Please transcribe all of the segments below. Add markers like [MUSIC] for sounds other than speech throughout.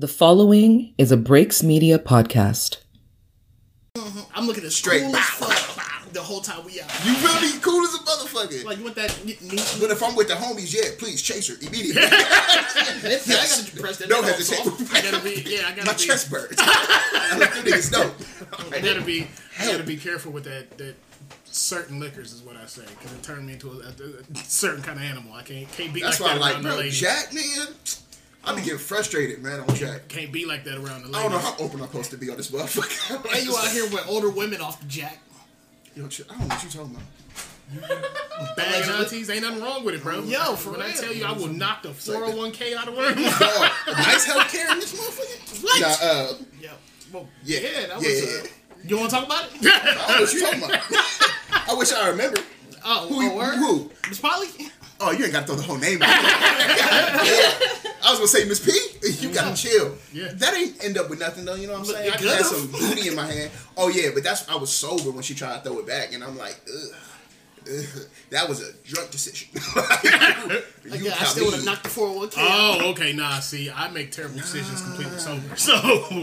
The following is a Breaks Media podcast. Mm-hmm. I'm looking at Straight cool bow, as fuck the whole time we out. You really? Cool as a motherfucker. Like you want that neat, neat but if I'm with the homies, yeah, please chase her immediately. [LAUGHS] Yes. I gotta press that. Don't hesitate. I gotta be. Yeah, I gotta My be. chest burns. I [LAUGHS] let them niggas know. I gotta be. I gotta be careful with that. That certain liquors is what I say because it turned me into a, a- a certain kind of animal. I can't can't be That's like why I that like, bro. Jack, man. I be getting frustrated, man, on Jack. Can't be like that around the lady. I don't know how open I'm supposed to be on this motherfucker. Hey, you out here with older women off the jack. Yo, chill- I don't know what you talking about. [LAUGHS] Bad aunties, ain't nothing wrong with it, bro. Yo, for when I tell you, I will knock the 401k out of her. [LAUGHS] nice health care in this motherfucker. What? Nah, uh, yeah, well, yeah, yeah, that was. yeah. Uh, you want to talk about it? I don't know what you talking about. [LAUGHS] I wish I remember. Oh, Who oh, you- word? who? Miss Polly? Oh, you ain't got to throw the whole name out. [LAUGHS] I was gonna say Miss P. You gotta chill. Yeah. That ain't end up with nothing though. You know what I'm saying? I had some booty in my hand. Oh yeah, but that's I was sober when she tried to throw it back, and I'm like, ugh. Ugh. [LAUGHS] That was a drunk decision. [LAUGHS] you Yeah, I got still would have me. knocked the 401k. Oh, okay. Nah, see, I make terrible decisions completely sober. [LAUGHS] So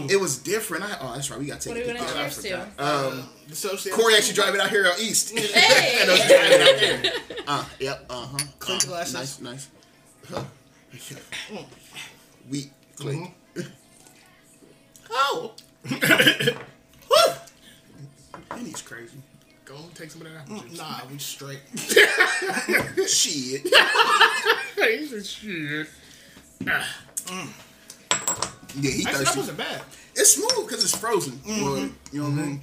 It was different. I, oh, that's right. We got to What take are it. we gonna Oh, I cheers to? forgot. Um, The Corey actually driving out here out east. Hey! And I was driving out there. Uh, yep. Uh huh. Clink glasses. Nice, nice. Huh. Wheat, clink. Oh! And he's crazy. Go and take some of that apple juice. Nah, we straight. [LAUGHS] Shit. [LAUGHS] Hey, shit. Mm. Yeah, he Actually, that thirsty. wasn't bad. It's smooth because it's frozen. Well, you know what I mm-hmm. mean?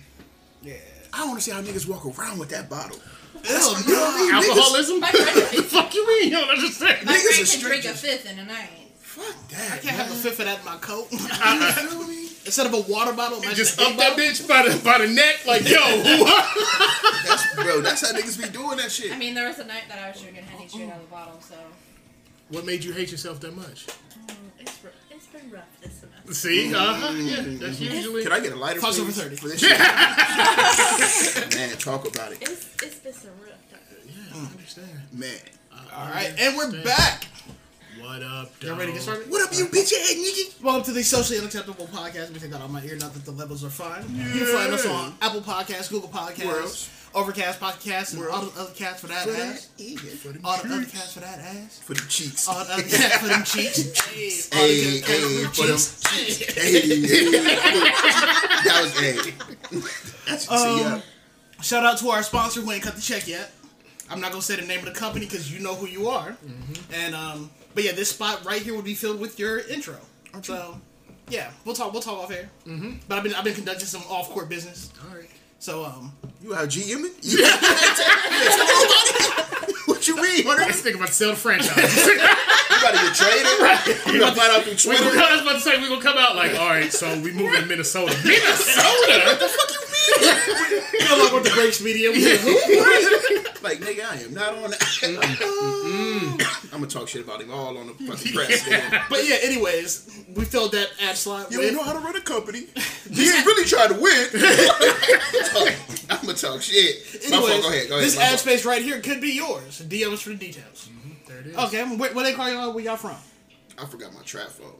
Yeah. I want to see how niggas walk around with that bottle. Ew, That's, you know what I mean? Niggas, Alcoholism? My friend, [LAUGHS] fuck you mean? You don't understand. my Niggas friend are can drink a fifth in a night. fuck that. I can't have a fifth of that in my coat. You feel me? Instead of a water bottle, imagine Just a up big that bitch by the by the neck, like yo. [LAUGHS] That's, bro, that's how niggas be doing that shit. I mean, there was a night that I was drinking Henny straight out of the bottle, so what made you hate yourself that much? it's, r- it's been rough this semester. See, uh huh, yeah, that's usually. Can I get a lighter, Plus please? over 30. For this shit? [LAUGHS] [LAUGHS] Man, talk about it. It's, it's been some rough times. Yeah, I understand. Man. All right, and we're back. What up, You dog? ready to get started? What up, you bitch ass nigga? Welcome to the socially unacceptable podcast. We take that on my ear, not that the levels are fine. You can find us on Apple Podcasts, Google Podcasts, Worlds. Overcast Podcasts, and all the other cats for that For ass. that, yeah. All the other cats for that ass. For the cheeks. All the other cats for them [LAUGHS] cheeks. All Hey, the good hey, for them. cheeks. Hey, hey. [LAUGHS] That was A. That's Um, yeah. Shout out to our sponsor who ain't cut the check yet. I'm not gonna say the name of the company because you know who you are. Mm-hmm. And um, but yeah, this spot right here would be filled with your intro. So yeah, we'll talk. We'll talk off air. Mm-hmm. But I've been I've been conducting some off court business. All right. So um, You out GMing? [LAUGHS] You [LAUGHS] What you mean? I was thinking about to sell the franchise. [LAUGHS] You about to get traded? You gonna find out through we Twitter? gonna, I was about to say we gonna come out like, all right, so we moving to Minnesota. Minnesota? What the fuck you know, like with the Breaks Media. Like, nigga, I am not on that. Mm-hmm. I'm gonna talk shit about him all on the [LAUGHS] fucking press. nigga. But yeah, anyways, we filled that ad slot. You with- know how to run a company. [LAUGHS] You ain't really trying to win. [LAUGHS] I'm gonna talk shit. My fault. Anyways, Go ahead. Go ahead. this My ad fault. space right here could be yours. DM us for the details. Mm-hmm, there it is. Okay, where, where they call y'all? Where y'all from? I forgot my trap phone.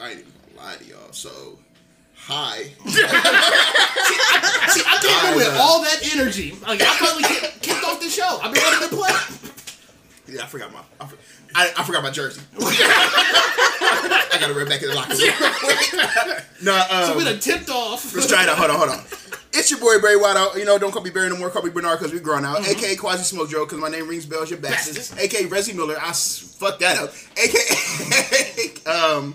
I ain't even gonna lie to y'all. So, hi. [LAUGHS] See, I came in I, with all that energy. Like, I probably kicked, kicked off the show. I've been ready to play. Yeah, I forgot my. I, for- I, I forgot my jersey. [LAUGHS] I gotta run back in the locker room. [LAUGHS] no, um, So we done tipped off. Let's try it out. Hold on, hold on. It's your boy Barry White. You know, don't call me Barry no more. Call me Bernard because we're grown out. AKA Quasi Smoke Joe because my name rings bells. Your bastards. AKA Resi Miller. I s- fucked that up. AKA um.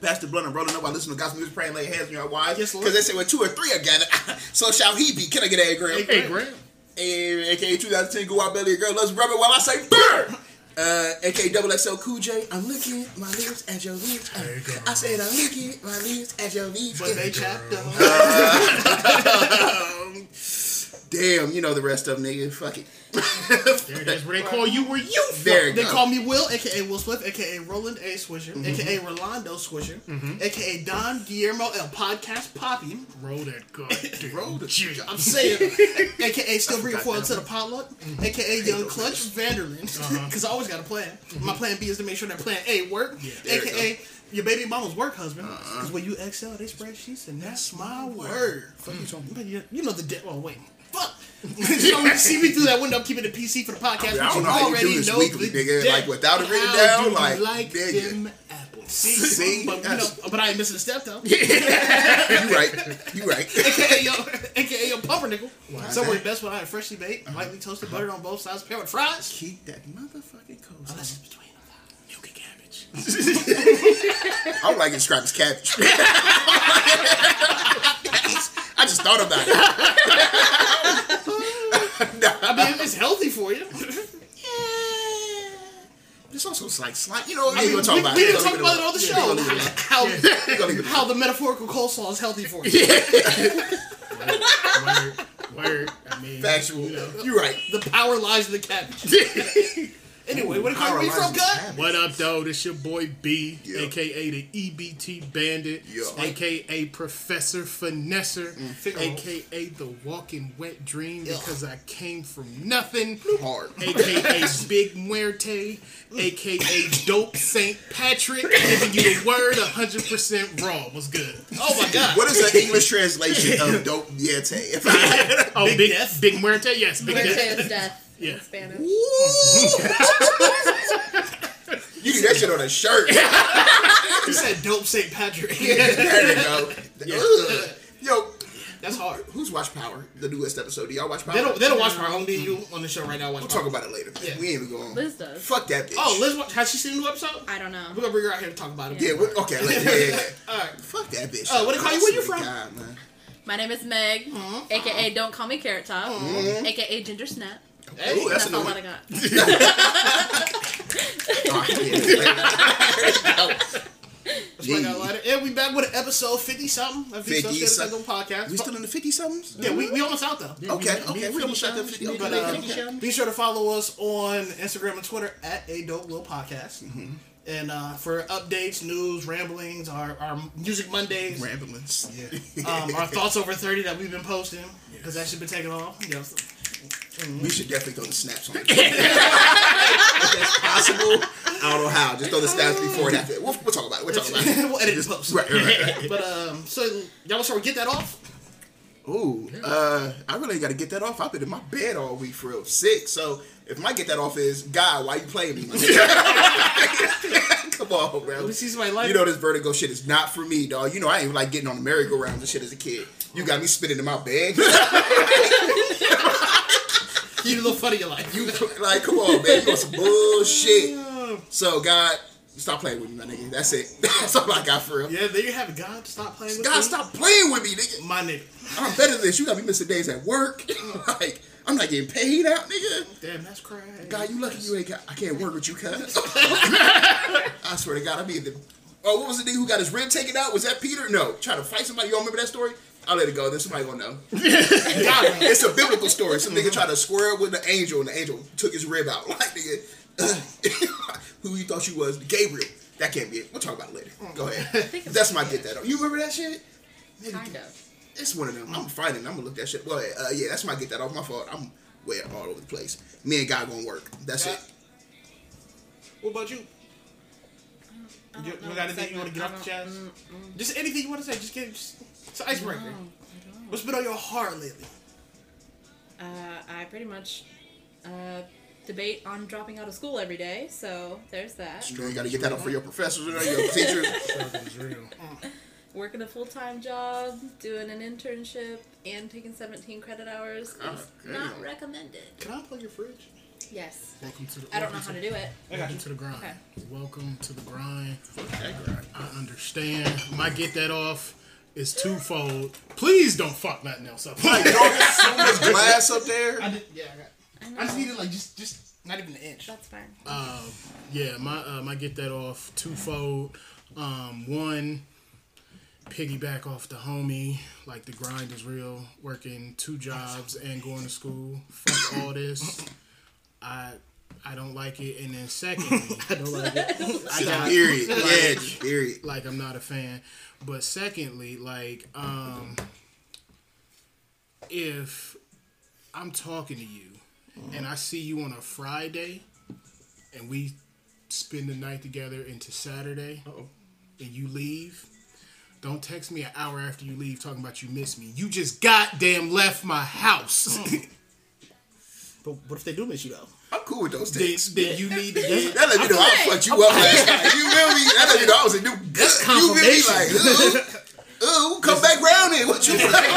Pastor Blunt and rolling up while listening to gospel music, praying, lay hands on your wives. Yes, Because they say when two or three are gathered, [LAUGHS] so shall he be. Can I get a Graham? Hey, Graham. AKA 2010 Go Out Belly Girl. Let's rub it while I say burn. [LAUGHS] Uh, AKA Double XL Cool J. I'm looking my lips at your lips. Uh, girl. I said I'm looking my lips at your lips. But they chapped [LAUGHS] up. Damn, you know the rest of them, nigga. Fuck it. There it is. Where they call you where you from. There They go. call me Will, aka Will Smith, aka Roland A. Swisher, Mm-hmm. aka Rolando Swisher, aka Don Guillermo El Podcast Poppy. Roll that [LAUGHS] good. Roll the-. I'm saying, aka Still Bring Foil to the Potluck, aka Young Clutch Vanderland, [LAUGHS] Uh-huh. because I always got a plan. My plan B is to make sure that plan A work, you aka your baby mama's work husband. Because when you excel, they spread sheets, and that's my word. Fuck you talking about? You, you know the de- well, wait, fuck. [LAUGHS] you know, you see me through that window, I'm keeping the PC for the podcast. I but don't you know how you already do this know weekly, nigga. de- Like, without it written down, do like, like nigga. them apples. See, See? but, you know, but I ain't missing a step though. [LAUGHS] You right. You right. AKA yo, AKA yo pumpernickel. Somewhere that? best when I had freshly baked, uh-huh. lightly toasted, buttered on both sides, paired with uh-huh. fries. Keep that motherfucking coast. Unless it's between them. Milky cabbage. [LAUGHS] I don't like it scrapped as cabbage. I just thought about it. [LAUGHS] I mean, it's healthy for you. Yeah, It's also like slime. You know, I mean, we we, gonna about we it. didn't We talk about it on the Yeah, show. we gonna leave. How, We gonna leave it how the metaphorical coleslaw is healthy for you. Word, word. I mean, Factual. You know. You're right. The power lies in the cabbage. [LAUGHS] anyway, where the Power you from, lines gut? What up, though? This your boy B, Yeah. aka the EBT Bandit, Yeah. aka Professor Finesser, mm, Figaro. aka the Walking Wet Dream Yeah. because I came from nothing, Hard. aka [LAUGHS] Big Muerte, aka Dope Saint Patrick, giving you the word 100% raw. What's good? Oh my god. What is the English translation of [LAUGHS] dope yete? If I Oh, Big Big Death? Big Muerte, yes, Big Muerte Death. is death Yeah. in Spanish. [LAUGHS] you need that shit on a shirt. [LAUGHS] You said dope St. Patrick. there you go. Ugh. Yo, That's hard. who's watched Power? The newest episode. Do y'all watch Power? They don't. They don't watch Power. Only you on the show right now. Watch We'll Power. talk about it later. Yeah. We ain't even going. Liz does. Fuck that bitch. Oh, Liz, watch- has she seen the new episode? I don't know. We're gonna bring her out here to talk about it. Yeah, we okay, later. Yeah, yeah, yeah. [LAUGHS] All right. Fuck that bitch. Uh, what they call you? Where you I from? God, man. My name is Meg, Uh-huh. aka Don't Call Me Carrot Top, aka Ginger Snap. Hey, Ooh, that's That's a all new that one. I [LAUGHS] got. Oh, [LAUGHS] yeah. that's why I got a lighter. And we back with episode fifty something. of 50 50 something. something podcast. We still in the 50 somethings? yeah, we, we almost out though. Okay, okay. We almost shot that 50. Okay, But okay. uh, be sure to follow us on Instagram and Twitter at a dope little podcast. And uh, for updates, news, ramblings, our, our music Mondays, Ramblings. um, our thoughts over thirty that we've been posting because that should be taken off. You know, so- We should definitely throw the snaps on [LAUGHS] if that's possible, I don't know how. Just throw the snaps before and after. We'll, we'll talk about it. We'll talk about it. we'll edit this post. Right, right, right. [LAUGHS] But um, so y'all want to start with get that off? Ooh, uh, I really got to get that off. I've been in my bed all week for real, sick. So if my get that off is God, why you playing me? [LAUGHS] Come on, bro. Let me see somebody like You know this vertigo shit is not for me, dog. You know I ain't like getting on the merry-go-rounds and shit as a kid. You got me spinning in my bed. You a little funny in your life. You like, come on, man. You want some bullshit? So God, stop playing with me, my nigga. That's it. [LAUGHS] That's all I got for real. yeah, there you have it. God, stop playing with me. God, me. stop playing with me, nigga. My nigga. [LAUGHS] I'm better than this. You got me missing days at work. [LAUGHS] like, I'm not getting paid out, nigga. Damn, that's crazy. God, you lucky you ain't got. I can't work with you, cuz. I swear to God, I mean the. Oh, what was the nigga who got his rib taken out? Was that Peter? No, trying to fight somebody. Y'all remember that story? I'll let it go. Then somebody gonna know. [LAUGHS] God. It's a biblical story. Some nigga tried to square up with the angel, and the angel took his rib out. [LAUGHS] Like nigga, [LAUGHS] who you thought you was? Gabriel. That can't be it. We'll talk about it later. Go ahead. That's my get that. Off. You remember that shit? Kind of. It's one of them. I'm fighting. I'm gonna look that shit. Well, uh, yeah, that's my get that off my fault. I'm way all over the place. Me and God gonna work. That's it. What about you? You, you got anything you want to get off the chest? don't- mm, Just anything you want to say. Just get just, it's an icebreaker. no, What's been on your heart lately? Uh, I pretty much uh, debate on dropping out of school every day, so there's that. You ain't gotta get that up for your professors and your [LAUGHS] teachers. Struggle is real. Working a full time job, doing an internship, and taking 17 credit hours God is damn. not recommended. Can I plug your fridge? Yes. Welcome to the. I don't know welcome how to do it. Welcome to the grind. Okay. Welcome to the grind. I understand. Might get that off is twofold. Please don't fuck nothing else up. Like, dog, there's so much [LAUGHS] glass up there. I did. Yeah, I got. I know. I just needed like just just not even an inch. That's fine. Uh, yeah, my uh, my get that off twofold. Um, one, piggyback off the homie. Like the grind is real. Working two jobs and going to school. Fuck all this. I I don't like it. And then [LAUGHS] secondly, I don't like it. I got [LAUGHS] Period. Yeah, period. like I'm not a fan. But secondly, like um if I'm talking to you and I see you on a Friday and we spend the night together into Saturday, and you leave, don't text me an hour after you leave talking about you miss me. You just goddamn left my house. [LAUGHS] But what if they do miss you though? I'm cool with those then, things. then you need to get. That let me know I fucked you up last night. You feel me? That let me know I was a new That's You feel me? Like, ooh, ooh, come back round here. What you, you feel me?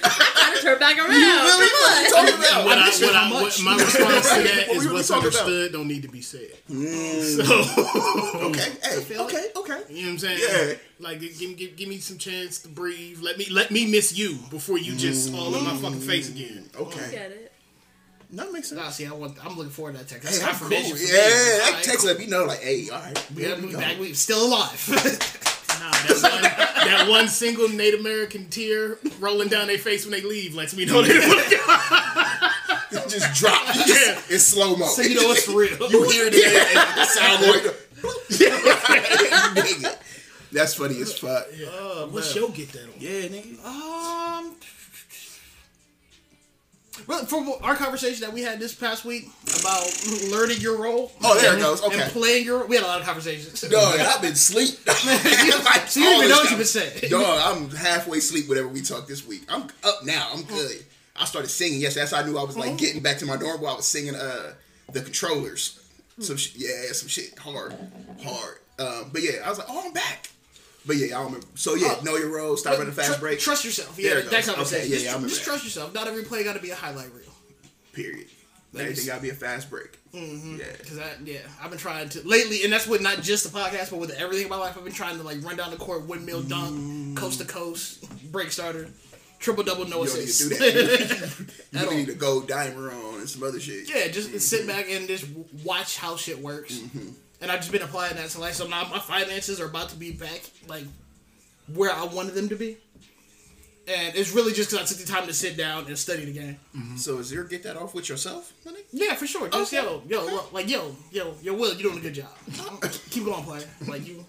Gotta turn back around. What Come you on. talking about? What I, what I, what my response to that What is we what's talking about? understood don't need to be said. Mm. So Okay, [LAUGHS] hey, okay, okay. You know what I'm saying? Yeah. Like give, give, give me some chance to breathe. Let me let me miss you before you just all in my fucking face again. Okay. Get it? That makes sense. Nah, see, I want. I'm looking forward to that text. That's Hey, I'm cool. Yeah, me. that Alright, text cool. let me know, like, hey, all right. We, here we we go. back. We still alive. [LAUGHS] Nah, that one, that one single Native American tear rolling down their face when they leave lets me know they [LAUGHS] just drop. You just, It's slow mo. so you know it's real. You hear it and the sound going. [LAUGHS] Nigga. That's funny as fuck. Uh, what show get that on? Yeah, nigga. Um. Well, from our conversation that we had this past week about learning your role. Oh, there it goes. Okay. And playing your, we had a lot of conversations. Dog, I've been asleep. like, [LAUGHS] So you don't even know what you've been saying. Dog, I'm halfway asleep. Whatever we talked this week, I'm up now. I'm good. I started singing. Yes, that's how I knew I was like getting back to my normal. I was singing uh the controllers. Some sh- yeah, some shit hard, hard. Um, but yeah, I was like, oh, I'm back. But yeah, I don't remember. So yeah, know your role. Start running fast Tr- break. Trust yourself. Yeah, it that goes. conversation. Okay, yeah, just, yeah, I remember just trust yourself. Not every play got to be a highlight reel. Period. Everything gotta be a fast break. Yeah. Cause I, yeah, I've been trying to lately, and that's with not just the podcast, but with everything in my life. I've been trying to like run down the court, windmill dunk, coast to coast, break starter, triple double, no You don't need to do that. [LAUGHS] [LAUGHS] At you all. need to go dimer on and some other shit. yeah, just sit back and just watch how shit works. Mm-hmm. And I've just been applying that to life. So now my finances are about to be back like where I wanted them to be. And it's really just because I took the time to sit down and study the game. Mm-hmm. So is there get that off with yourself, my? Yeah, for sure. Just Okay. yo, yo, look, like yo, yo, yo, Will, you're doing a good job. Oh. Keep going, player. Like you,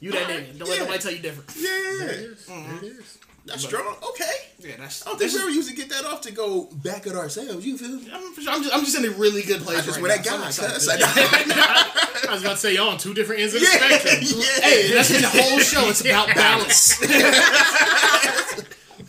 you that nigga. Don't let Yeah. nobody tell you different. Yeah, There it is. Mm-hmm. There it is. That's strong. Okay. Yeah, that's. I don't think we is- ever used to get that off to go back at ourselves. You feel me? I'm, for sure- I'm just, I'm just in a really good place. I just right with that now, guy. so I'm excited. I- [LAUGHS] I was about to say y'all on two different ends of the Yeah, spectrum. [LAUGHS] yeah. Hey, that's in the whole show. It's about balance. [LAUGHS]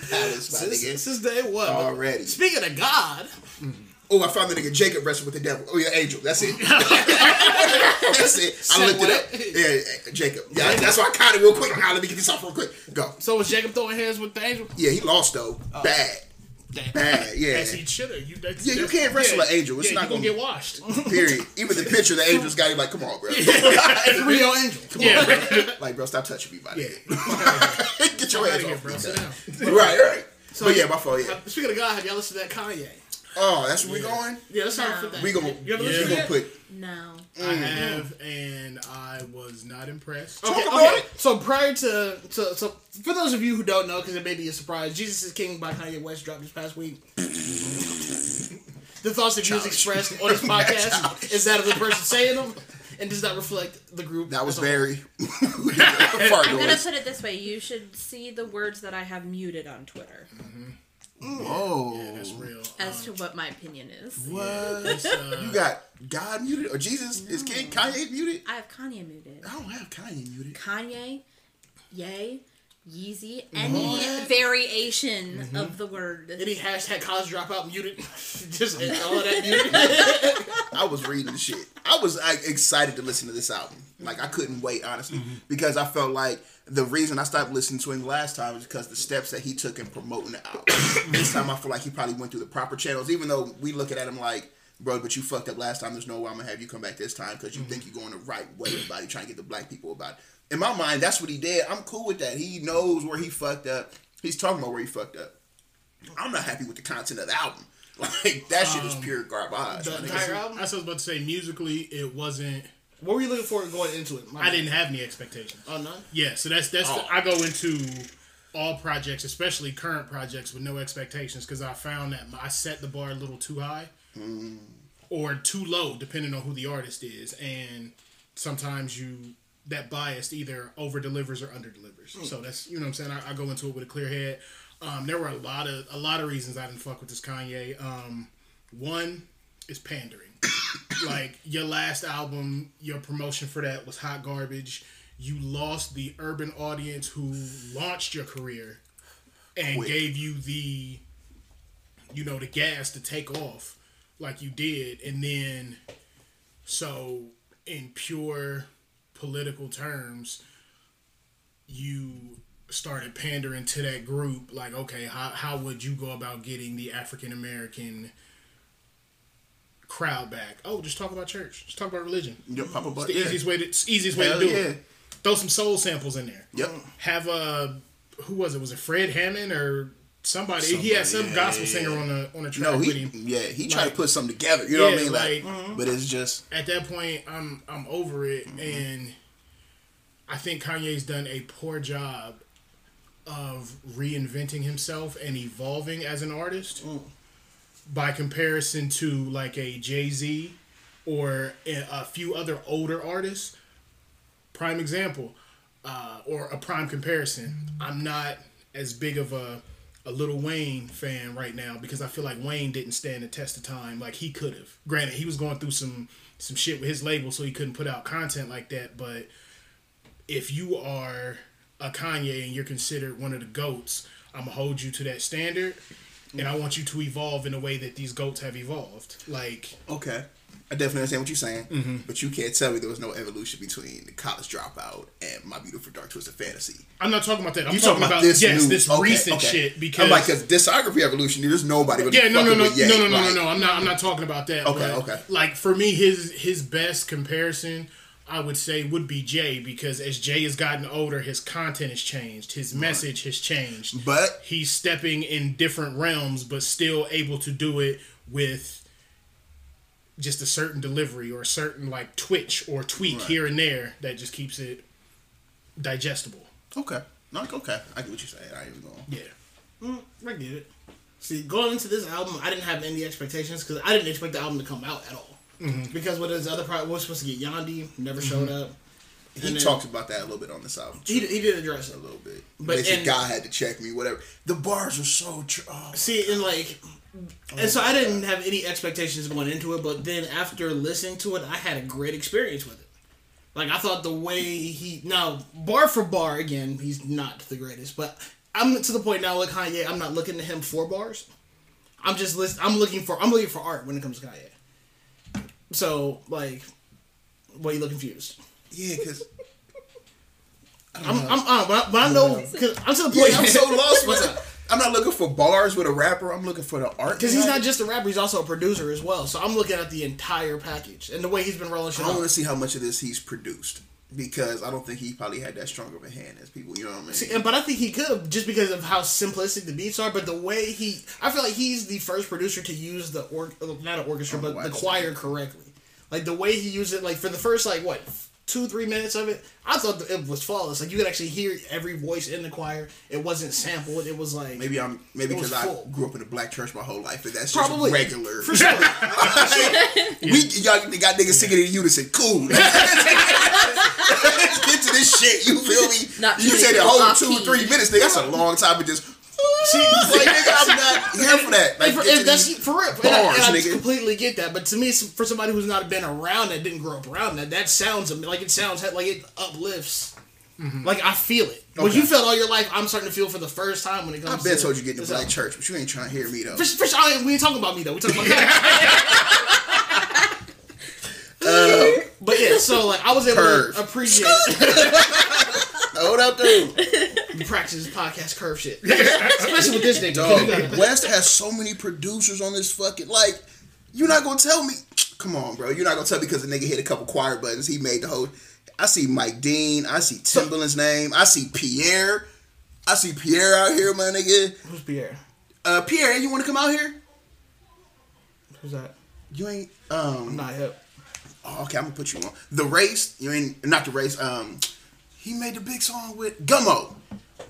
Palace, my this, nigga. is day one. Already. Speaking of God, mm. Oh, I found the nigga Jacob wrestled with the devil. Oh yeah, angel. That's it. [LAUGHS] that's it. I looked it up. Yeah, Jacob. Yeah, that's why I caught it real quick. Now let me get this off real quick. Go. so was Jacob throwing hands with the angel? Yeah, he lost though. Oh. Bad. Damn. Bad. [LAUGHS] Yeah. He should. You, that's, Yeah, you can't wrestle an angel. It's yeah, not gonna gonna- get washed. [LAUGHS] Period. Even the picture the angels got, he like, come on, bro. It's real angel. Come yeah, on, bro. like, bro, stop touching me, my yeah. Get your hands out of here, bro. Sit down. Right, right. So, but yeah, my fault. Yeah. Speaking of God, have y'all listened to that Kanye? Oh, that's where we going. Yeah, let's start No. with that. We gonna You ever Yeah. we listen to gonna put No. I mm. have, and I was not impressed. Okay, Talk okay. about it. So prior to, to so for those of you who don't know, because it may be a surprise, Jesus is King by Kanye West dropped this past week. the thoughts that views expressed on this podcast [LAUGHS] is that of the person saying them, and does not reflect the group. that was as a whole. very [LAUGHS] [LAUGHS] I'm gonna put it this way: you should see the words that I have muted on Twitter mm-hmm. Oh, That's real. as to what my opinion is. what? Uh, You got God muted or Jesus is King Kanye muted? I have Kanye muted. I don't have Kanye muted. Kanye, Yay, Yeezy, any variation Mm-hmm. of the word. Any hashtag college dropout muted, [LAUGHS] just all of that muted. [LAUGHS] I was reading the shit. I was like excited to listen to this album. Like I couldn't wait, honestly, because I felt like the reason I stopped listening to him last time is because the steps that he took in promoting the album. [COUGHS] this time I feel like he probably went through the proper channels, even though we looking at him like, bro, but you fucked up last time. There's no way I'm gonna have you come back this time because you mm-hmm. think you're going the right way about it, trying to get the black people about it. In my mind, that's what he did. I'm cool with that. He knows where he fucked up. He's talking about where he fucked up. I'm not happy with the content of the album. [LAUGHS] Like that shit is um, pure garbage. the my nigga. entire album. I was about to say musically, it wasn't. What were you looking for going into it? My I bad. didn't have any expectations. Oh none. Yeah, so that's that's Oh. the, I go into all projects, especially current projects, with no expectations because I found that I set the bar a little too high or too low, depending on who the artist is, and sometimes you that bias either over delivers or under delivers. So that's you know what I'm saying. I, I go into it with a clear head. Um, there were a lot of a lot of reasons I didn't fuck with this Kanye. Um, one is pandering. Like your last album, your promotion for that was hot garbage. you lost the urban audience who launched your career and Quick. gave you the you know the gas to take off like you did and then so in pure political terms you started pandering to that group like okay how, how would you go about getting the african american crowd back. Oh just talk about church. Just talk about religion. Yep, Papa it's the Yeah. easiest way to easiest way to do yeah. it throw some soul samples in there. Yep. have a who was it? Was it fred hammond or somebody, he had some yeah, gospel singer on the on the track No, with he him. yeah he tried Like- to put something together. You know what I mean? Like, like- but it's just at that point I'm I'm over it mm-hmm. and I think Kanye's done a poor job of reinventing himself and evolving as an artist mm. By comparison to like a Jay-Z or a, a few other older artists. Prime example uh, or a prime comparison. I'm not as big of a a Lil Wayne fan right now because I feel like Wayne didn't stand the test of time like he could have. Granted, he was going through some some shit with his label, so he couldn't put out content like that. But if you are a Kanye and you're considered one of the goats, I'm gonna hold you to that standard, and I want you to evolve in a way that these goats have evolved. Like okay. I definitely understand what you're saying, Mm-hmm. but you can't tell me there was no evolution between the college dropout and my beautiful dark twisted fantasy. I'm not talking about that. I'm You talking, about, yes, new- this okay, recent okay. shit because I'm like, cause discography evolution, there's nobody. Really Yeah, no, no, no, with Ye, no, no, no, no, no. I'm not. I'm not talking about that. Okay, okay. Like for me, his his best comparison, I would say, would be Jay because as Jay has gotten older, his content has changed, his message has changed. But He's stepping in different realms, but still able to do it with just a certain delivery or a certain like twitch or tweak Right. here and there that just keeps it digestible. okay, no, like, okay, I get what you're saying. I ain't even going. Yeah. Mm, I get it. See, going into this album, I didn't have any expectations because I didn't expect the album to come out at all. Mm-hmm. Because with his other project, was supposed to get Yandhi, never showed up. He And then- talks about that a little bit on this album. He, Too, he did address it. a little bit. But Basically, and- God had to check me. Whatever. The bars are so. Tr- oh, See, and like, and so I didn't have any expectations going into it, but then after listening to it, I had a great experience with it. Like I thought the way he now bar for bar again, he's not the greatest, but I'm to the point now with Kanye. I'm not looking to him for bars. I'm just list. I'm looking for. I'm looking for art when it comes to Kanye. So like, why you look confused? yeah, because I'm. I'm. I'm but, I, but I know because I'm to the point. yeah, I'm so [LAUGHS] lost. What's up? I'm not looking for bars with a rapper. I'm looking for the art. Because he's not just a rapper; he's also a producer as well. So I'm looking at the entire package and the way he's been rolling shit. I want to see how much of this he's produced because I don't think he probably had that strong of a hand as people. You know what I mean? See, and- but I think he could just because of how simplistic the beats are. But the way he, I feel like he's the first producer to use the or not an orchestra, Oh, but the choir correctly. Like the way he used it, like for the first like what two three minutes of it, I thought it was flawless. Like you could actually hear every voice in the choir. It wasn't sampled. It was like Maybe I'm maybe because I grew up in a black church my whole life, and that's probably just regular. for sure. [LAUGHS] We y'all got niggas singing in unison. Cool. Let's [LAUGHS] [LAUGHS] get to this shit. You feel me? Not you too said many the whole two key. three minutes. Nigga, that's a long time to just. See, Like nigga, I'm not here for that. Like for, get to that's these for real. And I, bars, and I nigga. completely get that. But to me, for somebody who's not been around that, didn't grow up around that, that sounds like it sounds like it uplifts. Mm-hmm. Like I feel it. What you felt all your life, I'm starting to feel for the first time when it comes. I comes. bet to told you get to black album. church, but you ain't trying to hear me though. For, for, I, we ain't talking about me though. We talking about [LAUGHS] that. [LAUGHS] Uh, but yeah, so like I was able Curve. to appreciate [LAUGHS] Hold up, dude. You practice this podcast curve shit, [LAUGHS] especially with this nigga. Dog, West has so many producers on this fucking like. You're not gonna tell me. Come on, bro. You're not gonna tell me because the nigga hit a couple choir buttons. He made the whole. I see Mike Dean. I see Timbaland's name. I see Pierre. I see Pierre out here, my nigga. Who's Pierre? Uh, Pierre, you want to come out here? Who's that? You ain't. Um. I'm not hip. oh, okay, I'm gonna put you on the race. You ain't not the race. Um. He made the big song with Gummo.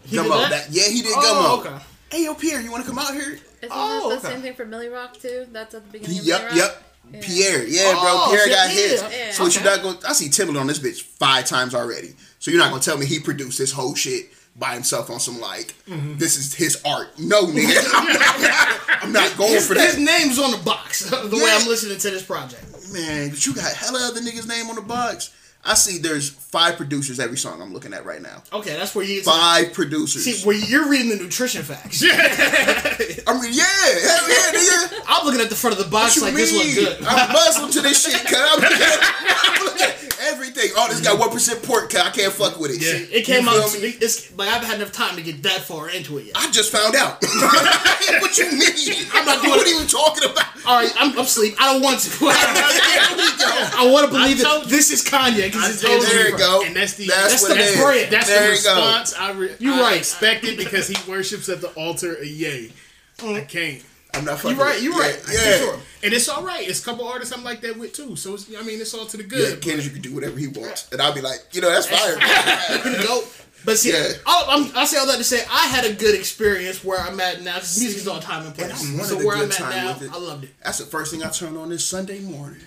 Did Gummo. that? yeah, he did Oh, Gummo. okay. Hey, yo, Pierre, you want to come out here? Isn't Oh, that the okay. same thing for Milly Rock too? That's at the beginning of Yep, Milly Rock. yep. Yeah. Pierre, yeah, Oh, bro. Pierre got yeah. hits. Yeah. So what you Okay. not going? I see Timbaland on this bitch five times already. So you're not gonna tell me he produced this whole shit by himself on some like mm-hmm. this is his art? No, nigga. [LAUGHS] I'm not, I'm not going His, for that. his name's on the box. [LAUGHS] The way I'm listening to this project. man. But you got hella other niggas name on the box. I see there's five producers every song I'm looking at right now. Okay, that's where you Five producers. see where you're reading the nutrition facts. I mean, [LAUGHS] yeah, hell yeah, nigga. I'm looking at the front of the box like mean? this look good. I'm Muslim to this shit, cuz I'm [LAUGHS] I'm looking at everything. Oh, this got mm-hmm. one percent pork, cuz I can't fuck with it. Yeah. It came You out. feel me? It's like I haven't had enough time to get that far into it yet. I just found out. [LAUGHS] what you mean? I'm not doing What are you talking about? All right, I'm, I'm asleep. I don't want to. [LAUGHS] There we go. I want to believe I that this is Kanye I because it's told There you go. And that's the- that's, that's the it is. bread. That's there the you response I, re- You I right. expected because he worships at the altar of Yay. Mm. I can't. I'm not fucking. You right. You it. right. Yeah. For sure. And it's all right. It's a couple artists I'm like that with too. So it's, I mean, it's all to the good. Yeah. Kendrick can do whatever he wants, and I'll be like, you know, that's fire. [LAUGHS] Go. But see, Yeah. I'm, I say all that to say I had a good experience where I'm at now. 'cause music's all time and place. I wanted So where I'm at now. I loved it. That's the first thing I turned on this Sunday morning.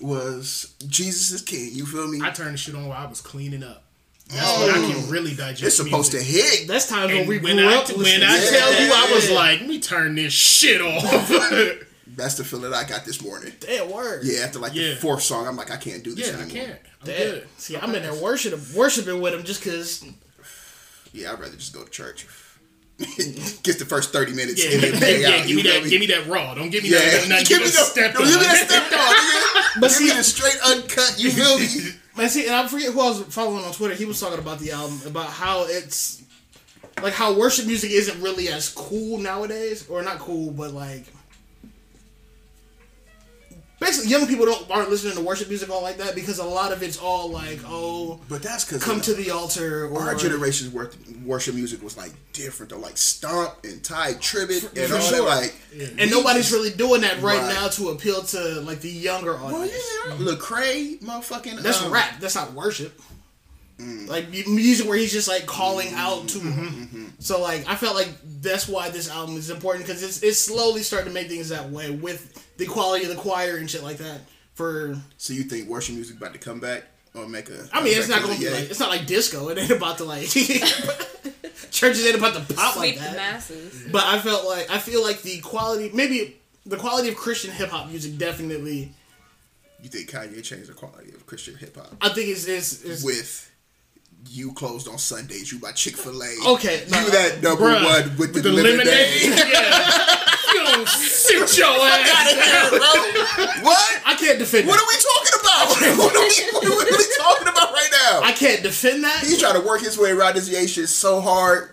Was Jesus is King? You feel me? I turned the shit on while I was cleaning up. That's oh. when I can really digest. It's supposed to hit. That's times when we when grew I, up when listening I to tell that. you, I was like, let me turn this shit off. [LAUGHS] That's the feeling I got this morning. Damn word. Yeah, after like Yeah. the fourth song, I'm like, I can't do this yeah, I anymore. can't. I'm Damn. good. See, I'm in there worshiping, worshiping with him just because. Yeah, I'd rather just go to church. [LAUGHS] Get the first thirty minutes Yeah, and give, then bang yeah, out. give me feel that. Give me that raw. Don't give me Yeah, that. Nothing give me you the done stepped on. give me that stepped on. [LAUGHS] But give me see- the straight uncut. You feel me? Man, see, and I forget who I was following on Twitter. He was talking about the album, about how it's like how worship music isn't really as cool nowadays, or not cool, but like basically young people don't aren't listening to worship music all like that because a lot of it's all like oh But that's because come to the altar or our generation's worth worship music was like different though, like stomp and Tye Tribbett and for all sure. that. Like, and nobody's really doing that right, Right. now to appeal to like the younger well, audience. yeah, Lecrae, motherfucking. That's um, rap. That's not worship. Mm. Like music where he's just like calling out to Mm-hmm, him. So like I felt like that's why this album is important because it's it's slowly starting to make things that way with the quality of the choir and shit like that. For So you think worship music about to come back or make a? I mean, it's not gonna be like it's not like disco. It ain't about to like [LAUGHS] churches ain't about to pop like Sweep the that. masses. But I felt like I feel like the quality maybe the quality of Christian hip hop music definitely You think Kanye changed the quality of Christian hip hop I think it's, is, is with? You closed on Sundays. You by Chick Fil A. Okay, you no, that number Bruh, one with, the, the lemonade. lemonade. [LAUGHS] yeah. You don't sit your ass what? I can't defend What that. are we talking about? [LAUGHS] what, are we, what are we talking about right now? I can't defend that. He's trying to work his way around this shit so hard.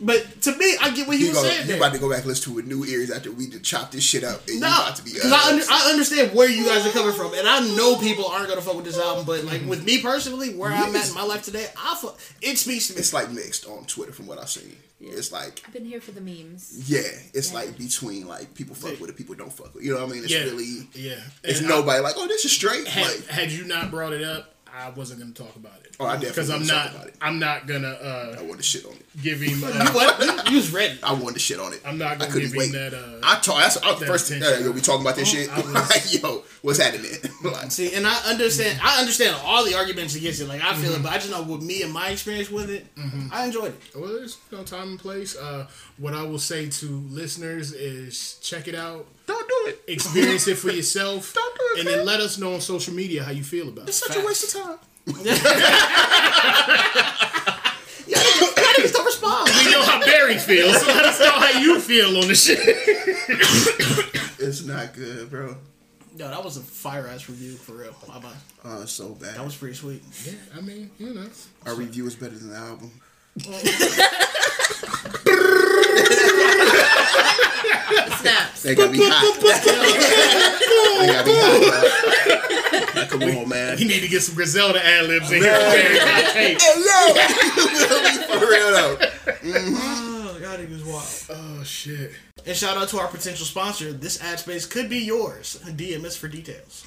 But to me, I get what he You was gonna, saying. you there. about to go back and listen to it with new ears after we just chop this shit up. And you No, about to be because I, under, I understand where you guys are coming from, and I know people aren't gonna fuck with this album. But like with me personally, where I'm at in my life today, I fuck, it speaks to me. It's like mixed on Twitter from what I've seen. It's like I've been here for the memes. yeah, it's Yeah. like between like people fuck with it, people don't fuck with. it. You know what I mean? It's Yeah. really Yeah. it's And nobody like oh this is straight. Had, like had you not brought it up, I wasn't gonna talk about it. Oh, I definitely because I'm wouldn't talk not. about it. I'm not gonna uh, I want to shit on it. give him. [LAUGHS] you Uh, what? You, you was ready. I wanted to shit on it. I'm not I gonna I couldn't give wait. him that. Uh, I talk. That's I, that first. attention. Uh, yo, we talking about this shit. I was- [LAUGHS] like, yo, what's happening? [LAUGHS] like, See, and I understand. I understand all the arguments against it. Like I Mm-hmm. feel it, but I just know with me and my experience with it, I enjoyed it. well, there's no time and place. Uh, what I will say to listeners is check it out, don't do it. experience it for yourself, [LAUGHS] Don't do it, and man. then let us know on social media how you feel about It's it. It's such a waste of time. [LAUGHS] Yeah, I didn't still respond. We know how Barry feels, so let us know how you feel on the shit. [COUGHS] It's not good, bro. Yo, that was a fire ass review for real. Bye bye. Oh, it's so bad. That was pretty sweet. Yeah, I mean, you know. Our review is better than the album. [LAUGHS] Snaps. They gotta be hot. they gotta be hot. come on, man. You need to get some Griselda ad libs in here. Hey, Hey, yo, [LAUGHS] for real though. Oh god, he was wild. oh shit. And shout out to our potential sponsor. This ad space could be yours. DM us for details.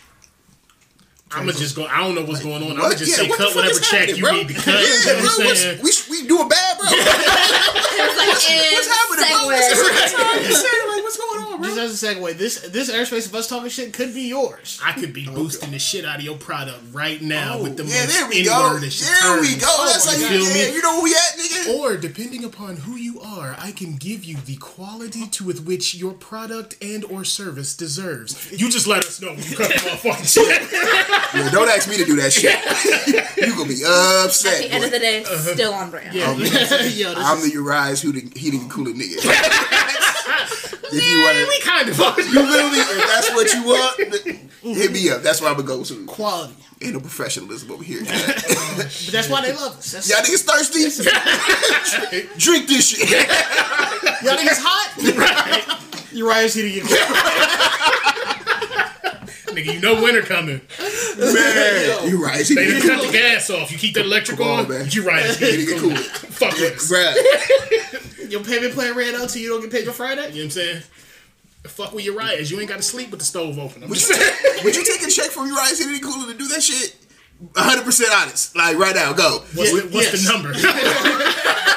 I'm gonna just go. I don't know what's going on. I'm What? gonna just Yeah, say what cut whatever is check you bro? need to cut. [LAUGHS] Yeah, you know bro, what I'm what's- saying? we we a bad, bro. It like, What's happening, bro? [LAUGHS] segue. What's, what's, like, what's going on, bro? Just as a segue. This this airspace of us talking shit could be yours. I could be boosting the shit out of your product right now oh, with the Oh, yeah, most there we go. N-wordish There we terms. go. That's oh, You how you feel me? yeah, You know where we at, nigga? Or depending upon who you are, I can give you the quality to with which your product and or service deserves. You just let us know when you cut the motherfucking shit. Yeah, [LAUGHS] don't ask me to do that shit. [LAUGHS] you gonna be upset. At the end of the day, it's still on brand. Yo, [LAUGHS] this I'm is, the Uriah's who the heating and cooling nigga. If you want we kind of you feel me? If that's what you want, [LAUGHS] hit me up. That's where I'm gonna go to. quality. Ain't no professionalism over here. But that's why they love us. That's, Y'all niggas thirsty? [LAUGHS] Drink this shit. [LAUGHS] y'all niggas hot. Uriah's here to get Nigga, you know winter coming. Man, you right. They done cut the gas off. You keep the electric Come on, on, man. you right. Heating and cooling. Fuck with us. Bruh. Your payment plan ran out till you don't get paid till Friday. You know what I'm saying? Fuck with your rights. You ain't got to sleep with the stove open. I'm Would you, take, would you take a check from Uriah's heating and cooling to do that shit? 100% honest. Like, right now, go. What's, Yeah, the, what's yes. the number? [LAUGHS]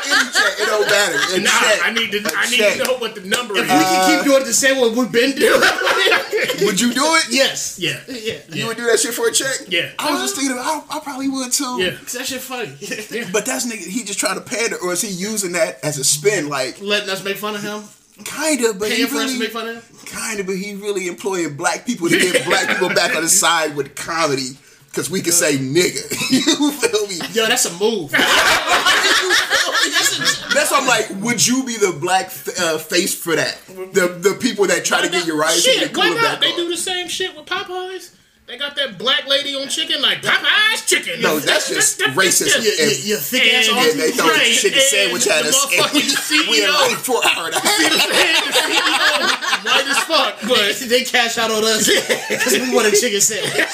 Any check, it don't matter. A nah, check. I need to. A I need check. to know what the number If is. we can keep doing the same way we've been doing. [LAUGHS] Would you do it? yes. yeah, Yeah. You would do that shit for a check? Yeah. I was just thinking, I, I probably would too. yeah. Cause that shit funny. yeah. [LAUGHS] But that's nigga, he just trying to pander, or is he using that as a spin? Like, Letting us make fun of him. kinda, but he Paying for us to really, make fun of him. kinda, but he really employing black people to get black people back on his side with comedy. Cause we can say nigga. [LAUGHS] you feel me? Yo, [LAUGHS] that's a move. That's why I'm like, would you be the black uh, face for that? The the people that try to get your rights and Shit, get why cooler not? They on. do the same shit with Popeyes. They got that black lady on chicken like Popeyes chicken. No, that's just racism. You, you, And- you thick ass And- and they throw the chicken sandwich at us, and we, motherfucking [LAUGHS] we in CEO. late for an hour and a half. white as fuck, but they cash out on us because we want a chicken sandwich.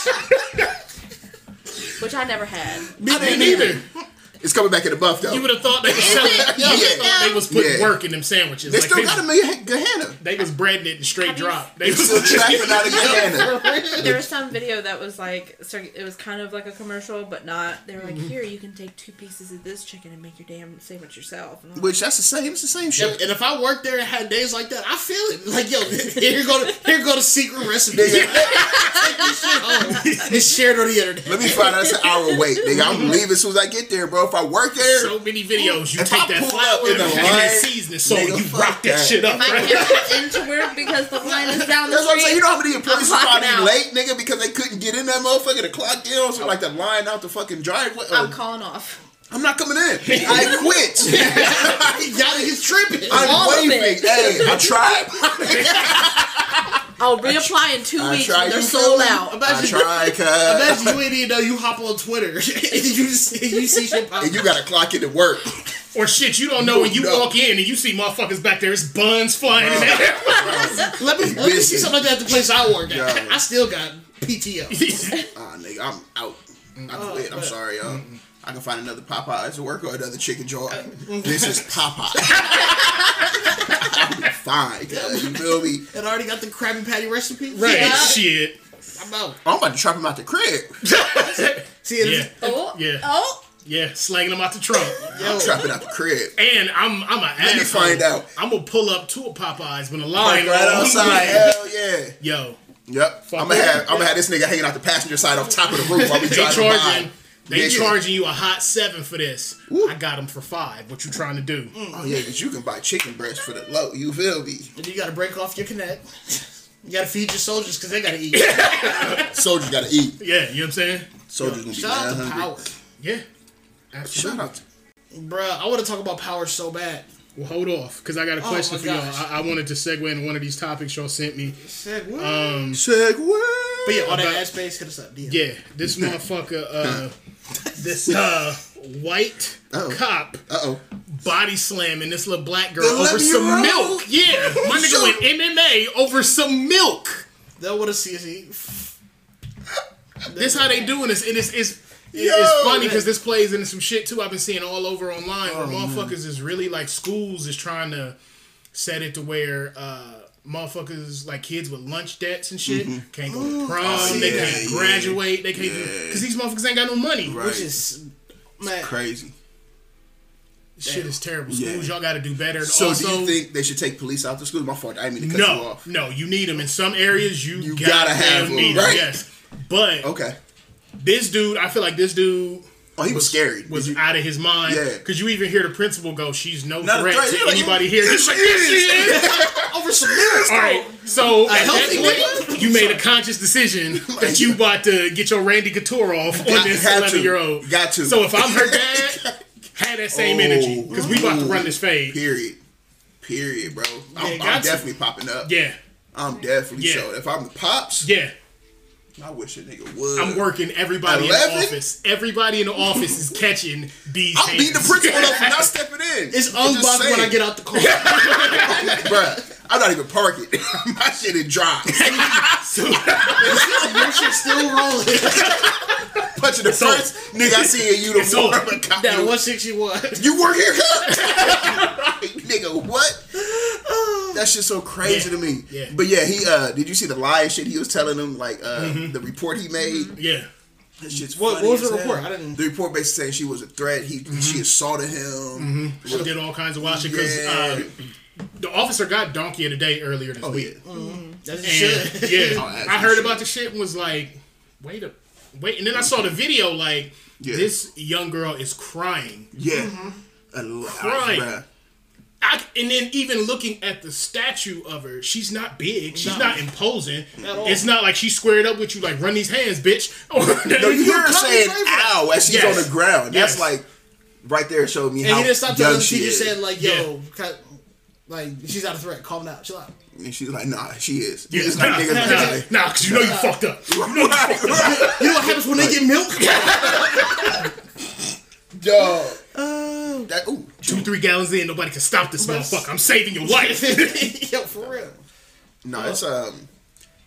Which I never had. I didn't either. It's coming back in the buff though. You would have thought they was selling. You would have thought they was putting Yeah. work in them sandwiches. They like still they, got a million Gehenna. they was breading it in straight Have you- drop. They was Still [LAUGHS] trapping out of Gehenna. [LAUGHS] There was some video that was like, so it was kind of like a commercial, but not. They were like, mm-hmm. here, you can take two pieces of this chicken and make your damn sandwich yourself. And I'm like, Which that's the same. It's the same And shit. and if I worked there and had days like that, I feel it. Like, yo, [LAUGHS] here go the here go the secret recipe. Take this shit home. It's shared on the internet. let me find out it's an hour wait. Nigga, I'm leaving as soon as I get there, bro. If I work there, so many videos. You take I that pull up flour in the and line, that seasoning salt, nigga, you rock that, that. shit up, if I right? can't get into work because the line is down the That's what I'm street. saying. You know how many employees I'm are probably late, nigga, because they couldn't get in that motherfucker to clock in, so like the line out the fucking driveway. Uh, I'm calling off. I'm not coming in. I [LAUGHS] quit. [LAUGHS] [LAUGHS] Y'all niggas tripping. I'm All waving. Hey, I tried. I'll reapply in two I weeks tried when they're to sold feel out. I [LAUGHS] Imagine, tried, cuz. imagine you ain't even know you hop on Twitter and [LAUGHS] you see, you see shit pop. And you gotta clock in to work. Or shit, you don't know when you No. walk in and you see motherfuckers back there, it's buns flying in there. [LAUGHS] Let me, let me see something like that at the place I work at. Yo. I still got PTO. Ah, nigga, I'm out. I quit. I'm sorry, y'all. I can find another Popeyes to work or another chicken joint. Uh, [LAUGHS] this is Popeye. [LAUGHS] I'm fine, cuz. You feel me? And I already got the Krabby Patty recipe. right, Yeah, shit. I'm out. I'm about to trap him out the crib. [LAUGHS] See, and Yeah, if- Oh, Yeah. oh. yeah, slanging them out the trunk. I'm trapping out the crib. And I'm I'm an Let me find out. I'm gonna pull up to a Popeyes when the Like line right long. outside. Hell yeah. Yo, Yep. Fuck I'm gonna have I'm gonna have this nigga hanging out the passenger side off top of the roof while we they driving charging by. They Nigga. charging you a hot seven for this. I got them for five. What you trying to do? Oh yeah, because you can buy chicken breast for the low. You feel me? and you gotta break off your connect. You gotta feed your soldiers because they gotta eat. [LAUGHS] Soldiers gotta eat. Yeah, you know what I'm saying? Soldiers gonna be Shout out to. Power. Yeah, absolutely. Shout out. to- Bruh, I want to talk about Power so bad. Well, hold off, because I got a Oh, question my for y'all. I, I wanted to segue into one of these topics y'all sent me. Said what? Um, segue. but yeah, all that ad space, hit us up. DM. yeah, this [LAUGHS] motherfucker, uh, this uh, white Uh-oh. cop Uh oh. body slamming this little black girl The over some 11-year-old? milk. Yeah, my [LAUGHS] nigga went MMA over some milk. They'll want to see us eat. This how they doing this, and it's it's. Yo, it's funny because this plays into some shit too. I've been seeing all over online where motherfuckers is really like schools is trying to set it to where uh motherfuckers like kids with lunch debts and shit mm-hmm. can't go to prom, oh, they yeah, can't yeah. graduate, they can't do because these motherfuckers ain't got no money. Right. Which is, man, Crazy. Shit is terrible. Yeah. Schools, y'all got to do better. So also, do you think they should take police out the schools? My fault. I didn't mean to cut you no, off. no, you need them in some areas. You, You gotta, gotta have have them, need right? Yes, but Okay. this dude, I feel like this dude Oh, he was, scary. was you- out of his mind. Yeah. because you even hear the principal go, "She's no Not threat, threat. to like, anybody here." He's like, "Yes, she is." [LAUGHS] Over some lyrics, All right, so at that point, you made a conscious decision [LAUGHS] that you about to get your Randy Couture off on this eleven year old. Got to. So if I'm her dad, [LAUGHS] have that same Oh. energy because we about to run this fade. Period. Period, bro. I'm, Yeah, I'm definitely popping up. Yeah, I'm definitely Yeah. showing. If I'm the pops, yeah. I wish a nigga would. I'm working everybody in the office. Everybody in the office is catching these. I'm beating the principal up for not stepping in. It's unblocked when I get out the car. [LAUGHS] Bruh, I'm not even parking. [LAUGHS] My shit is dry. So, your shit still rolling. Punching the So- first nigga I see in [LAUGHS] uniform. so- a cop. That 161. You work here, [LAUGHS] nigga, what? [SIGHS] That shit's so crazy Yeah. to me. Yeah. But yeah, he uh did you see the lie shit he was telling them, like uh the report he made? Yeah, That shit's What- what was the report? I didn't- The report basically saying she was a threat. He she assaulted him. she did all kinds of wild shit because Yeah. uh, the officer got donkey of the day earlier this Oh week. yeah. Mm-hmm. That's And shit. yeah, [LAUGHS] Oh, that's I heard shit. about the shit and was like, wait a wait, and then I saw the video like Yeah. this young girl is crying. Yeah. Mm-hmm. A lot, Crying. bruh. I, and then even looking at the statue of her, she's not big. She's No. not imposing. all. It's not like she's squared up with you like run these hands, bitch. [LAUGHS] No, you [LAUGHS] hear her saying ow as she's Yes. on the ground. That's Yes. like right there showed me And how he didn't stop young telling the she teacher is. said like, yo, Yeah. Cut, like she's out of threat. Calm down. Chill out. And she's like, nah, she is. Yeah, It's like nah, niggas nah, like, nah, cause you know you fucked up. You know you fucked up. You know what happens when they get milk? [LAUGHS] dog. Uh, That ooh, Two, three gallons in, nobody can stop this motherfucker. I'm saving your life. [LAUGHS] yo, for real. no, it's um,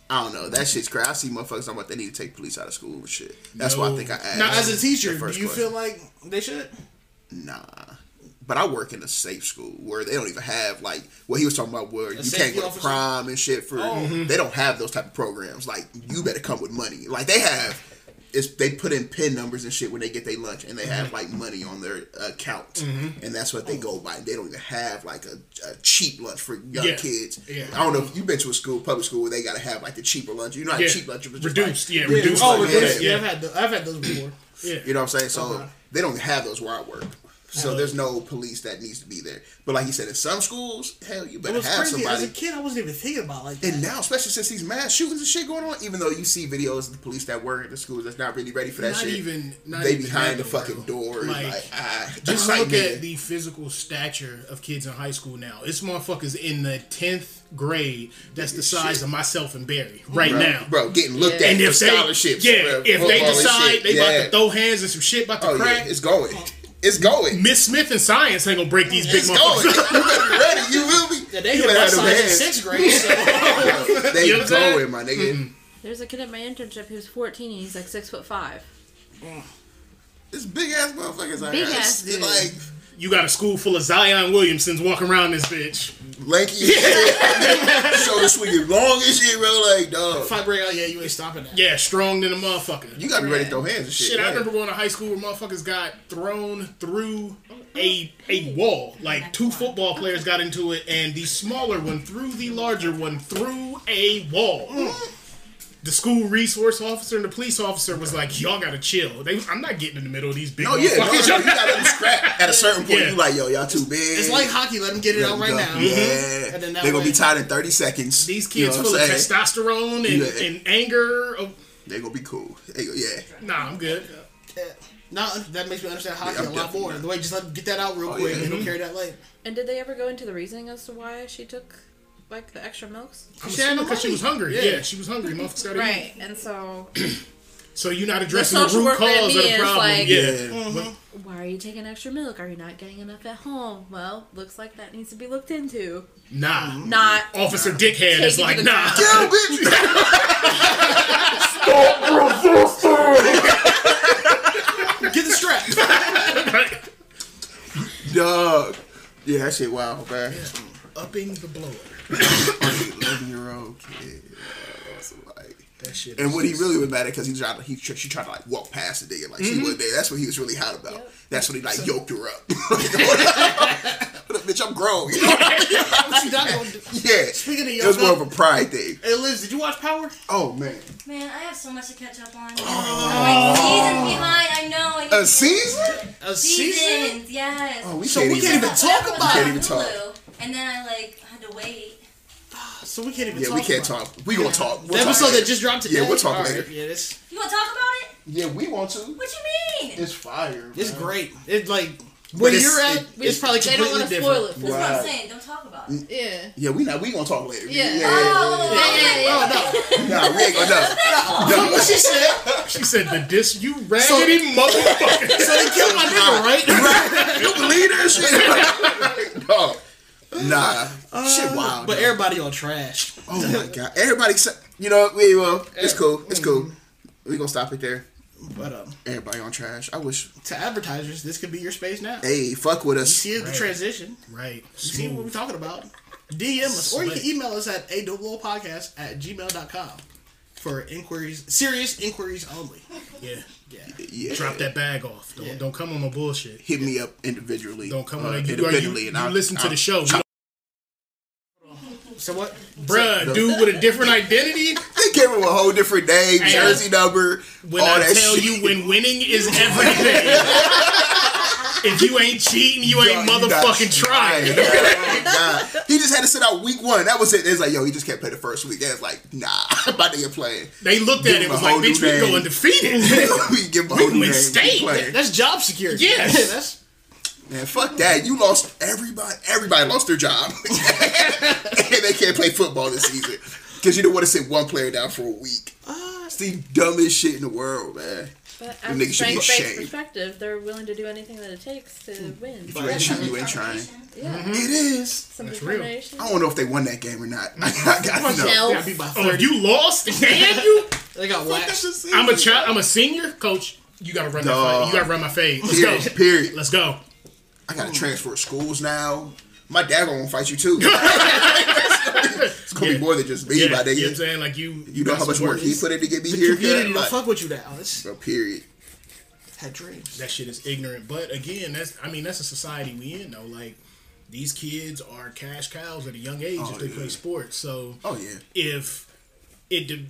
I don't know. That shit's crazy. I see motherfuckers talking about they need to take police out of school and shit. That's why I think I asked. Now, as a teacher, do you question. feel like they should? Nah. But I work in a safe school where they don't even have like what he was talking about where you can't safety go to officer? prom and shit for Oh. Mm-hmm. they don't have those type of programs. Like you better come with money. Like they have it's they put in pin numbers and shit when they get their lunch and they Mm-hmm. have like money on their account mm-hmm. and that's what they go by. They don't even have like a, a cheap lunch for young Yeah. kids. Yeah. I don't know if you've been to a school, public school, where they gotta have like the cheaper lunch. You know how Yeah. cheap lunch was just Reduced, like- yeah, Yeah. reduced. Oh, like, reduced. yeah. Oh, yeah, I've had the, I've had those before. Yeah. You know what I'm saying? So Okay. they don't have those where I work. So there's no police that needs to be there. But like you said, in some schools, hell, you It better was have crazy. As a kid, I wasn't even thinking about like that. And now, especially since these mass shootings and shit going on, even though you see videos of the police that work at the schools that's not really ready for that Not shit, even- not they even behind the fucking bro. door, Like, like, ah, Just like, look nigga. at the physical stature of kids in high school now. It's motherfuckers in the tenth grade that's the size Shit. of myself and Barry right bro, now. bro, getting looked Yeah. at And for if they, scholarships, yeah, bro, if they decide they about to throw hands and some shit about to oh crack, yeah, it's going, it's going, Miss Smith and science ain't gonna break these big it's going. you motherfuckers. better be ready. You will be. Yeah, they you hit better my have them in sixth grade. So. [LAUGHS] They You know what I'm going, my nigga. Mm-hmm. There's a kid at my internship who's 14 and he's like six foot five. It's big ass motherfuckers out Big here. ass It's dude. like you got a school full of Zion Williamsons walking around this bitch. lanky [LAUGHS] as shit. Shoulder swinging long as shit, bro. Like, dog. if I break out, yeah, you ain't stopping that. Yeah, strong than a motherfucker. You gotta be ready to throw hands and shit. Shit, I yeah. remember going to high school where motherfuckers got thrown through a a wall. Like two football players got into it, and the smaller one threw the larger one through a wall. Mm. The school resource officer and the police officer was like, "Y'all gotta chill. They, I'm not getting in the middle of these big No, yeah, no, no, you gotta let them scrap. At a certain point, Yeah. you like, yo, y'all too big. It's like hockey. Let them get it out right now. Yeah, mm-hmm. And then that they're gonna be tired in thirty seconds. These You know kids full I'm of testosterone and, Yeah. and anger. Oh, They're gonna be cool. They go, yeah. nah, I'm good. Yeah. Now that makes me understand hockey Yeah, a lot more. not. The way just let them get that out real Oh, quick yeah. and they'll mm-hmm. carry that later. And did they ever go into the reasoning as to why she took like the extra milks? I'm She had no because she was hungry. Yeah. Yeah, she was hungry. Motherfuckers gotta eat. Right, and so So you're not addressing the, social root cause of the problem. like- yeah. Yeah. But- why are you taking extra milk? Are you not getting enough at home? Well, looks like that needs to be looked into. Nah. Not Officer Dickhead is Take it to like, the nah. Kill, bitch. Get the strap. [LAUGHS] Dog. Yeah, that shit wild, man. Upping the blower. Eleven year old kid. So like, That shit. and is what he really was mad at because he tried to, he tr- she tried to like walk past the nigga like she mm-hmm. wasn't there. That's what he was really hot about. Yep. That's what he like yoked her up. [LAUGHS] grow. You know? [LAUGHS] What you not gonna do? yeah. Speaking of it young was more of a pride thing. Hey Liz, did you watch Power? Oh man, Man, I have so much to catch up on. Oh. I'm like seasons behind. I know. I need a season? A season? Seasons, yes. Oh, we So can't we even. can't even But talk that was about Can't even talk. Hulu, And then I like had to wait. So we can't even Yeah, talk we can't about talk. We gonna talk. it. We'll The talk episode later. that just dropped today? Yeah, we'll talk All right, later. Yeah, this You want to talk about it? Yeah, we want to. What you mean? It's fire. it's man. great. It's like where it's- you're at, it- it's probably They don't want to different. spoil it for That's what I'm saying. Don't talk about it. Yeah. Yeah, we not. We gonna talk later. Yeah. yeah, Oh, oh, oh Yeah, yeah, yeah. Oh, [LAUGHS] nah, we ain't gonna. [LAUGHS] No, no. What she said? She said the dis you raggedy motherfucker. So they killed my nigga, right? [LAUGHS] You believe that shit? no. Nah, shit wild. But man. everybody on trash. oh my god, everybody. You know, we well, it's cool. It's cool. We gonna stop it there. But um, Everybody on trash. I wish. to advertisers, this could be your space now. Hey, fuck with us. You us. see the transition. Right. You see what we're talking about. DM us, or you can email us at a podcast at gmail.com for inquiries, serious inquiries only. Yeah. Yeah. Yeah. Drop that bag off. Don't Yeah. don't come on no bullshit. Hit me up individually. Don't come uh, on. You, independently, you, and you I'll listen to I'll the show. You chop- So what? Bruh, dude with a different identity. They gave him a whole different name, jersey number, When all I that tell shit. you when winning is everything. [LAUGHS] if you ain't cheating, you ain't Yo, you not motherfucking trying. Oh, God. He just had to sit out week one. That was it. It's like, yo, he just can't play the first week. They was like, nah, [LAUGHS] my nigga playing. They looked Give at it him was like, whole bitch, we name. go undefeated. [LAUGHS] we give him a whole new win state. Keep. That's job security. Yeah, [LAUGHS] that's Man, fuck that. You lost everybody. Everybody lost their job, and they can't play football this season because you don't want to sit one player down for a week. It's the dumbest shit in the world, man. But The as niggas a strength-based perspective, they're willing to do anything that it takes to hmm. win. You ain't, try- you ain't trying. Yeah. Mm-hmm. It is. Some That's real. I don't know if they won that game or not. [LAUGHS] I mm-hmm. got to know. Gotta be by oh, you lost, [LAUGHS] can [LAUGHS] you? They got waxed. I'm a child. I'm a senior coach. You gotta run that. Dog. Fight. You gotta run my fade. Let's go. Period. Period. Let's go. I gotta transfer schools now. My dad gonna fight you too. [COUGHS] it's gonna Yeah. be more than just me, Yeah, my you know what I'm saying? Like you, You know how much some work he words. put in to get me The here? community cuz? don't Like, fuck with you now. It's bro, period. had dreams. That shit is ignorant. But again, that's I mean that's a society we in though. Like these kids are cash cows at a young age Oh, if they yeah. play sports. So Oh yeah. if it de-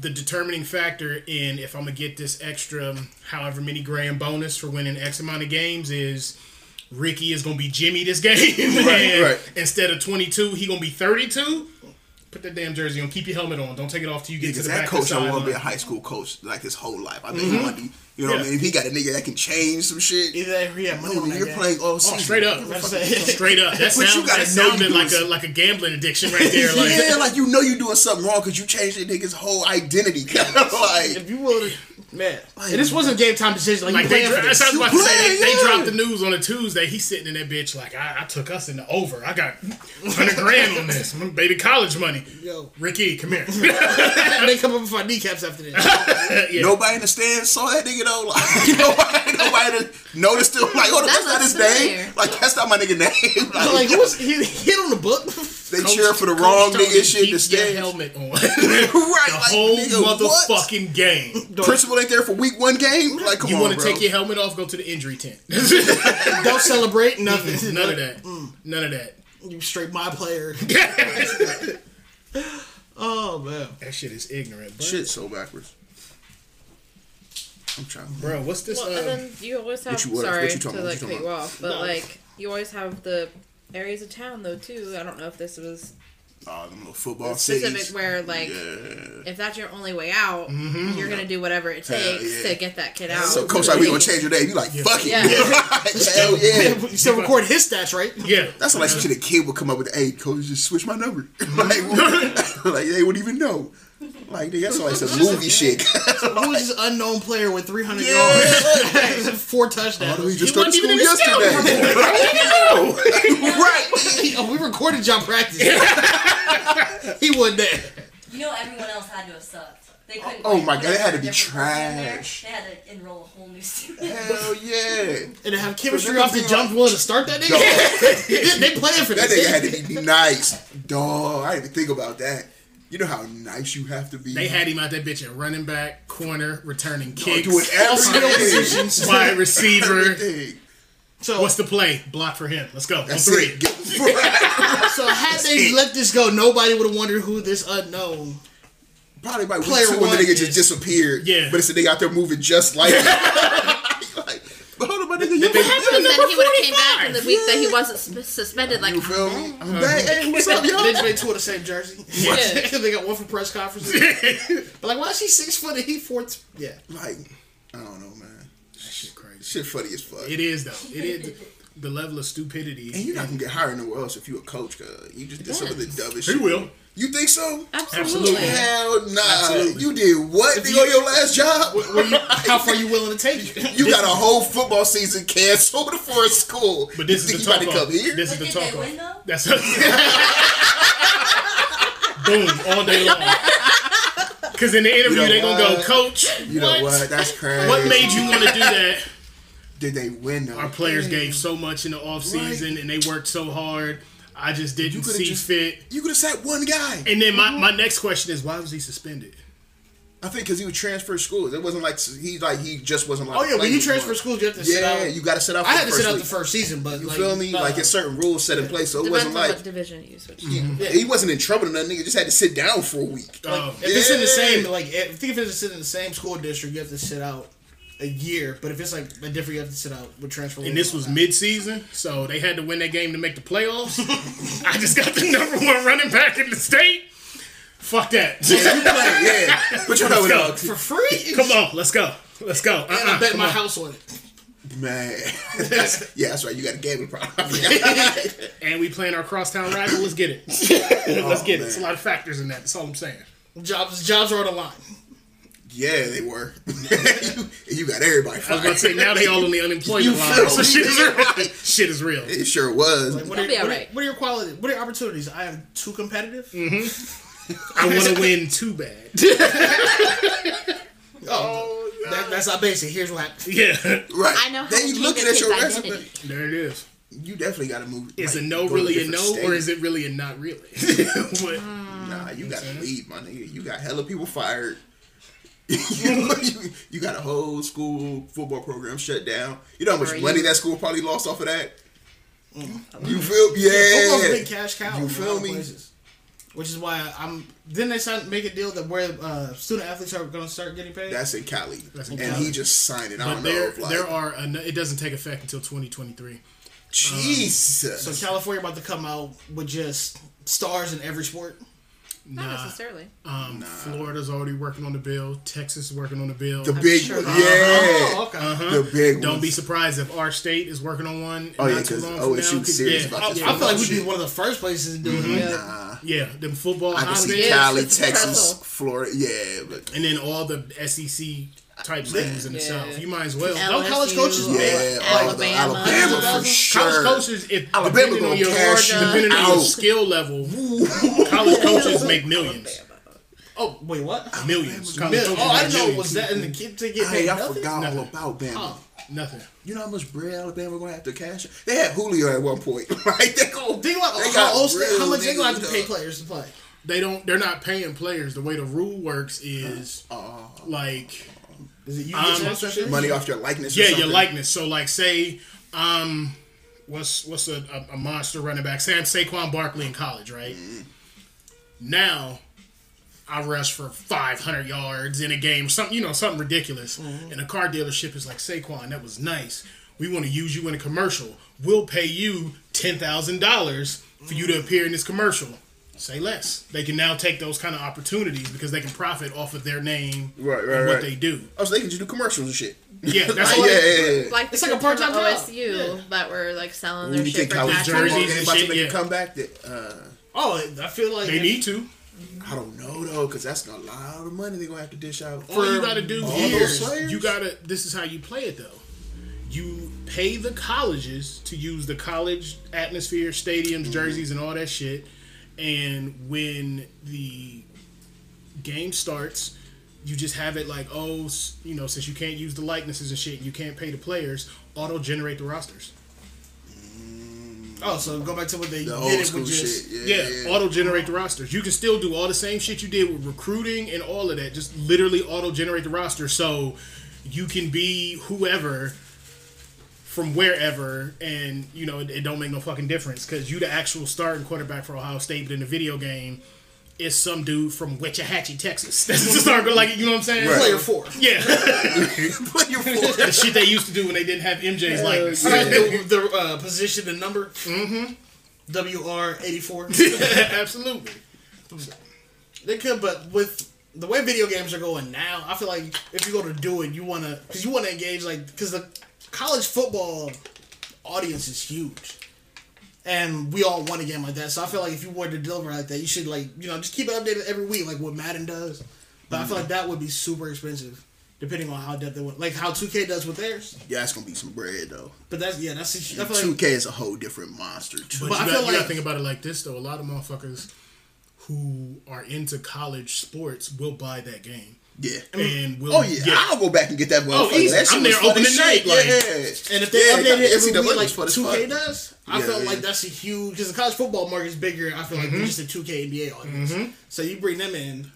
the determining factor in if I'm gonna get this extra however many grand bonus for winning X amount of games is Ricky is gonna be Jimmy this game, [LAUGHS] and right. instead of 22, he gonna be 32. Put that damn jersey on. Keep your helmet on. Don't take it off till you get Because to the that back of the coach don't want to be a high school coach like his whole life. I think he mm-hmm. want to be, you know what I mean? If he got a nigga that can change some shit, Either that or he had money no, you're game. playing all Oh, straight up, straight up. That, [LAUGHS] But you gotta that know you sounded like a some- like a gambling addiction right there. Like yeah, like you know you're doing something wrong because you changed the nigga's whole identity. [LAUGHS] Kind of like, If you would man. and this wasn't a game time decision. Like, Like they, playing dro- this. that's what I was about to say. They, playing, they dropped the news on a Tuesday. He's sitting in that bitch like, I, I took us in the over. I got hundred grand on this, baby, college money. Yo. Ricky, come here. [LAUGHS] they come up with my kneecaps after this. yeah. nobody in the stands saw that nigga though. Like, nobody, nobody noticed him. Like, oh, that's That not his looks name. Like, that's not my nigga name. Like, like, who was he hit on the book? they Coach- cheer for the Coach wrong nigga shit. Keep The your helmet on. [LAUGHS] right, the like, whole nigga, what? motherfucking game. [LAUGHS] Principal ain't there for week one game. Like, come You on, want to take your helmet off? Go to the injury tent. [LAUGHS] Don't celebrate nothing. None of that. Mm. None of that. You straight my player. Oh man. That shit is ignorant, bro. Shit, so backwards. I'm trying. Bro, what's this? Well, uh, and then you always have. What you- what- sorry what you talking to about? like What you cut talking you about? off, but No. like you always have the areas of town though too. I don't know if this was Oh, them little football specific cities. where like Yeah. if that's your only way out, you're gonna do whatever it takes yeah. to get that kid out. So, coach, like, we gonna change your name. You like, fuck it. Yeah. [LAUGHS] Hell yeah. [LAUGHS] You still record his stats, right? yeah. That's like some shit a kid would come up with. Hey, coach, just switch my number. [LAUGHS] like, like they wouldn't even know. Like that's like some movie shit. Who's this unknown player with 300 Yeah. yards, [LAUGHS] four Why touchdowns? do we just He started wasn't school in the scout yesterday? [LAUGHS] right. oh, we recorded y'all practice. [LAUGHS] he wasn't there. You know everyone else had to have sucked. They couldn't. Oh like, my God, it had to be different person in there. trash. They had to enroll a whole new student. Hell yeah. And to have chemistry off the jump willing to start that nigga. they playing for That this. nigga had to be nice. Dog, I didn't even think about that. You know how nice you have to be. They had him out that bitch at running back, corner, returning Dog, kicks, doing skill everything. positions. [LAUGHS] wide receiver. Everything. So What's the play? Block for him. Let's go. That's on three. it. Get- [LAUGHS] so had they it. let this go, nobody would have wondered who this unknown. Probably by Player two when the one nigga just disappeared. Yeah. But it's a nigga out there moving just like. like [LAUGHS] but hold on, my nigga. Then he would have came back in the week that he wasn't suspended. Like, you feel me? I'm back. Hey, what's up, [LAUGHS] They yo? just made two of the same jersey. Yeah. [LAUGHS] they got one for press conferences. [LAUGHS] but like, why is he six foot and he fourth? Yeah. Like, I don't know, man. That Shit, crazy. Shit funny as fuck. It is though. It is the level of stupidity. And you're not gonna get hired nowhere else if you a coach, cuz. You just did some of the dumbest He shit. will. You think so? Absolutely. Absolutely. Hell nah. Absolutely. You did what nigga, on your last job? Were you, how far are you willing to take it? You got a whole football season canceled [LAUGHS] for a school. But this you is think the you talk about to come here? This is But the talk they off. That's [LAUGHS] boom all day long. [LAUGHS] Because in the interview You know they gonna go. Coach, you know what? That's crazy. what made you want to do that? Did they win though? Our players gave so much in the off season and they worked so hard. I just didn't could've see just- fit. You could have sat one guy. And then my, my next question is, why was he suspended? I think because he would transfer schools. It wasn't like he like he just wasn't like. Oh yeah, when you transfer schools, you have to sit Yeah, you got to sit out. For I had the to sit out week. the first season, but You like, feel me? uh, like it's certain rules set in place, so it wasn't like what division you switch. to. yeah. he wasn't in trouble or nothing. He just had to sit down for a week. Oh, If it's in the same, like, if, I think if it's in the same school district, you have to sit out a year. But if it's like a different, you have to sit out with transfer. and this was mid season, so they had to win that game to make the playoffs. I just got the number one running back in the state. Fuck that. Yeah, you play, yeah. [LAUGHS] But you know Let's go. what? for free. Come on, let's go. Let's go. And Uh-uh, I bet my on. house on it. Man, that's, [LAUGHS] yeah, that's right. You got a gambling problem. [LAUGHS] And we playing our crosstown rival. Let's get it. let's get it. Oh, it's a lot of factors in that. That's all I'm saying. Jobs, jobs are on the line. Yeah, they were. [LAUGHS] you, you got everybody I was fired. about to say now they all on the [LAUGHS] unemployment You line. So [LAUGHS] shit is real. shit is real. It sure was. What are, That'll be what, are, what are your qualities? What are your opportunities? I am too competitive. Mm-hmm. I want to win too bad. Oh, oh that, that's not basic. Here's what happened. Yeah, right. I know how Then you change looking at your kid's resume. there it is. You definitely got to move. Is like, a no really a different no, or is it really a not really? What- Nah, you got to mm. leave, my nigga. You got hella people fired. [LAUGHS] you, you, you got a whole school football program shut down. You know how much money that school probably lost off of that? Mm. You feel? Football's a Yeah. big cash cow. You in feel me? places. Which is why I'm. Then they signed make a deal that where uh, student athletes are going to start getting paid. That's in Cali, That's in and Cali. he just signed it. I But don't there, know. If, like, there are. An, it doesn't take effect until 2023. Jesus. so California about to come out with just stars in every sport. Not Nah. necessarily. Um, Florida's already working on the bill. Texas is working on the bill. the big, sure. yeah, Oh, okay. Uh-huh. the big. Don't ones. be surprised if our state is working on one. Oh, not yeah, too 'cause long OSU from now. 'cause- serious yeah, about this I feel like we'd be one of the first places to do it. Yeah. Nah, yeah, them football I can see hotbeds, Cali, Texas. Florida. Yeah, but and then all the SEC type schools in the Yeah. South. You might as well. LSU, Don't college coaches or yeah, all Alabama. Alabama for sure. College coaches, if Alabama depending on your cash you depending on your skill level, college [LAUGHS] coaches make millions. Oh wait, what? Millions. Mil- College coaches oh, I didn't know it millions. was that in the kid to get Hey, I nothing. forgot all about Bama. Oh. Nothing. You know how much bread Alabama gonna have to cash? They had Julio at one point. [LAUGHS] Right? They go. Think about they how, got old, real how much they gonna have to pay players to play. They don't. They're not paying players. The way the rule works is Oh. like Is it you Um, get? Money off your likeness. or yeah, your likeness. So like say, um, what's what's a, a, a monster running back? Sam Saquon Barkley in college, right? Now, I rush for 500 yards in a game, something you know, something ridiculous, mm-hmm. and a car dealership is like Saquon, that was nice. We want to use you in a commercial. We'll pay you ten thousand dollars for you to mm-hmm. appear in this commercial. Say less. They can now take those kind of opportunities because they can profit off of their name Right, right, and what right. they do. Oh, so they can just do commercials and shit. Yeah, [LAUGHS] that's Like, what- yeah, yeah, yeah. Like It's like a kids part-time job. OSU Yeah. that were like selling When their you shit think for college jerseys and game about shit, to make yeah. a comeback? That uh, Oh, I feel like They if- need to. I don't know though, because that's a lot of money they're gonna have to dish out. All you gotta do is you gotta. This is how you play it though. You pay the colleges to use the college atmosphere, stadiums, Mm-hmm. jerseys, and all that shit. And when the game starts, you just have it like, oh, you know, since you can't use the likenesses and shit, and you can't pay the players. Auto generate the rosters. Oh, so go back to what they The did old it school with just shit. Yeah, Yeah, auto generate the rosters. You can still do all the same shit you did with recruiting and all of that. Just literally auto generate the roster so you can be whoever from wherever, and you know it, it don't make no fucking difference because you the actual starting quarterback for Ohio State, but in the video game, it's some dude from Wetchahatchee, Texas. [LAUGHS] That's the starter, like you know what I'm saying? Right. Player four. Yeah, [LAUGHS] [LAUGHS] Player four. the shit they used to do when they didn't have MJ's likeness. I mean, the, the uh, position and number. Mm-hmm. WR eighty four. Absolutely. They could, but with the way video games are going now, I feel like if you go to do it, you want to because you want to engage like because the college football audience is huge, and we all want a game like that. So I feel like if you were to deliver like that, you should like you know just keep it updated every week, like what Madden does. But I feel like that would be super expensive, depending on how depth they want, like how two K does with theirs. Yeah, it's gonna be some bread though. But that's yeah, that's I feel Two like K is a whole different monster. Too. But, But I you, feel got, you gotta like- think about it like this though. A lot of motherfuckers who are into college sports will buy that game. Yeah. And mm-hmm. will Oh yeah, I'll go back and get that. Oh, motherfucker. easy. That I'm was there fun opening as night, like- yeah. And if they Yeah, updated it NCAA every week like was fun as 2K fuck. does, I Yeah, felt yeah. like that's a huge because the college football market is bigger. I feel like than mm-hmm. just a 2K NBA audience. Mm-hmm. So you bring them in.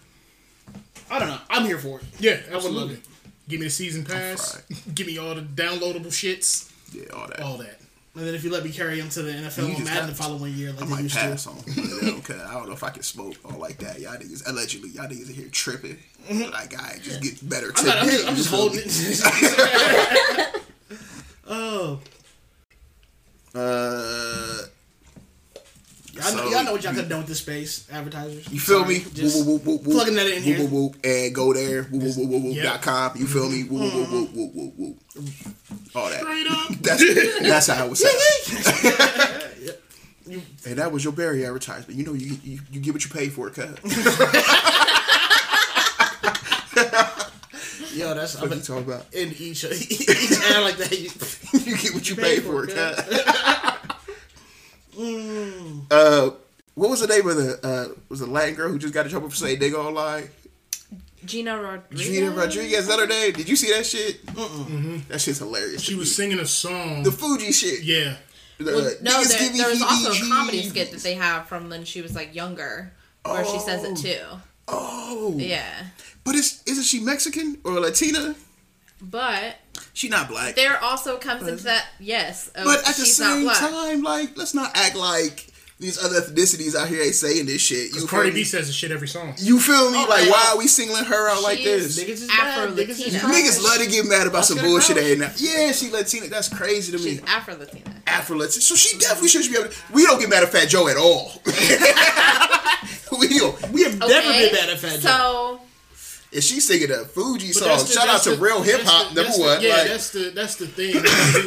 I don't know. I'm here for it. Yeah, I would love absolutely. Give me the season pass. Give me all the downloadable shits. Yeah, all that. All that. And then if you let me carry him to the NFL You on just Madden the following year, I like they might used pass to. on. Okay, I don't know if I can smoke or like that. Y'all niggas allegedly, y'all niggas are here tripping. Like I just get better. I'm, not, I'm, just, I'm just holding it. [LAUGHS] [LAUGHS] oh, Uh, y'all, know, y'all know what y'all could have done with this space, advertisers. you feel Sorry, me? Just whoop, whoop, whoop, whoop, plugging that in whoop, here. Whoop, whoop, and go there. Whoop, whoop, whoop, whoop, whoop, Yep. dot com. You feel me? Whoop, whoop, whoop, mm-hmm. whoop, whoop, whoop, whoop. All that. Straight up. [LAUGHS] That's that's how it was set. [LAUGHS] And that was your Barry advertisement. You know, you you, you get what you pay for, cut. [LAUGHS] Yo, that's What I'm you talking about? in each each ad like that. You, you get what you pay, Pay for, for it, cut. Uh, what was the name of the uh was the Latin girl who just got in trouble for saying nigga online? Gina Rodriguez. Gina Rodriguez, is that her name? Did you see that shit? Mm-mm. That shit's hilarious. She was singing a song. the Fugees shit. yeah. The, Well, no, there, there was also a comedy skit that they have from when she was like younger, where she says it too. Oh, Yeah, but it's isn't she Mexican or Latina? but She not black. there also comes into that yes, of But at the same time, like, let's not act like these other ethnicities out here ain't saying this shit. You Cardi feel B says this shit every song. You feel me? Oh, like, yeah. why are we singling her out like this? niggas is bad. Niggas is Afro-Latina. trash. Niggas love to get mad about some bullshit. Ain't that? Yeah, she Latina. That's crazy to me. She's Afro Latina. Afro Latina. So she definitely should be able to. We don't get mad at Fat Joe at all. [LAUGHS] we don't. We have never been mad at Fat Joe. So If she's singing a Fugees But song, the- shout out to the- real hip hop. Number one. Yeah, like, that's the that's the thing.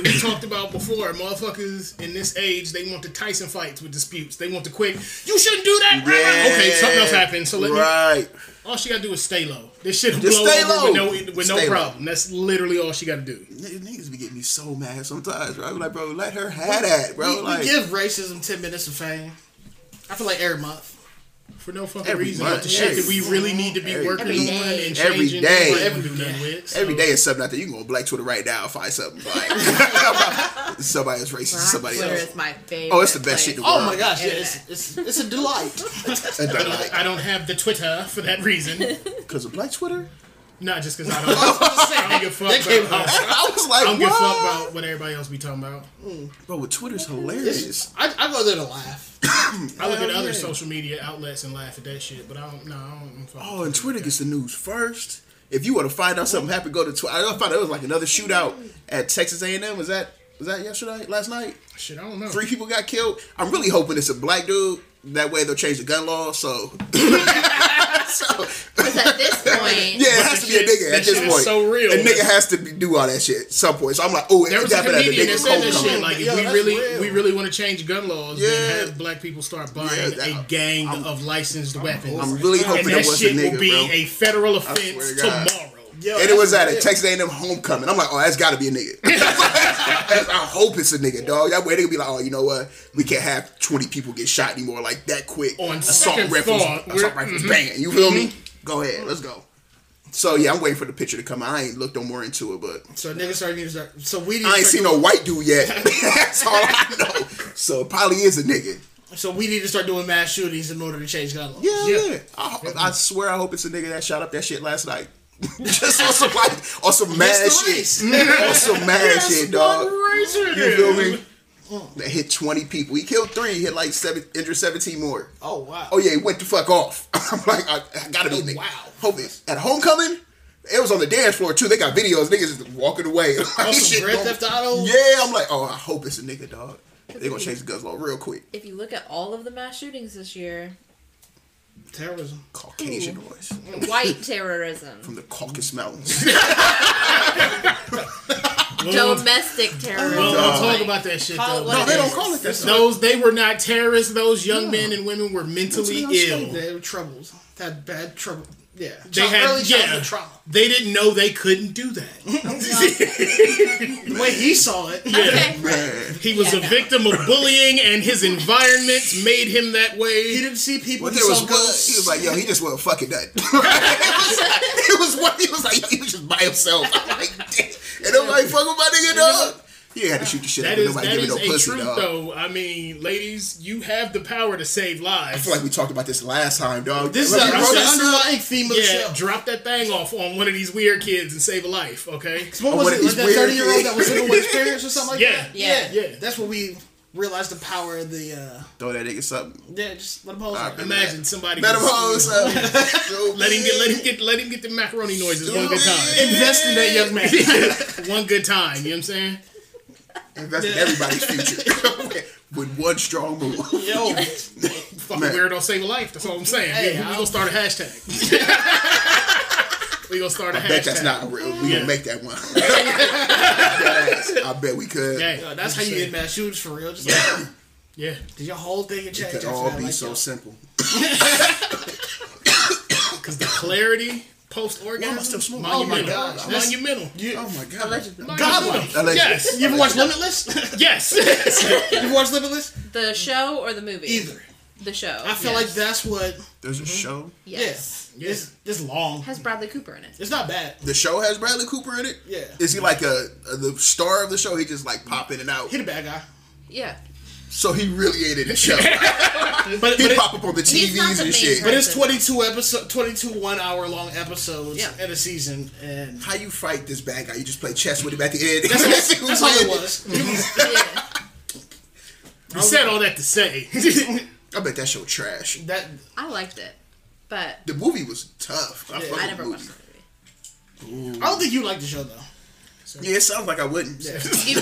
we, we talked about before. Motherfuckers in this age, they want the Tyson fights with disputes. They want the quick. You shouldn't do that. yeah, Okay, something else happened. So let me. right. All she gotta do is stay low. This shit will Just blow over low. with no with no low. problem. That's literally all she gotta do. Niggas niggas be getting me so mad sometimes, bro. I be like, bro, let her have that, bro. we, like, we give racism ten minutes of fame. I feel like every month. For no fucking Every reason. month, But the shit that we really need to be every working day. on and Every changing. day. nobody ever do nothing with. So- Every day is something out there. You can go on Black Twitter right now and find something like [LAUGHS] somebody is racist to Black somebody Twitter else. is my favorite. Oh, it's the best shit in place. the Oh my gosh, yeah, it's, it's it's a delight. [LAUGHS] And I don't, I don't have the Twitter for that reason. [LAUGHS] Because of Black Twitter? Not just because I don't, [LAUGHS] I don't give a fuck That came about. out. I was like, I don't give a fuck about what everybody else be talking about. Mm. Bro, with Twitter's hilarious. I, I go there to laugh. [COUGHS] I look at other yeah. social media outlets and laugh at that shit, but I don't. No, I don't. I'm fucking Oh, and Twitter gets the news first. If you want to find out something happened, go to Twitter. I found out it was like another shootout at Texas A&M. Was that was that yesterday? Last night? shit. I don't know. Three people got killed. I'm really hoping it's a black dude. That way they'll change the gun law. So, [LAUGHS] [LAUGHS] so Because at this point, [LAUGHS] yeah, it has to be a nigga at this point. so real. A nigga has to be, do all that shit at some point. So I'm like, oh, it There was a happened at the comedian that nigga said that shit. Like, Yo, if we really, real. we really want to change gun laws, Yeah. then have black people start buying Yeah, that- a gang of licensed weapons. I'm really hoping and it that was a shit nigga, will be bro. a federal offense tomorrow. Yo, and it was at a. Texas A&M homecoming. I'm like, oh, that's got to be a nigga. [LAUGHS] I hope it's a nigga, dog. That way they can be like, oh, you know what? We can't have 20 people get shot anymore like that quick. On assault rifles, thought, assault rifles, mhm. bang. You feel me? Go ahead, let's go. So yeah, I'm waiting for the picture to come out. I ain't looked no more into it, but So niggas starting to start. So we need. I ain't seen no white dude yet. [LAUGHS] [LAUGHS] that's all I know. So probably is a nigga. So we need to start doing mass shootings in order to change gun laws. Yeah, Yeah. yeah. I, I swear, I hope it's a nigga that shot up that shit last night. [LAUGHS] just on some like on some mad That's shit. [LAUGHS] on some mad shit, dog. Razor You feel me? That hit twenty people. He killed three. He hit like seven, injured seventeen more. Oh wow. Oh yeah, he went the fuck off. [LAUGHS] I'm like, I, I gotta be. Oh, wow. Hope it's at homecoming. It was on the dance floor too. They got videos. Niggas just walking away. Like, Oh, some shit Grand Theft Auto? Yeah, I'm like, oh, I hope it's a nigga, dog. They gonna change the guns law real quick. If you look at all of the mass shootings this year, Terrorism. Caucasian boys white [LAUGHS] terrorism, from the Caucasus Mountains. [LAUGHS] domestic terrorism. we'll Dog. talk about that shit Call though. no, it they don't call it that. Those they were not terrorists. Those young men and women were mentally Mentally ill. They were troubles. Had bad trouble. Yeah. They Child- had early childhood yeah. trauma. They didn't know they couldn't do that. [LAUGHS] [LAUGHS] The way he saw it. Okay. He was a Yeah. victim of bullying, and his environment made him that way. He didn't see people. But he there was saw one. ghosts. He was like, yo, he just wasn't fucking that. [LAUGHS] it was one. He was like, he was just by himself. I'm like, damn. And nobody fuck with my nigga, dog. He ain't had to shoot the shit That out of is nobody that giving is no a pussy, truth, dog. though. I mean, ladies, you have the power to save lives. I feel like we talked about this last time, dog. This is Let's the, roll is this the up. underlying theme of the yeah, show. drop that thing off on one of these weird kids and save a life. Okay. What was it? of Like that thirty year old that was living with his parents or something like Yeah. that? Yeah. Yeah. That's what we realized the power of the. uh Throw that nigga something. Yeah, just let him hold I it. bet. Imagine somebody Let him gets- hold something. Let him get let him get let him get the macaroni noises one good time. Invest in that young man. [LAUGHS] one good time. You know what I'm saying? Invest in everybody's future [LAUGHS] with one strong move. Yo, [LAUGHS] Fucking Man. weirdo save a life. That's all I'm saying. Hey, we, we gonna start a hashtag. [LAUGHS] we gonna start a I hashtag. bet that's not real. We Yeah. gonna make that one. I bet we could. Yeah, yo, that's how you get mass shootings for real. Just Yeah. like, Yeah. did your whole thing can It change could after all that? be Like, so yo, simple. Because the clarity post Why am I still orgasm, smoking? Oh, monumental. Oh my gosh, that's- monumental. Oh my god. Allegedly. Godlike. Allegedly. Yes. You ever watch Limitless? [LAUGHS] Yes. [LAUGHS] you ever watch Limitless? The show or the movie? Either. The show. I feel yes. like that's what. There's a mm-hmm. show. Yes. Yeah. It's, it's long. Has Bradley Cooper in it. It's not bad. The show has Bradley Cooper in it. Yeah. Is he like a, a the star of the show? He just like pop in and out. He the bad guy. Yeah. So he really ain't in the show. [LAUGHS] But, but, he it, pop up on the TVs the and main shit. but it's 22 episode, 22 one hour long episodes Yeah. in a season, and How you fight this bad guy? You just play chess with him at the end. that's, [LAUGHS] that's all it was. Yeah. [LAUGHS] You said all that to say. I bet that show trash. That I liked it, but The movie was tough. I, Yeah, I never the watched the movie. I don't think you like the show though. Yeah, it sounds like I wouldn't. You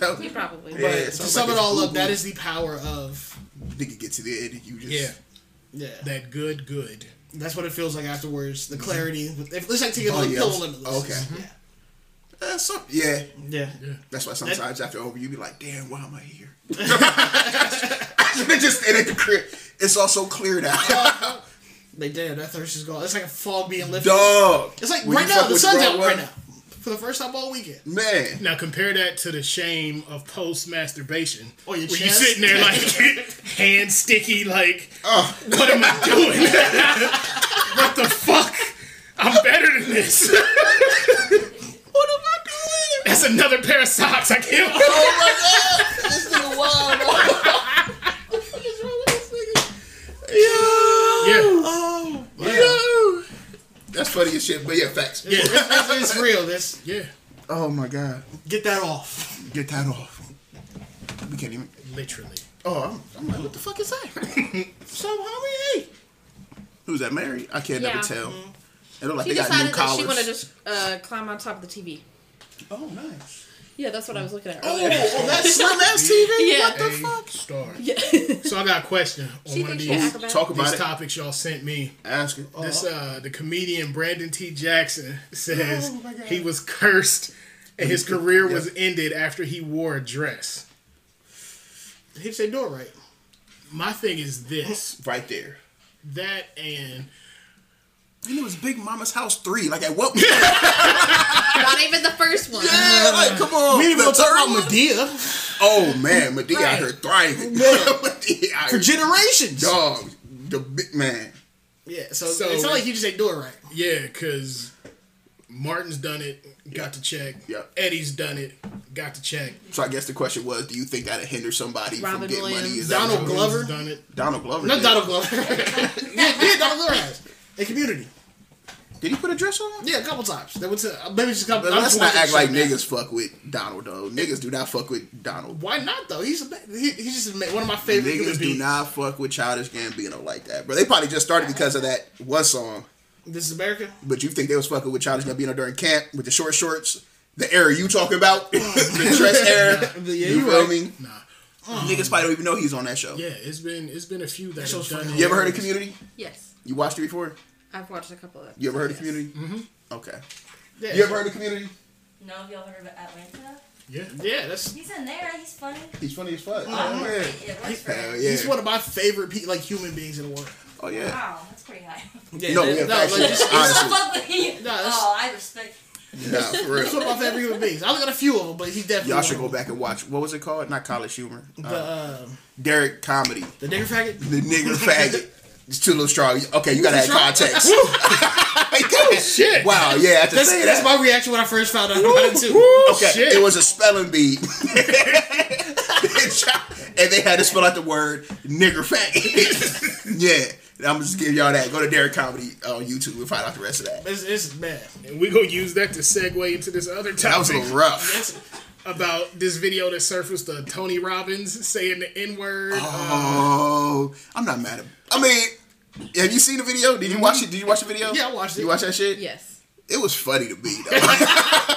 know, you probably would. Yeah, But it to sum like it it's all up, boo-boo. that is the power of Nigga get to the end and you just yeah. yeah. That good, good. That's what it feels like afterwards. The clarity. If, it's like taking Oh, a yeah. pill limitless. Okay. Uh, so, yeah, Yeah. that's why sometimes after over you be like, damn, why am I here? I should have just stayed at the crib. It's all so clear now. Like [LAUGHS] damn, that thirst is gone. It's like a fog being lifted. Dog. It's like When right now the sun's out right now for the first time all weekend. Man. Now compare that to the shame of post masturbation. Oh, your where you chest? sitting there like [LAUGHS] hand sticky, like Oh, what am I doing? [LAUGHS] what the fuck? I'm better than this. [LAUGHS] what am I doing? That's another pair of socks. I can't. oh my god. This nigga wild. What the fuck is wrong with this nigga? Yo. Yeah, Yo. That's funny as shit, but yeah, facts. yeah, It's, it's real. This yeah. Oh my god. get that off. Get that off. We can't even. Literally. Oh, I'm, I'm like, what the fuck is that? [LAUGHS] So homie, Who's that? Mary? I can't Yeah. never tell. It look like She they got new decided that she collars. wanted to just uh, climb on top of the TV. Oh, nice. Yeah, that's what I was looking at Oh, earlier. that's slim ass TV. Yeah. What the A fuck? star. Yeah. So I got a question [LAUGHS] on she one of these, she's acrobat. Talk about these it. topics y'all sent me. Ask it. This uh the comedian Brandon T. Jackson [LAUGHS] says Oh, he was cursed and his career was ended after he wore a dress. he'd say do it right. My thing is this Right there. that and And it was Big Momma's House 3. Like, at what [LAUGHS] point? Not even the first one. yeah, like, come on. We didn't even The talk about one? Madea Oh, man. Madea out Right. here thriving. Madea [LAUGHS] for generations. Dog. The big man. Yeah, so, So- it's not like you just ain't doing it right. yeah, because Martin's done it, got to check. Yep. Eddie's done it, got to check. So I guess the question was, do you think that'll hinder somebody from Robin getting money? Is Donald Glover? Done it. Donald Glover. Not did. Donald Glover. [LAUGHS] yeah, yeah, Donald Glover has a community. Did he put a dress on? Yeah, a couple times. That was to maybe just a couple. But let's not act like now. niggas fuck with Donald though. Niggas do not fuck with Donald. Why not though? He's a, he, he's just a, one of my favorite Niggas do beings. not fuck with Childish Gambino like that, bro. They probably just started because of that one song. This is America. But you think they was fucking with Childish Gambino during camp with the short shorts? The era you talking about? [LAUGHS] Oh, the dress era? Yeah, [LAUGHS] yeah, you you feel right. me? Nah. Uh-uh. Niggas probably don't even know he's on that show. Yeah, it's been it's been a few that show's have done You ever heard of Community? Yes, You watched it before? I've watched a couple of. You ever heard of. Community? Mm-hmm. Okay. Yeah, You ever heard of Community? No, have y'all heard of Atlanta? Yeah. Yeah, that's He's in there. He's funny. He's funny as fuck. Oh, Oh, yeah. It works for him. yeah. he's one of my favorite pe- like human beings in the world. Oh yeah. Wow, that's pretty high. Yeah, No, yeah, no, actually, like, just- honestly. fuck with you. No, oh, I respect. Nah, for He's real. one of my favorite human beings. I look at a few of them, but he's definitely. Y'all should one go back and watch. What was it called? Not College Humor. The Uh, uh, Derrick Comedy. the nigger faggot. The nigger faggot. It's too little strong. Okay, you gotta have context. oh [LAUGHS] shit. Wow, yeah, I have to That's, say that's my reaction when I first found out about it too. Okay, shit. it was a spelling bee. [LAUGHS] and they had to spell out the word nigger fat. [LAUGHS] yeah, I'm just giving y'all that. Go to Derrick Comedy on YouTube and find out the rest of that. It's, it's man. And we gonna use that to segue into this other topic That was a little rough. That's, about this video that surfaced of Tony Robbins saying the N word. Oh, I'm not mad at. I mean, have you seen the video? Did you watch it? Did you watch the video? Yeah, I watched it. You watch that shit? Yes. It was funny to me though. [LAUGHS]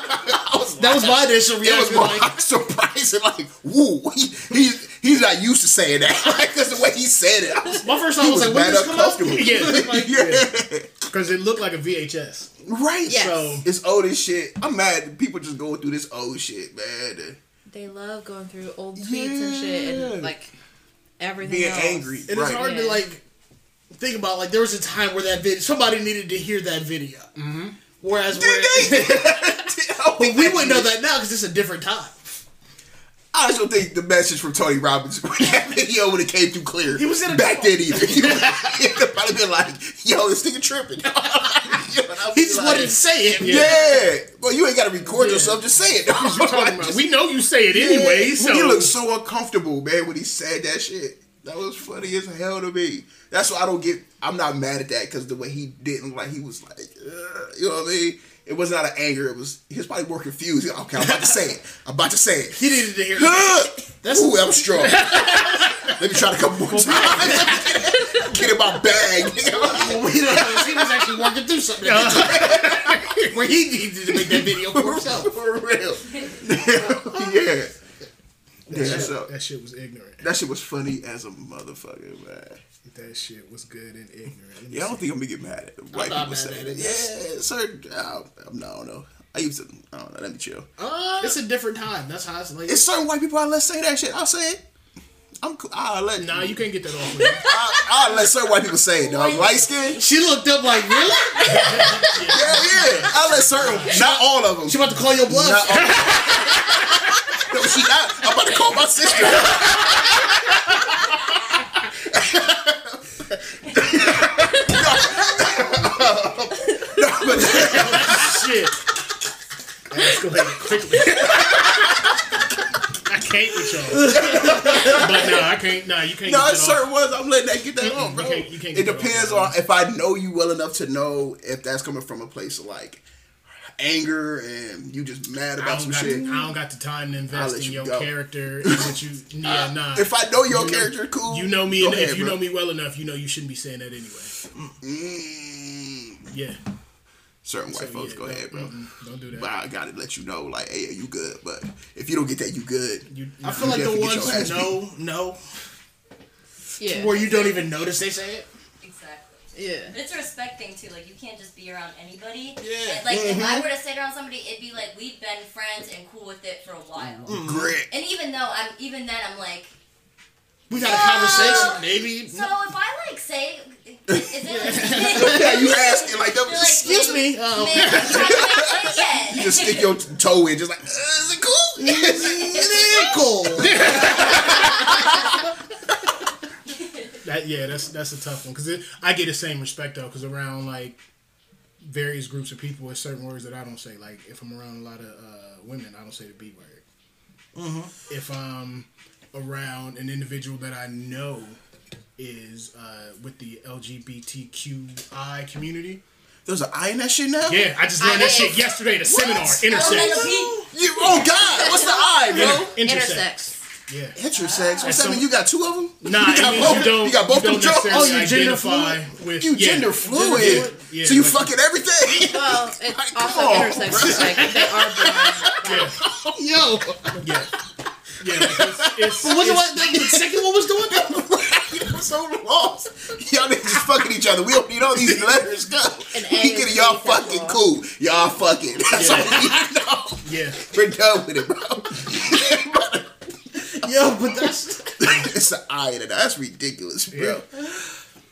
Was that was my initial reaction. It was reaction. more Like, surprising, like, woo, he, he's he's not used to saying that. [LAUGHS] Like, that's the way he said it. I was, my first thought he was, was like, when mad did this come out? uncomfortable. [LAUGHS] Yeah. Like, yeah. Because it looked like a VHS. Right. Yes. So it's old as shit. I'm mad people just going through this old shit, man. They love going through old tweets and shit and like everything. Being else. angry. And Right. it's hard to like think about. Like there was a time where that video, somebody needed to hear that video. Mm-hmm. Whereas, where, [LAUGHS] [LAUGHS] but we wouldn't know that now because it's a different time. I just don't think the message from Tony Robbins [LAUGHS] when that video would have came through clear. He was in a back coma. then either. He would have probably been like, "Yo, this nigga tripping." You know, and I'll He just like, wanted to say it. Yeah. Well, you ain't got to record yourself. Just say it. You're talking about, we know you say it anyway, so He looked so uncomfortable, man, when he said that shit. That was funny as hell to me. That's why I don't get. I'm not mad at that because the way he didn't like, he was like, uh, you know what I mean. It was not an anger. It was he was probably more confused. Okay, I'm about to say it. I'm about to say it. He needed to hear it. That's Ooh, was strong. [LAUGHS] Let me try to couple more times. Get in my bag. Well, we. He was actually working through something [LAUGHS] where he needed to make that video for himself. [LAUGHS] For real. yeah. Yeah, that, so that shit was ignorant. that shit was funny as a motherfucker, man. That shit was good and ignorant. Yeah, I don't think I'm gonna get mad at it. White people saying at it. it. Yeah, sir. I, I'm no, I don't know. I used to. I don't know. Let me chill. Uh, it's a different time. That's how it's like. It's certain white people I let say that shit. I'll say it. I'm. cool. I'll let. Nah, you can't get that off. Of me. [LAUGHS] I'll, I'll let certain white people say it. Dog. Light skin. she looked up like, really? [LAUGHS] Yeah, yeah. I'll let certain. Not all of them. She about to call your bluff. Not all. [LAUGHS] no, she not. I'm about to call my sister. no, but shit. Escalated quickly. I can't with y'all. [LAUGHS] But nah, I can't. Nah, you can't. No, get it's that off. certain ones I'm letting that get that on, you bro. can't- you can't it depends off. on if I know you well enough to know if that's coming from a place of like anger and you just mad about some shit. I don't got the time to invest in you your go. character. [LAUGHS] what you, yeah, nah. If I know your You know- character, cool. you know me, and ahead, if you bro. know me well enough, you know you shouldn't be saying that anyway. Mm, Yeah. Certain white So, folks, yeah, go ahead, bro. Don't do that. But I gotta let you know, like, hey, you good. But if you don't get that, you good. You, I feel like the definitely get ones your ass who know, know, Yeah. where you don't even notice they say it. Exactly. Yeah. But it's a respect thing too. Like you can't just be around anybody. Yeah. And, like if I mm-hmm. were to sit around somebody, it'd be like we've been friends and cool with it for a while. Mm-hmm. Mm-hmm. Grit. And even though I'm, even then I'm like, We had a conversation, maybe. so if I like say, is it [LAUGHS] Yeah, you asking like that. Like, Excuse me. Man, I'm trying to [LAUGHS] make it yet. You just stick your toe in, just like, uh, is it cool? [LAUGHS] nickel. That yeah, that's that's a tough one because I get the same respect though because around like various groups of people, with certain words that I don't say. Like if I'm around a lot of uh, women, I don't say the B word. If I'm around an individual that I know is uh, with the LGBTQI community, There's an I in that shit now. Yeah, I just learned that shit yesterday at a seminar. Intersex. You, oh God, what's the I, bro? Intersex. Intersex. Yeah. Intersex. What's that mean? You got two of them? Nah, you got both. you don't, you got both you them don't jokes. necessarily Oh, you gender fluid. with You yeah. gender fluid. Yeah, so you like- fucking everything. Well, it's [LAUGHS] Like, also on, intersex. Like they are blind. [LAUGHS] Yeah, Yo, yeah, yeah. Like it's, it's, what's the, it's- what, the, the second one was doing that? [LAUGHS] I'm so lost. Y'all niggas just fucking each other. We don't need all these letters. Go. An A We get y'all fucking cool. Y'all fucking. That's all we know. yeah. We're done with it, bro. [LAUGHS] Yo, but that's [LAUGHS] it's an I in it. That's ridiculous, bro.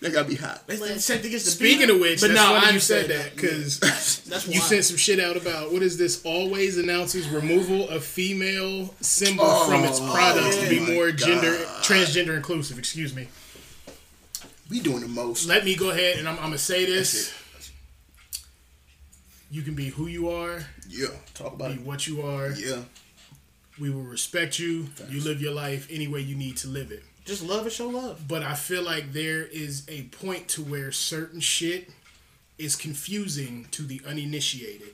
That gotta be hot. that's the same thing as the Speaking B. of which, but that's no, funny I you said that because That's [LAUGHS] you sent some shit out about what is this? Always announces removal of female symbol from its oh products to be Oh my more gender transgender inclusive. Excuse me. We doing the most. Let me go ahead and I'm, I'm gonna say this. That's You can be who you are, Yeah. Talk about be it. what you are. Yeah. We will respect you. You live your life any way you need to live it. Just love and show love. But I feel like there is a point to where certain shit is confusing to the uninitiated.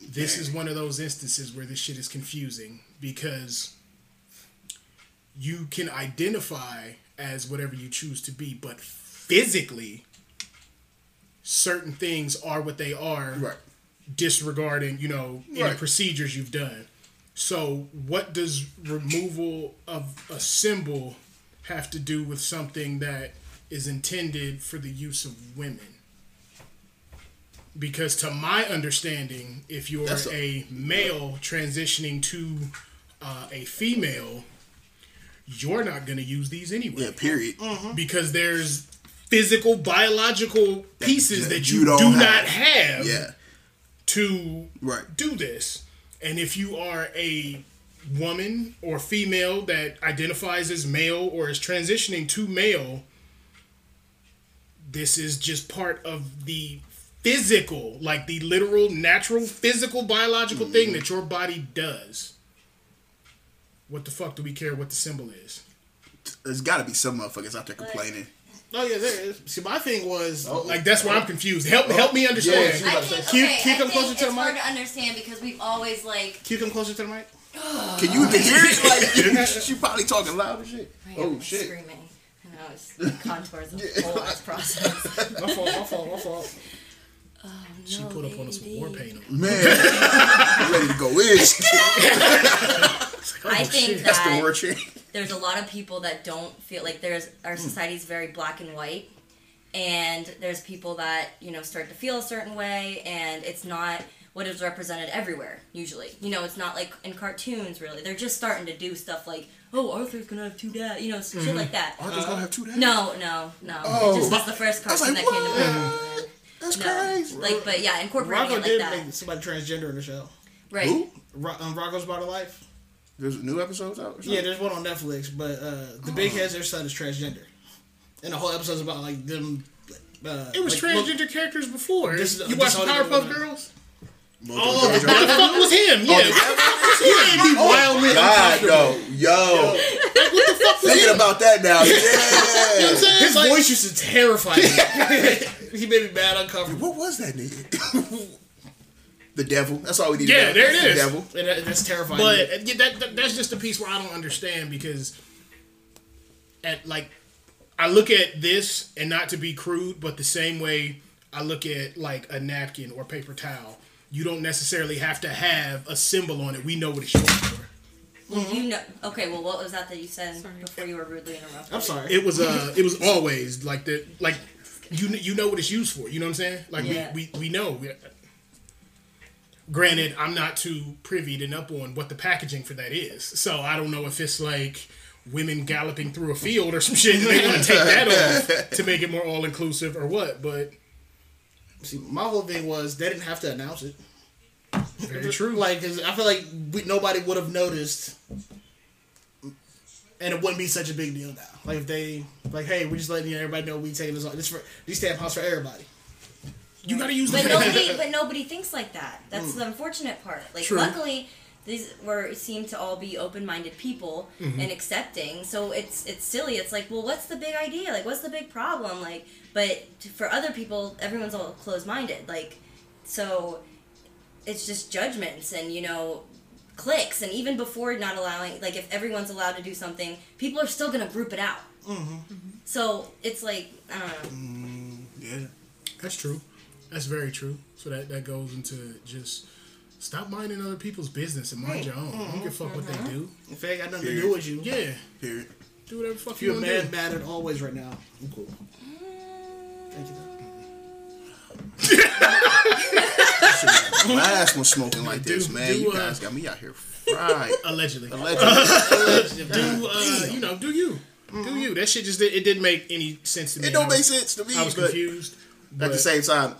This is one of those instances where this shit is confusing because you can identify as whatever you choose to be, but physically, certain things are what they are Right. disregarding, you know, any Right. procedures you've done. So, what does removal of a symbol have to do with something that is intended for the use of women? Because, to my understanding, if you're a, a- male transitioning to uh, a female, you're not going to use these anyway Yeah. Period. because there's physical biological pieces that that you you, don't do have. not have Yeah. to Right. do this. And if you are a woman or female that identifies as male or is transitioning to male, this is just part of the physical, like the literal, natural, physical, biological Mm-hmm. thing that your body does. What the fuck do we care what the symbol is? There's got to be some motherfuckers out there complaining. Oh yeah, there is. See, my thing was oh. Like that's why I'm confused. Help oh. help me understand. Yeah, I about think, Keep- okay, keep I them think closer to it's the hard to understand because we've always like Can you come closer to the mic? [SIGHS] Can you even [LAUGHS] hear it? Like [LAUGHS] she probably talking loud as shit. I Oh am shit. screaming. I know it's [LAUGHS] contours of the whole ass process. My fault. My fault. My fault. Oh, she put up on us some war paint. on. Man, ready to go in. I think That's the that word chant. There's a lot of people that don't feel like there's our society is very black and white and there's people that you know start to feel a certain way and it's not what is represented everywhere usually you know it's not like in cartoons really they're just starting to do stuff like oh arthur's gonna have two dads you know shit like that Arthur's gonna have two dads. no no no Oh. it just was the first I cartoon like, that came to mind That's no crazy. like but yeah incorporating Rocko it like did that make somebody transgender in the show. right Who? Ro- um, Rocko's About a Life. There's new episodes out. Or? Yeah, there's one on Netflix, but uh, the big heads, their son is transgender, and the whole episode's about like them. Uh, It was like, look- transgender characters before. This you this watched Powerpuff. Girls? Mojo Oh, Jojo. what the fuck was him? Yeah. He wildly God, no, yo, What the thinking about that now. Yeah. [LAUGHS] His voice used to terrify me. [LAUGHS] he made me mad uncomfortable. What was that nigga? [LAUGHS] the devil. That's all we need. to Yeah, know. there it The devil. And that, that's terrifying. But yeah, that, that that's just a piece where I don't understand because at like I look at this and not to be crude, but the same way I look at like a napkin or paper towel. You don't necessarily have to have a symbol on it. We know what it's used for. well, you know okay well what was that that you said before you were rudely interrupted I'm sorry. It was uh it was always like the like you you know what it's used for. You know what I'm saying? Like Yeah. we, we we know. We, granted, I'm not too privy to up on what the packaging for that is, so I don't know if it's like women galloping through a field or some shit. And they want to take that [LAUGHS] off to make it more all inclusive or what? But See, my whole thing was they didn't have to announce it. very true. Like, 'cause I feel like we, nobody would have noticed, and it wouldn't be such a big deal now. Like if they, like, hey, we're just letting everybody know we taking this on. This for these tampons for everybody. You got to use But nobody, but nobody thinks like that. That's Mm. the unfortunate part. Like, True. luckily, these were seem to all be open-minded people Mm-hmm. and accepting. So it's it's silly. It's like, well, what's the big idea? Like, what's the big problem? Like, but for other people, everyone's all closed-minded. Like, so it's just judgments and you know clicks and even before not allowing like if everyone's allowed to do something people are still gonna group it out so it's like i don't know Yeah. That's true. That's very true. So that that goes into just stop minding other people's business and mind your own. I don't give a fuck what they do. In fact, I got nothing to do with you, Yeah, Period. do whatever the fuck if you you're want to mad, do. mad at always right now, I'm cool. Thank you. though. Last one smoking like this, man. do, you uh, guys got me out here fried. Allegedly. Allegedly. do uh, you know? Do you? Do you? That shit just did, it didn't make any sense to me. It don't make sense to me, I was but confused. at the same time,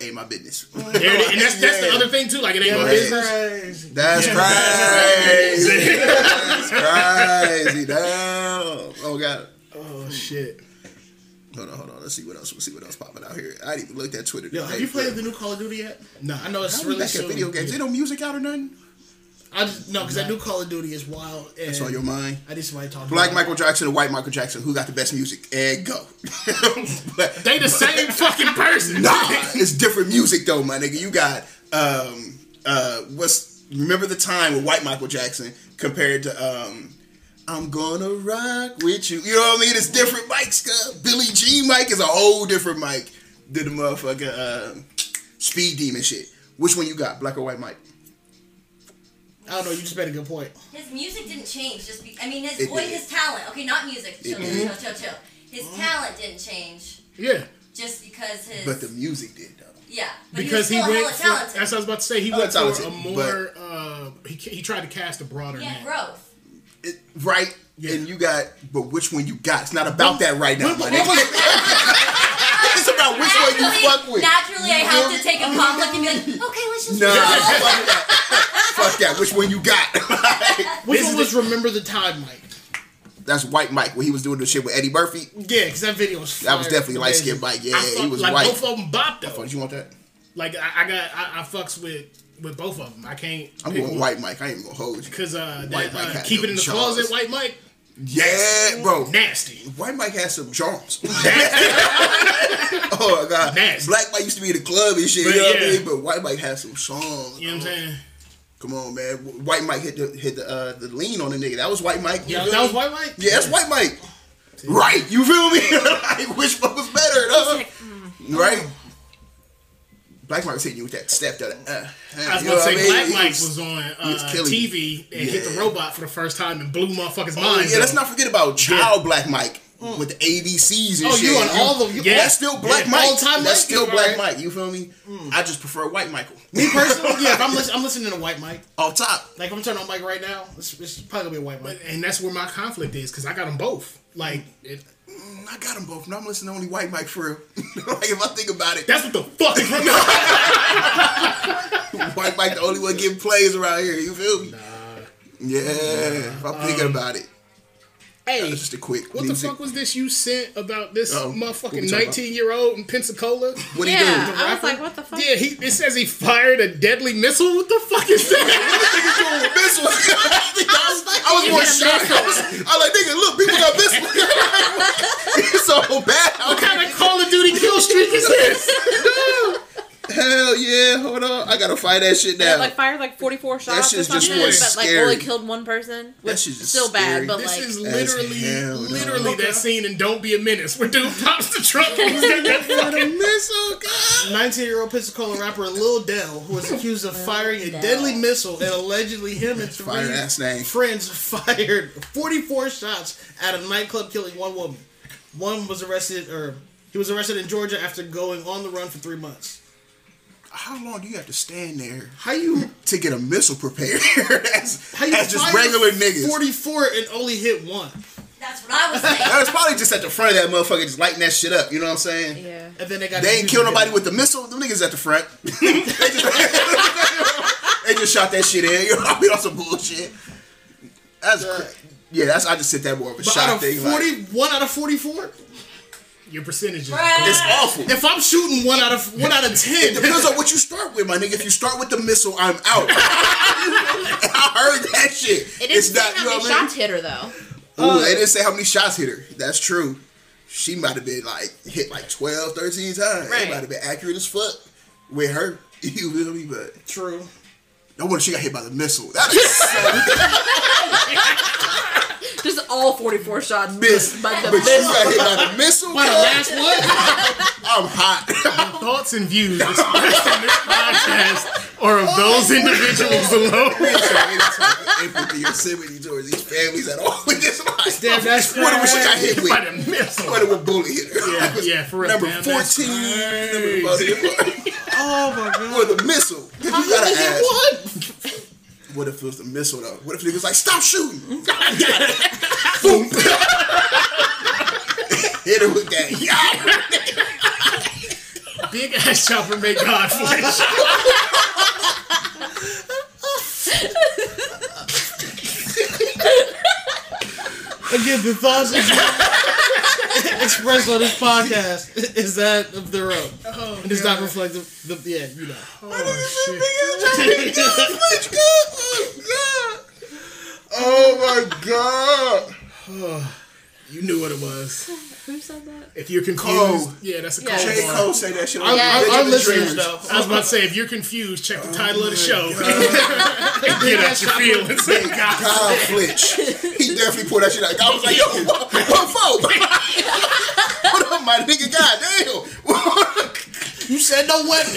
ain't my business. There it is. and that's that's the other thing too. Like it ain't my business. Crazy. That's crazy. [LAUGHS] That's crazy. Damn. Oh god. Oh shit. Hold on, hold on. Let's see what else. We'll see what else popping out here. I didn't even look at Twitter. Yo, today, have you played the new Call of Duty yet? Nah. I know it's How really back at soon. video games? Ain't no music out or nothing. I just no, because that new Call of Duty is wild. And That's on your mind. I need somebody to talk. Black about Michael Jackson and white Michael Jackson. Who got the best music? And go. [LAUGHS] but, They the same fucking person. Nah, it's different music though, my nigga. You got um uh what's remember the time with white Michael Jackson compared to um I'm gonna rock with you. You know what I mean? It's different mics. Uh, Billy G mic is a whole different mic than the motherfucker uh, Speed Demon shit. Which one you got? Black or white mic? I don't know. You just made a good point. his music didn't change just be i mean his It voice his talent okay not music chill chill chill chill chill his talent didn't change Yeah. just because his But the music did though. yeah but Because he he, was still went. hella For, talented that's what I was about to say. He Hella went for a talented, more. Uh, he he tried to cast a broader he had net. growth It, right? Yeah. And you got, but which one you got? It's not about that right now, my nigga. [LAUGHS] it's about which one you fuck with. naturally I have to take a conflict and be like okay let's just Nah, fuck that. Fuck that. Which one you got? [LAUGHS] Which This one is was Remember the Time, Mike? That's White Mike when he was doing the shit with Eddie Murphy. Yeah, because that video was. That was definitely light skinned Mike. Yeah, fuck, he was like white. both of them bop though. Fuck, you want that? Like I, I got I, I fucks with with both of them. I can't. I'm pick going. White Mike. I ain't even gonna hold you. Cause uh, that, uh keep it in the jaws. closet, White Mike, Yeah, bro. nasty. White Mike had some charms. [LAUGHS] [LAUGHS] oh my god. Nasty. Black Mike used to be in the club and shit. But you know what I mean? But White Mike had some songs. You know what I'm saying? Come on, man. White Mike hit the hit the uh, the lean on the nigga. That was White Mike. Yeah, that was me? White Mike. Yeah, that's White Mike. Right. You feel me? [LAUGHS] like, which one was better? Though? Right. Black Mike was hitting you with that step. That, uh, uh, I was you about know to say what I mean? Black Mike was- was, on he was uh, TV and hit the robot for the first time and blew motherfuckers' Oh, minds. yeah, let's not forget about Child Black Mike with the ABCs and Oh, shit. you on all the- you- Yeah. That's still Black Yeah. Mike. All-time That's still Black Right. Mike. You feel me? I just prefer White Michael. Me personally, yeah. If I'm, listen, I'm listening to White Mike. [LAUGHS] Off top. Like if I'm turning on Mike right now, it's, it's probably gonna be a White Mike. and that's where my conflict is because I got them both. Like it, Mm, Mm, I got them both. No, I'm listening to only White Mike for real. [LAUGHS] like if I think about it, that's what the fuck is wrong. [LAUGHS] White Mike the only one getting plays around here. You feel me? Nah. Yeah, if I'm thinking um, about it. Hey, That's just a quick. what the fuck was this you sent about this um, Uh-oh. Motherfucking 19 year old in Pensacola? What he yeah, do? I was rapper? like, what the fuck? Yeah, he it says he fired a deadly missile. What the fuck is that? [LAUGHS] Missile. [LAUGHS] I was more get a shocked. I was, I was like, nigga, look, people got missile. [LAUGHS] it's so bad. what kind of Call of Duty kill streak is this? Hell yeah, hold on. I gotta find that shit They down. like fired like 44 shots That shit's just something, more but like only killed one person. Which shit's just still scary. bad, but This like is As literally, hell, dog. literally that scene in Don't Be a Menace where dude pops the trunk and he's [LAUGHS] got that fucking missile, God. 19 year old Pensacola rapper Lil Del, who was accused of firing a deadly missile, and allegedly him and three Fire friends fired 44 shots at a nightclub, killing one woman. One was arrested, or he was arrested in Georgia after going on the run for three months. How long do you have to stand there How you [LAUGHS] to get a missile prepared? [LAUGHS] as, how you as just regular niggas. 44 and only hit one, that's what I was saying That was probably just at the front of that motherfucker, just lighting that shit up. You know what I'm saying? yeah. and then they got. They ain't kill nobody with the missile. Them niggas at the front. [LAUGHS] they, just, they just shot that shit in. You know, I mean, on some bullshit. That's cra- yeah. That's I just said that more of a But shot out of thing. 40, like, out of 44. Your percentages. It's awful. If I'm shooting one out of one out of It ten, depends on what you start with, my nigga. If you start with the missile, I'm out. [LAUGHS] [LAUGHS] I heard that shit. It it's didn't say how you know many what I mean? shots hit her though. Ooh, uh, they didn't say how many shots hit her. That's true. She might have been like hit like 12, 13 times. Right. It might have been accurate as fuck with her. [LAUGHS] You feel me? But true. no wonder she got hit by the missile. That is so Just all 44 shots miss. by the But she missile. got hit by the missile. By the last one, [LAUGHS] I'm hot. Thoughts and views expressed on this podcast are of those individuals alone. We ain't showing any type empathy or sympathy towards these families at all. We just like, Damn, that's what was she got hit with? By the missile. What a bullet hit her. Yeah, yeah, for real. Number Damn, 14. Number crazy. oh my god. With a missile. 'Cause How you gotta did he ask. hit one? What if it was the missile though? What if the niggas like, stop shooting? [LAUGHS] I got it. Boom. [LAUGHS] Hit her with that. Yeah. Big ass chopper make God flinch. Again, the thoughts expressed on this podcast. Is that of their own. Oh, It does not reflect the, the yeah, you know. Oh, oh my god. [SIGHS] Oh. You knew what it was. [LAUGHS] Who said that? If you're confused, Cole. yeah, that's a Yeah. Cole J. Cole say that shit Our, Yeah. our, Legend our of the listeners Dreamers. I was about to say, if you're confused, check the title of the oh show. [LAUGHS] Big Get out ass your chopper. feelings. God. Kyle Flinch. He definitely pulled that shit out. I was like, yo, [LAUGHS] what, what for? what up, my nigga? God damn. You said no weapon.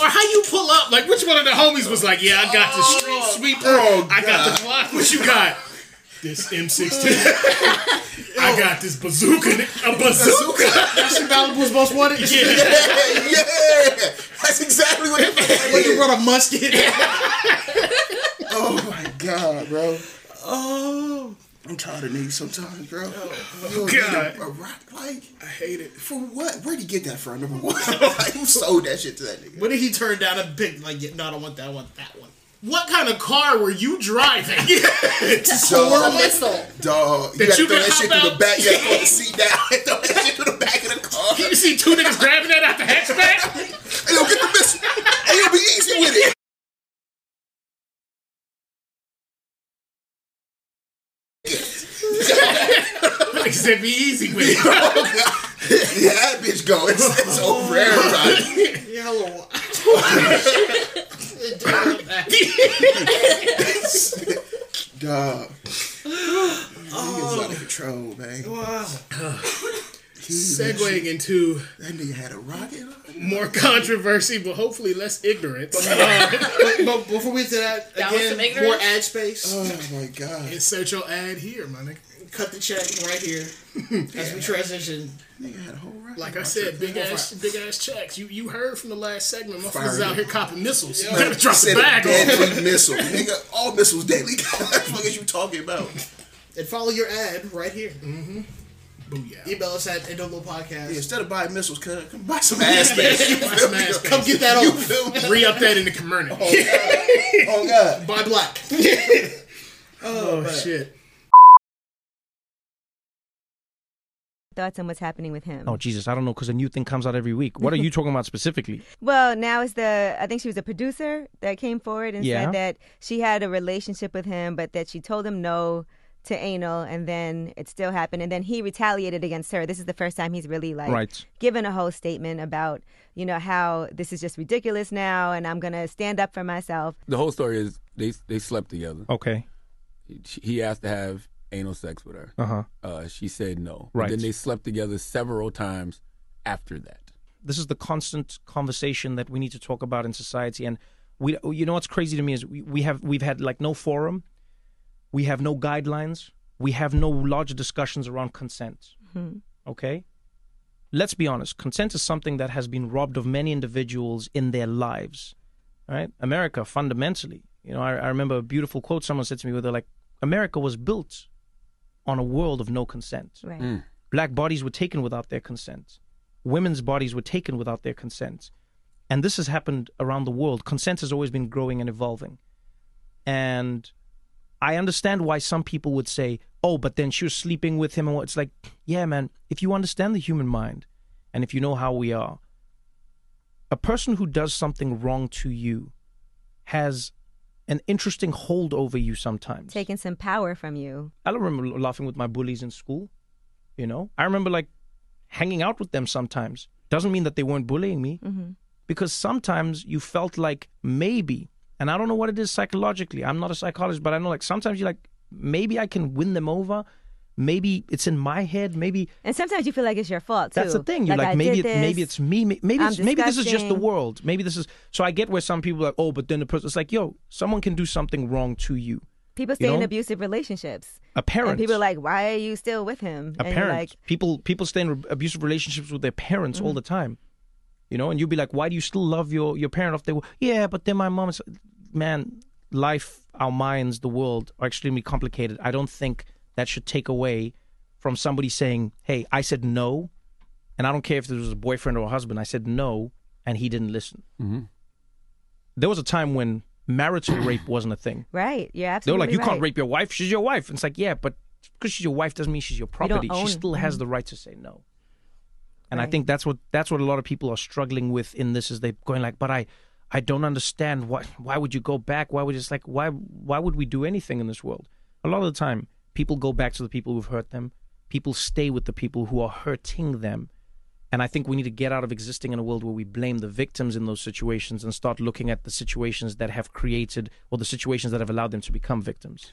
Or how you pull up? Like, which one of the homies was like, yeah, I got the street sweeper. Oh, I got the Glock. What you got? This M16. [LAUGHS] I got this bazooka. A bazooka. That's Malibu's most wanted. Yeah. [LAUGHS] yeah, that's exactly what it [LAUGHS] When you was. run a musket. Oh my god, bro. oh. I'm tired of niggas sometimes, bro. Oh, oh you God. a, a rock like I hate it. for what? Where'd he get that from? Number one, like who sold that shit to that nigga? When did he turn down a big like? yeah, No, I don't want that. I want that one. What kind of car were you driving? [LAUGHS] [LAUGHS] So, A missile. dog, you That gotta you throw that shit hop through the back. You gotta throw the seat down throw that shit through the back of the car. you see two niggas grabbing that out the hatchback? Hey, yo, get the missile. Hey, yo, be easy with it. [LAUGHS] Niggas said be easy with it. Oh, God. yeah, that bitch go. It's, it's over everybody. Yeah, hello. [LAUGHS] Dog. Niggas out of control, man. wow. Segueing into That nigga had a rocket more controversy, but hopefully less ignorance. Uh, [LAUGHS] but, but before we get to that, That again, more ad space. Oh my god. Insert your ad here, my nigga. Cut the check right here [LAUGHS] as we transition. Nigga had a whole rocket. Like I said, big ass, big ass checks. You you heard from the last segment, motherfuckers Fire out here copping missiles. You [LAUGHS] Man, gotta drop the said a bag deadly [LAUGHS] missile. Nigga, all missiles deadly. what the fuck is you talking about? And follow your ad right here. Mm-hmm. Booyah. Email us at Indolo Podcast. Yeah, instead of buying missiles, come, come buy some ass space. You Buy feel some me? ass space. Come get that You off. feel? Re up that in the community. Oh, oh god. Buy black. Oh shit. Thoughts on what's happening with him. Oh Jesus, I don't know because a new thing comes out every week. What are you talking about specifically? [LAUGHS] Well, now is the I think she was a producer that came forward and Yeah. said that she had a relationship with him, but that she told him no to anal, and then it still happened, and then he retaliated against her. This is the first time he's really like Right. given a whole statement about you know how this is just ridiculous now, and I'm gonna stand up for myself. The whole story is they they slept together. Okay. He- He asked to have anal sex with her. Uh huh. Uh, she said no. Right. Then they slept together several times after that. This is the constant conversation that we need to talk about in society, and we. You know what's crazy to me is we, we have we've had like no forum, we have no guidelines, we have no larger discussions around consent. Okay. Let's be honest. Consent is something that has been robbed of many individuals in their lives. Right? America, fundamentally, you know, I, I remember a beautiful quote someone said to me where they're like, America was built on a world of no consent. Right. Mm. Black bodies were taken without their consent. Women's bodies were taken without their consent. And this has happened around the world. Consent has always been growing and evolving. And I understand why some people would say, "Oh, but then she was sleeping with him," and it's like, yeah, man. If you understand the human mind, and if you know how we are, a person who does something wrong to you has an interesting hold over you sometimes. Taking some power from you. I remember laughing with my bullies in school. You know, I remember like hanging out with them sometimes. Doesn't mean that they weren't bullying me, mm-hmm. because sometimes you felt like maybe, and I don't know what it is psychologically. I'm not a psychologist, but I know like sometimes you're like maybe I can win them over. Maybe it's in my head. Maybe And sometimes you feel like it's your fault too. that's the thing. You're like, I maybe it, maybe it's me. Maybe it's, maybe this is just the world. Maybe this is. So I get where some people are like, oh, but then the person. It's like, yo, someone can do something wrong to you. people stay you in abusive relationships. A parent. And people are like, why are you still with him? a and parent. like, people people stay in abusive relationships with their parents Mm-hmm. all the time. You know, and you'd be like, why do you still love your your parent? If they were, yeah, but then my mom's man, life, our minds, the world are extremely complicated. I don't think that should take away from somebody saying, hey, I said no, and I don't care if this was a boyfriend or a husband. I said no, and he didn't listen. There was a time when marital [CLEARS THROAT] rape wasn't a thing. right, you're They were like, you right. can't rape your wife. She's your wife. And it's like, yeah, but because she's your wife doesn't mean she's your don't property. own- She still has mhm. the right to say no. And I think that's what that's what a lot of people are struggling with in this is they're going like, but I I don't understand why why would you go back? Why would it's like why why would we do anything in this world? A lot of the time, people go back to the people who've hurt them. People stay with the people who are hurting them. And I think we need to get out of existing in a world where we blame the victims in those situations and start looking at the situations that have created or the situations that have allowed them to become victims.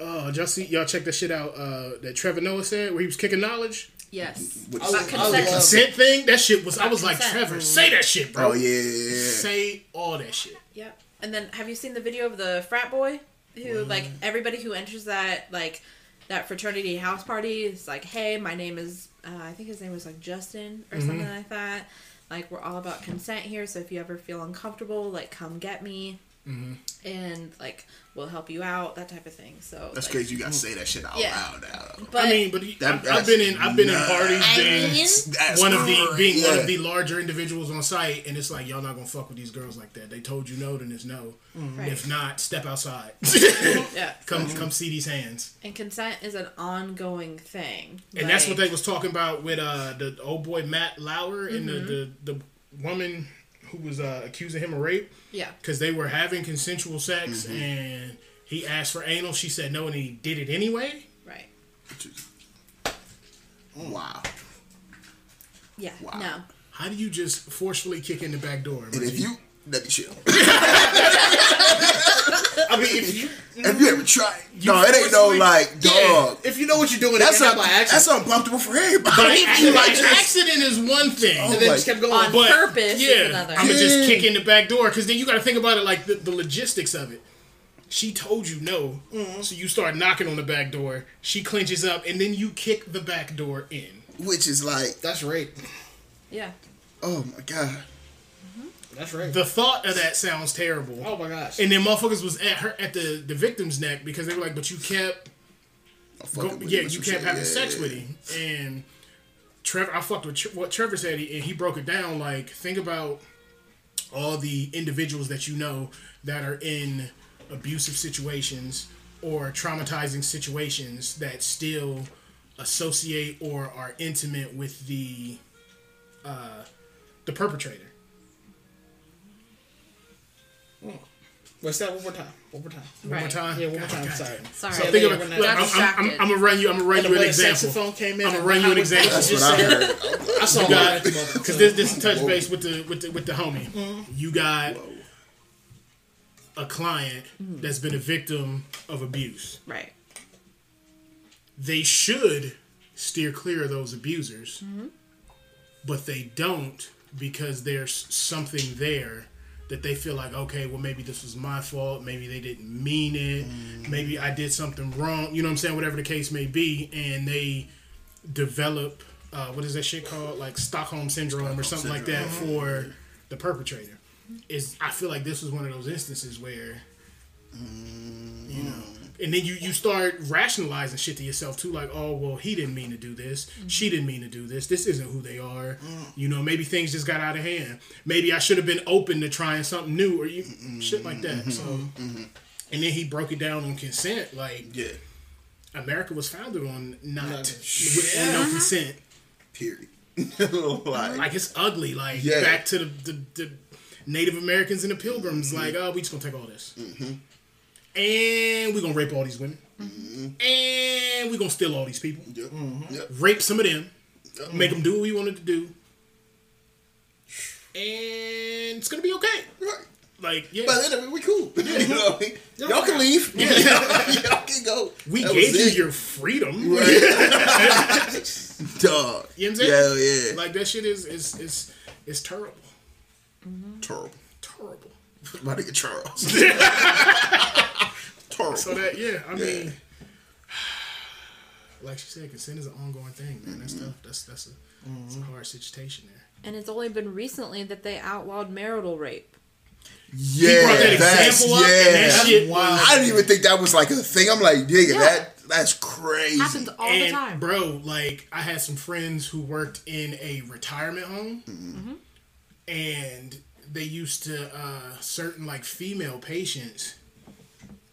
Oh, y'all see, y'all check that shit out. Uh, that Trevor Noah said where he was kicking knowledge. Yes. With- About consent. love- Consent thing. That shit was. I was like, Trevor, say that shit, bro. Oh yeah. Say all that shit. Yep. And then have you seen the video of the frat boy who like everybody who enters that like that fraternity house party is like, hey, my name is uh, I think his name was like Justin or something like that. Like we're all about consent here, so if you ever feel uncomfortable, like come get me. And like we'll help you out, that type of thing. So That's like, crazy. You gotta say that shit out Yeah. loud now. But I mean, but he- That- I've, I've been in. I've been in nuts. parties. I being mean- That's one of the being one of the larger individuals on site, and it's like y'all not gonna fuck with these girls like that. They told you no, then it's no. Right. If not, step outside. [LAUGHS] [LAUGHS] yeah. come come see these hands. And consent is an ongoing thing. And that's what they was talking about with uh the old boy Matt Lauer and Mm-hmm. the, the the woman who was uh, accusing him of rape Yeah. because they were having consensual sex Mm-hmm. and he asked for anal. She said no, and he did it anyway. Right. Wow. Yeah. Wow. No. How do you just forcefully kick in the back door? And if you let me chill. I mean, if you Have you ever tried? No, it ain't no like dog. if you know what you're doing, That's that's un- not by accident. that's uncomfortable for everybody. But you like, like just- accident is one thing. and then just kept going. On But purpose is yeah, another. I'm gonna just kick in the back door because then you got to think about it like the, the logistics of it. She told you no, Mm-hmm. so you start knocking on the back door. She clenches up, and then you kick the back door in. Which is like, That's rape. Yeah. oh my god. That's right. The thought of that sounds terrible. oh my gosh. And then motherfuckers was at her at the the victim's neck because they were like, "But you kept, I'm go, yeah, you some kept shit. having Yeah, sex yeah, with him." And Trevor, I fucked with Tre- what Trevor said, and he broke it down. Like, think about all the individuals that you know that are in abusive situations or traumatizing situations that still associate or are intimate with the uh, the perpetrator. What's that? One more time. One more time. One more time. Yeah, one more time. God Sorry. Sorry. So Think they of were it. not- Look, I'm, I'm, I'm. I'm gonna run you. I'm gonna run And you an example. saxophone came in. I'm gonna run you an example. I That's what I heard. I saw You that. because this this touch base with the with the with the homie. Mm-hmm. You got a client that's been a victim of abuse. Right. They should steer clear of those abusers, but they don't because there's something there that they feel like okay, well maybe this was my fault, maybe they didn't mean it, mm-hmm. maybe I did something wrong. You know what I'm saying? Whatever the case may be, and they develop uh, what is that shit called? Like Stockholm syndrome or something like that mm-hmm. for the perpetrator. Is I feel like this was one of those instances where mm-hmm. you know And then you, you start rationalizing shit to yourself too, like, oh well, he didn't mean to do this. Mm-hmm. She didn't mean to do this. This isn't who they are. Mm. You know, maybe things just got out of hand. Maybe I should have been open to trying something new or you mm-hmm. shit like that. So, mm-hmm. and then he broke it down on consent. Like, Yeah. America was founded on not Not- with, on no uh-huh. consent. Period. [LAUGHS] like, Like it's ugly. Like Yeah. back to the, the, the Native Americans and the Pilgrims. Like, oh, we just gonna take all this, and we're gonna rape all these women, mm-hmm. and we're gonna steal all these people, yep. Mm-hmm. Yep. rape some of them, make them do what we wanted to do, and it's gonna be okay. Right. Like, yeah, But then we cool. [LAUGHS] you know what I mean? Y'all can leave. [LAUGHS] Y'all can go. we That gave you it. your freedom. Right. Dog. [LAUGHS] You know what I'm saying? Yeah, yeah. Like that shit is is is is terrible, mm-hmm. Terrible. terrible. My nigga Charles. Terrible. So that yeah, I mean, [SIGHS] like she said, consent is an ongoing thing, man. That stuff that's that's a, that's a hard situation there. And it's only been recently that they outlawed marital rape. yeah, brought that that's, example up, yeah. and that shit was- I didn't even think that was like a thing. I'm like, nigga, Yeah. that that's crazy. Happens all the and time. bro, like I had some friends who worked in a retirement home, Mm-hmm. and they used to uh, certain like female patients.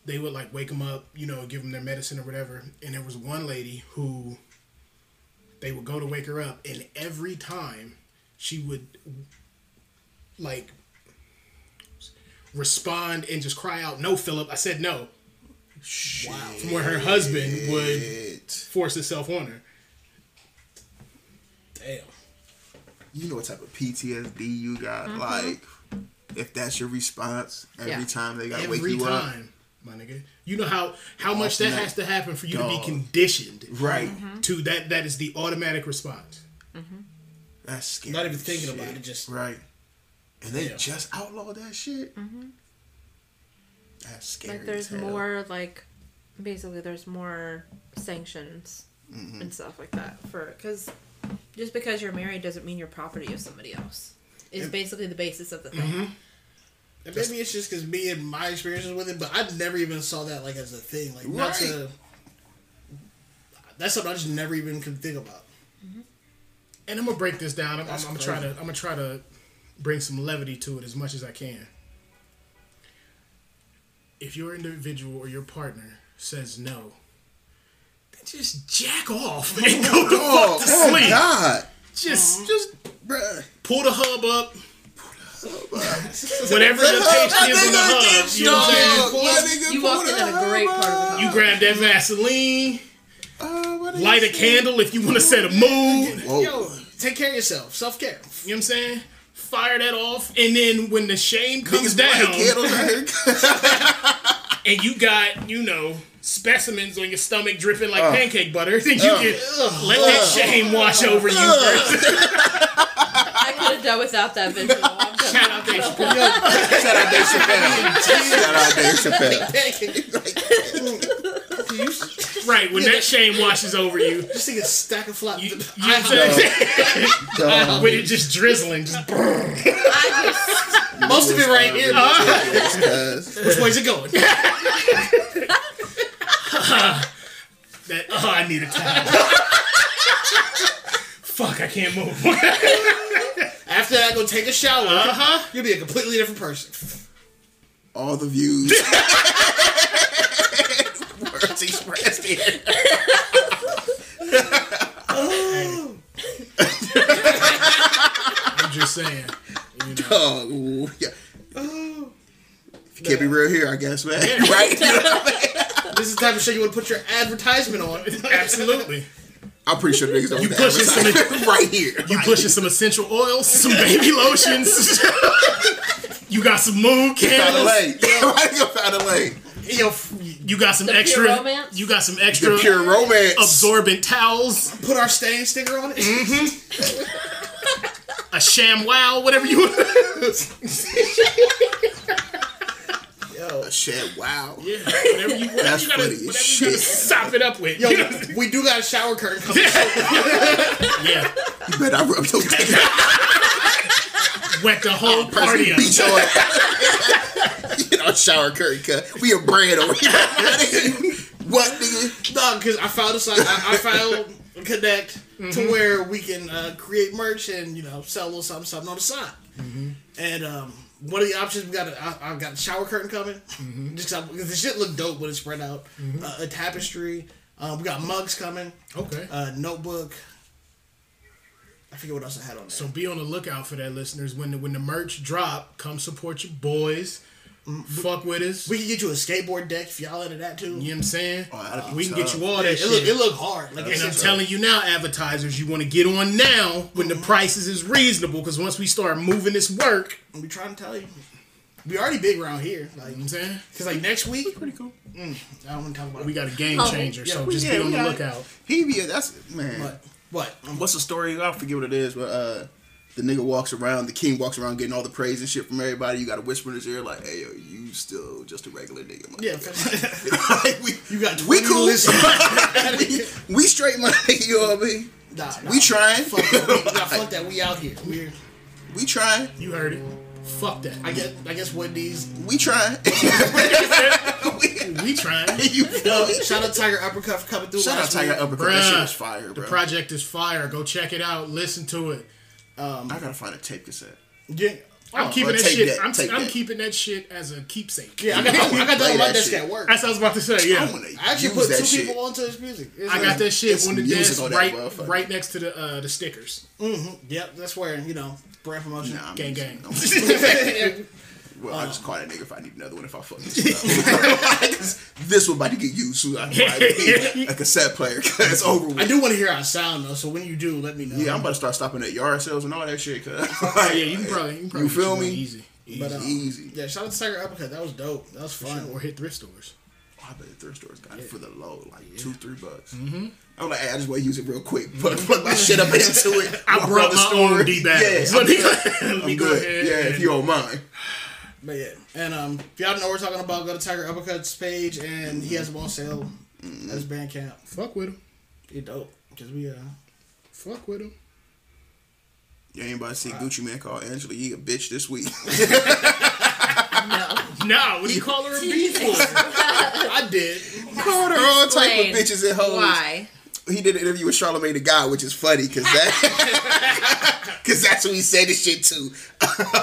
They would like wake them up, you know, give them their medicine or whatever. And there was one lady who they would go to wake her up, and every time she would like respond and just cry out, "No, Philip." I said no. Wow. From where her husband would force itself on her. Damn. You know what type of PTSD you got? Mm-hmm. Like, if that's your response every Yeah. time they gotta wake Every you up, time, my nigga. You know how how much that has to happen for you to be conditioned right? Mm-hmm. to that. That is the automatic response. Mm-hmm. That's scary. Not even thinking shit. about it. Just right. And they Yeah. just outlawed that shit. Mm-hmm. That's scary. Like there's as more like basically there's more sanctions and stuff like that for because just because you're married doesn't mean you're property of somebody else. Is basically the basis of the thing. And maybe it's just because me and my experiences with it, but I never even saw that like as a thing. Like not Right. to. That's something I just never even could think about. And I'm gonna break this down. I'm, I'm, I'm gonna try to. I'm gonna try to bring some levity to it as much as I can. If your individual or your partner says no, then just jack off and go the Oh, fuck to oh sleep. God, Just just bruh. pull the hub up. Whatever the taste is in the hub, you know what I'm saying? You walked in at a great part of the You grab that Vaseline, Uh, light a candle if you want to set a mood. Whoa. Yo, take care of yourself. Self care. You know what I'm saying? Fire that off, and then when the shame comes down, candles out here. [LAUGHS] and you got, you know, specimens on your stomach dripping like pancake butter, [LAUGHS] then you can let that shame wash over you first. [LAUGHS] I could have done without that visual. I'm [LAUGHS] done. Shout out Dave Chappelle. Shout out Dave Chappelle. Shout out Dave Chappelle. Right, when that shame washes over you, Just think a stack of flop. you, [LAUGHS] you know what I'm saying? With it just drizzling, just brrr. Most of it right here. Cuz. Which way's it going? [LAUGHS] that, oh, I need a towel. Fuck, I can't move. After that, go take a shower. Uh huh. [LAUGHS] You'll be a completely different person. All the views. [LAUGHS] Words expressed here. I'm just saying. You know. Oh, ooh, yeah. If you can't be real here, I guess, man. Right? [LAUGHS] This is the type of shit you want to put your advertisement on. Absolutely. I'm pretty sure niggas don't You have pushing some- advertising [LAUGHS] right here. You Right pushing some essential oils, some baby lotions. [LAUGHS] you got some mood here. Found a candles. lane. Right, [LAUGHS] you found a lane. Yo, You got some The pure extra. romance? You got some The extra pure romance. absorbent towels, put our stain sticker on it. Mm-hmm. a sham wow, whatever you want. Yo, Shit, wow. yeah, whatever you, whatever That's you gotta, funny whatever you shit. gotta sop it up with. yo, You know? we do got a shower curtain coming. yeah, [LAUGHS] You better I rub your [LAUGHS] dick. wet the whole party up. Beat your ass. [LAUGHS] you know, shower curtain cut. We a brand over here. what nigga? No, because I found a site. I, I found a connect to where we can uh, create merch and you know sell a little something, something on the side. And um, one of the options we got, a, I, I got a shower curtain coming, just 'cause I- because the shit look dope when it's spread out. Uh, a tapestry. Um, we got mugs coming. Okay. A notebook. I forget what else I had on there. So be on the lookout for that, listeners. When the when the merch drop, come support your boys. Fuck with us. we can get you a skateboard deck if y'all into that too. you know what I'm saying? Oh, we can tough. get you all Yeah, that it look shit. it look hard. Like and I'm just- telling you now, advertisers, you want to get on now when the prices is reasonable. Because once we start moving this work, we trying to tell you. We already big around here, like you know what I'm saying? because like next week Pretty cool. I don't want to talk about We it. got a game Oh. changer, so just yeah, be on the lookout. He be that's man. What? What? Um, What's the story? I forget what it is, but uh, the nigga walks around, the king walks around getting all the praise and shit from everybody. You got to whisper in his ear like, "Hey, yo, you still just a regular nigga." my Yeah, [LAUGHS] nigga." Like, we, [LAUGHS] you got we 20 cool. [LAUGHS] we, we straight money. You know what I mean? Nah, nah. We trying. Fuck that. We, nah, fuck that. We out here. We're. We trying. You heard it. Fuck that. I guess. I guess Wendy's. We trying. we trying. you feel me? Shout out Tiger Uppercut for coming through. Shout out Tiger week. Uppercut. That shit was fire, The project is fire. Go check it out. Listen to it. I gotta find a tape cassette. Yeah. I'm Oh, keeping that shit. that, I'm, take I'm that. keeping that shit as a keepsake. Yeah, [LAUGHS] I got, I got that Play on my that desk shit. at work. That's what I was about to say. I Yeah, wanna I actually use put that two shit. people onto this music. It's I like- got that shit on the music desk on right, motherfucker. right next to the uh, the stickers. Mm-hmm. Yep, that's where you know brand promotion. Nah, I'm Gang, gang. [LAUGHS] [LAUGHS] Well, I just call that nigga if I need another one if I fuck [LAUGHS] this up. [LAUGHS] this one about to get used, so I can buy [LAUGHS] a cassette player because it's over with. I do want to hear our sound though, so when you do, let me know. Yeah, I'm about to start stopping at yard sales and all that shit. Cause Oh, yeah, you can probably you, can probably You feel me? Easy, easy. But, uh, easy. Yeah, shout out to Tiger Uppercut. That was dope. That was fun. or hit thrift stores. I bet the thrift stores got it for the low, like two, three bucks. Mm-hmm. I'm like, hey, I just want to use it real quick. Plug, plug my shit up into it. I brought the store. own D bags. Yeah, I'm good. I'm good. Yeah, if you don't mind. But yeah, and um, if y'all don't know what we're talking about, go to Tiger Uppercut's page, and he has them on sale at his Bandcamp. fuck with him. He dope because we uh. Fuck with him. You ain't about to see Gucci Mane call Angela Yee a bitch this week. [LAUGHS] Nah, what do you call her a beef for? [LAUGHS] I did. Called her all type of bitches and hoes. Why? He did an interview with Charlamagne the Guy, which is funny because that [LAUGHS] because that's who he said this shit to.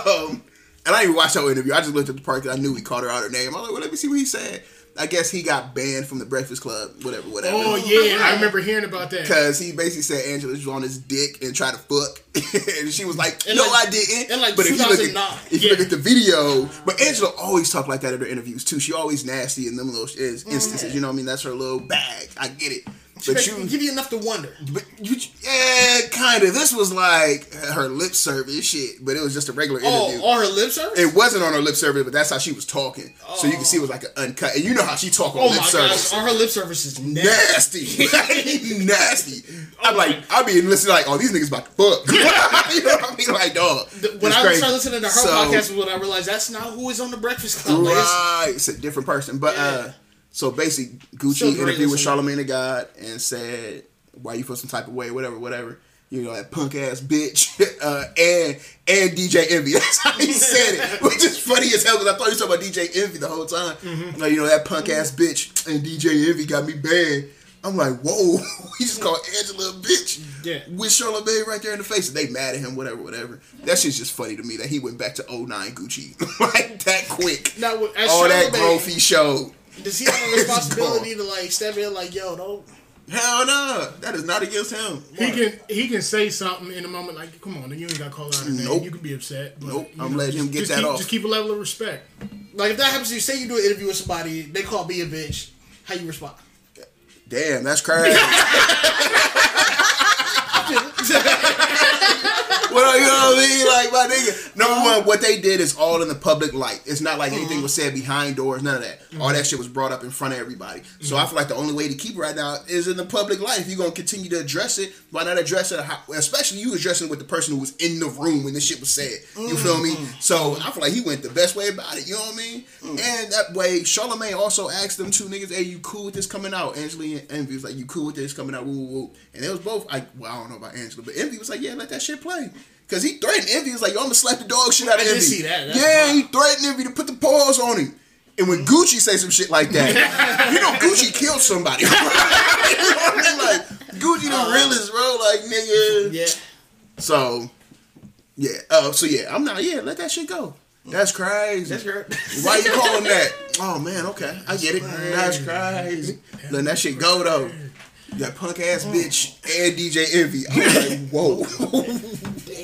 Um, and I didn't even watch that interview. I just looked at the part that I knew he called her out her name. I'm like, well, let me see what he said. I guess he got banned from the Breakfast Club, whatever, whatever. Oh yeah, I remember hearing about that. Because he basically said Angela was on his dick and tried to fuck, [LAUGHS] and she was like, "No, like- I didn't." like but if you look at if you look at the video, but Angela always talked like that in her interviews too. She always nasty in them little instances. You know what I mean? That's her little bag. I get it. But you, give you enough to wonder. but you, yeah, kind of. This was like her lip service shit, but it was just a regular interview. Oh, on her lip service. It wasn't on her lip service, but that's how she was talking. So you can see it was like an uncut. And you know how she talk on oh lip my service. gosh, on her lip service is nasty. Nasty, [LAUGHS] nasty. [LAUGHS] I'm like, I be listening like, oh, these niggas about to fuck. [LAUGHS] you know what I mean? Like, dog. When I crazy. started listening to her So- podcast, when I realized that's not who is on the Breakfast Club. Like, it's- Right, it's a different person. But uh, so basically, Gucci interviewed with listening. Charlamagne the God and said, "Why you feel some type of way, whatever, whatever." You know that punk ass bitch, [LAUGHS] uh, and and DJ Envy. [LAUGHS] That's how he said it, which is funny as hell because I thought you was talking about DJ Envy the whole time. Mm-hmm. Like, you know that punk ass bitch and DJ Envy got me banned. I'm like, whoa, [LAUGHS] he just called Angela a bitch. Yeah. With Charlamagne right there in the face. And they mad at him, whatever, whatever. That shit's just funny to me that he went back to 09 Gucci. like that quick. Now, All that growth he showed. Does he have a [COUGHS] responsibility to like step in? Like, yo, don't. Hell no. That is not against him. He can he can say something in a moment like, "Come on, then you ain't got to call out her name. Nope. You can be upset." But, Nope. I'm know, letting him get just that keep, off. Just keep a level of respect. Like, if that happens to you, say you do an interview with somebody, they call me a bitch. How you respond? Damn, that's crazy. [LAUGHS] [LAUGHS] well, you know what I mean? Like, my nigga. Number one, what they did is all in the public light. It's not like anything mm-hmm. was said behind doors, none of that. All mm-hmm. that shit was brought up in front of everybody. So I mm-hmm. feel like the only way to keep it right now is in the public light. If you're going to continue to address it, why not address it? how- Especially you addressing it with the person who was in the room when this shit was said. You feel me? So I feel like he went the best way about it. You know what I mean? Mm. And that way, Charlamagne also asked them two niggas, "Hey, you cool with this coming out?" Angela and Envy was like, "You cool with this coming out?" Woo, woo, woo. And it was both. I well, I don't know about Angela, but Envy was like, "Yeah, let that shit play." Because he threatened Envy. He was like, yo, I'm gonna slap the dog shit out of I Envy. see that. That's yeah, wild. he threatened Envy to put the paws on him. And when Gucci say some shit like that, [LAUGHS] you know Gucci killed somebody. [LAUGHS] you know what I mean? Like Gucci the realest, bro. Like nigga. Yeah. So yeah. Uh, so yeah, I'm not. Yeah, let that shit go. That's crazy. That's her. Why you calling that? [LAUGHS] Oh man, okay, I get it. That's crazy. Letting that shit go though. That punk ass bitch and DJ Envy. I was like, whoa.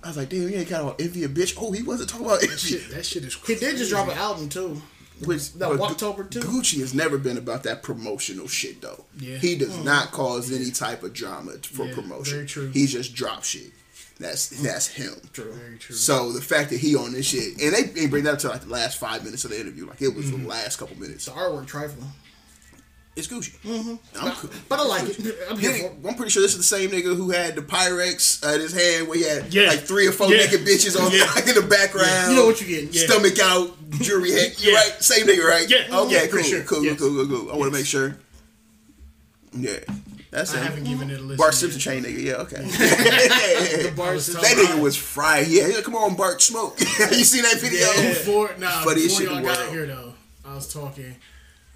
Damn. I was like, damn, you ain't kind of Envy a bitch. Oh, he wasn't talking about Envy. Shit, that shit is He crazy. did just drop an album too. Which That but Woptober too. Gucci has never been about that promotional shit though. Yeah. He does hmm. not cause any type of drama for Yeah, promotion. very true. He just drop shit. That's hmm. that's him. Very true. So the fact that he on this shit, and they, they bring that up to like the last five minutes of the interview, like it was the last couple minutes. The artwork trifling. It's Gucci. Mm-hmm. I'm cool. But I like it. I'm here He- for it. I'm pretty sure this is the same nigga who had the Pyrex uh, in his hand where he had Yeah. like three or four Yeah. naked bitches on Yeah. in the background. You know what you're getting. Yeah. Stomach out, jewelry head. You [LAUGHS] Yeah. right? Same nigga, right? Yeah. Okay, Yeah, cool, sure. cool, Yes. cool, cool, cool. I want to Yes. make sure. Yeah. That's I him. haven't given it a listen. Bart yet. Simpson chain nigga, yeah, okay. [LAUGHS] The bar was is that nigga was fried. Yeah, yeah, come on, Bart, smoke. [LAUGHS] you seen that video? Before, nah, Funniest before shit y'all the got world. here though, I was talking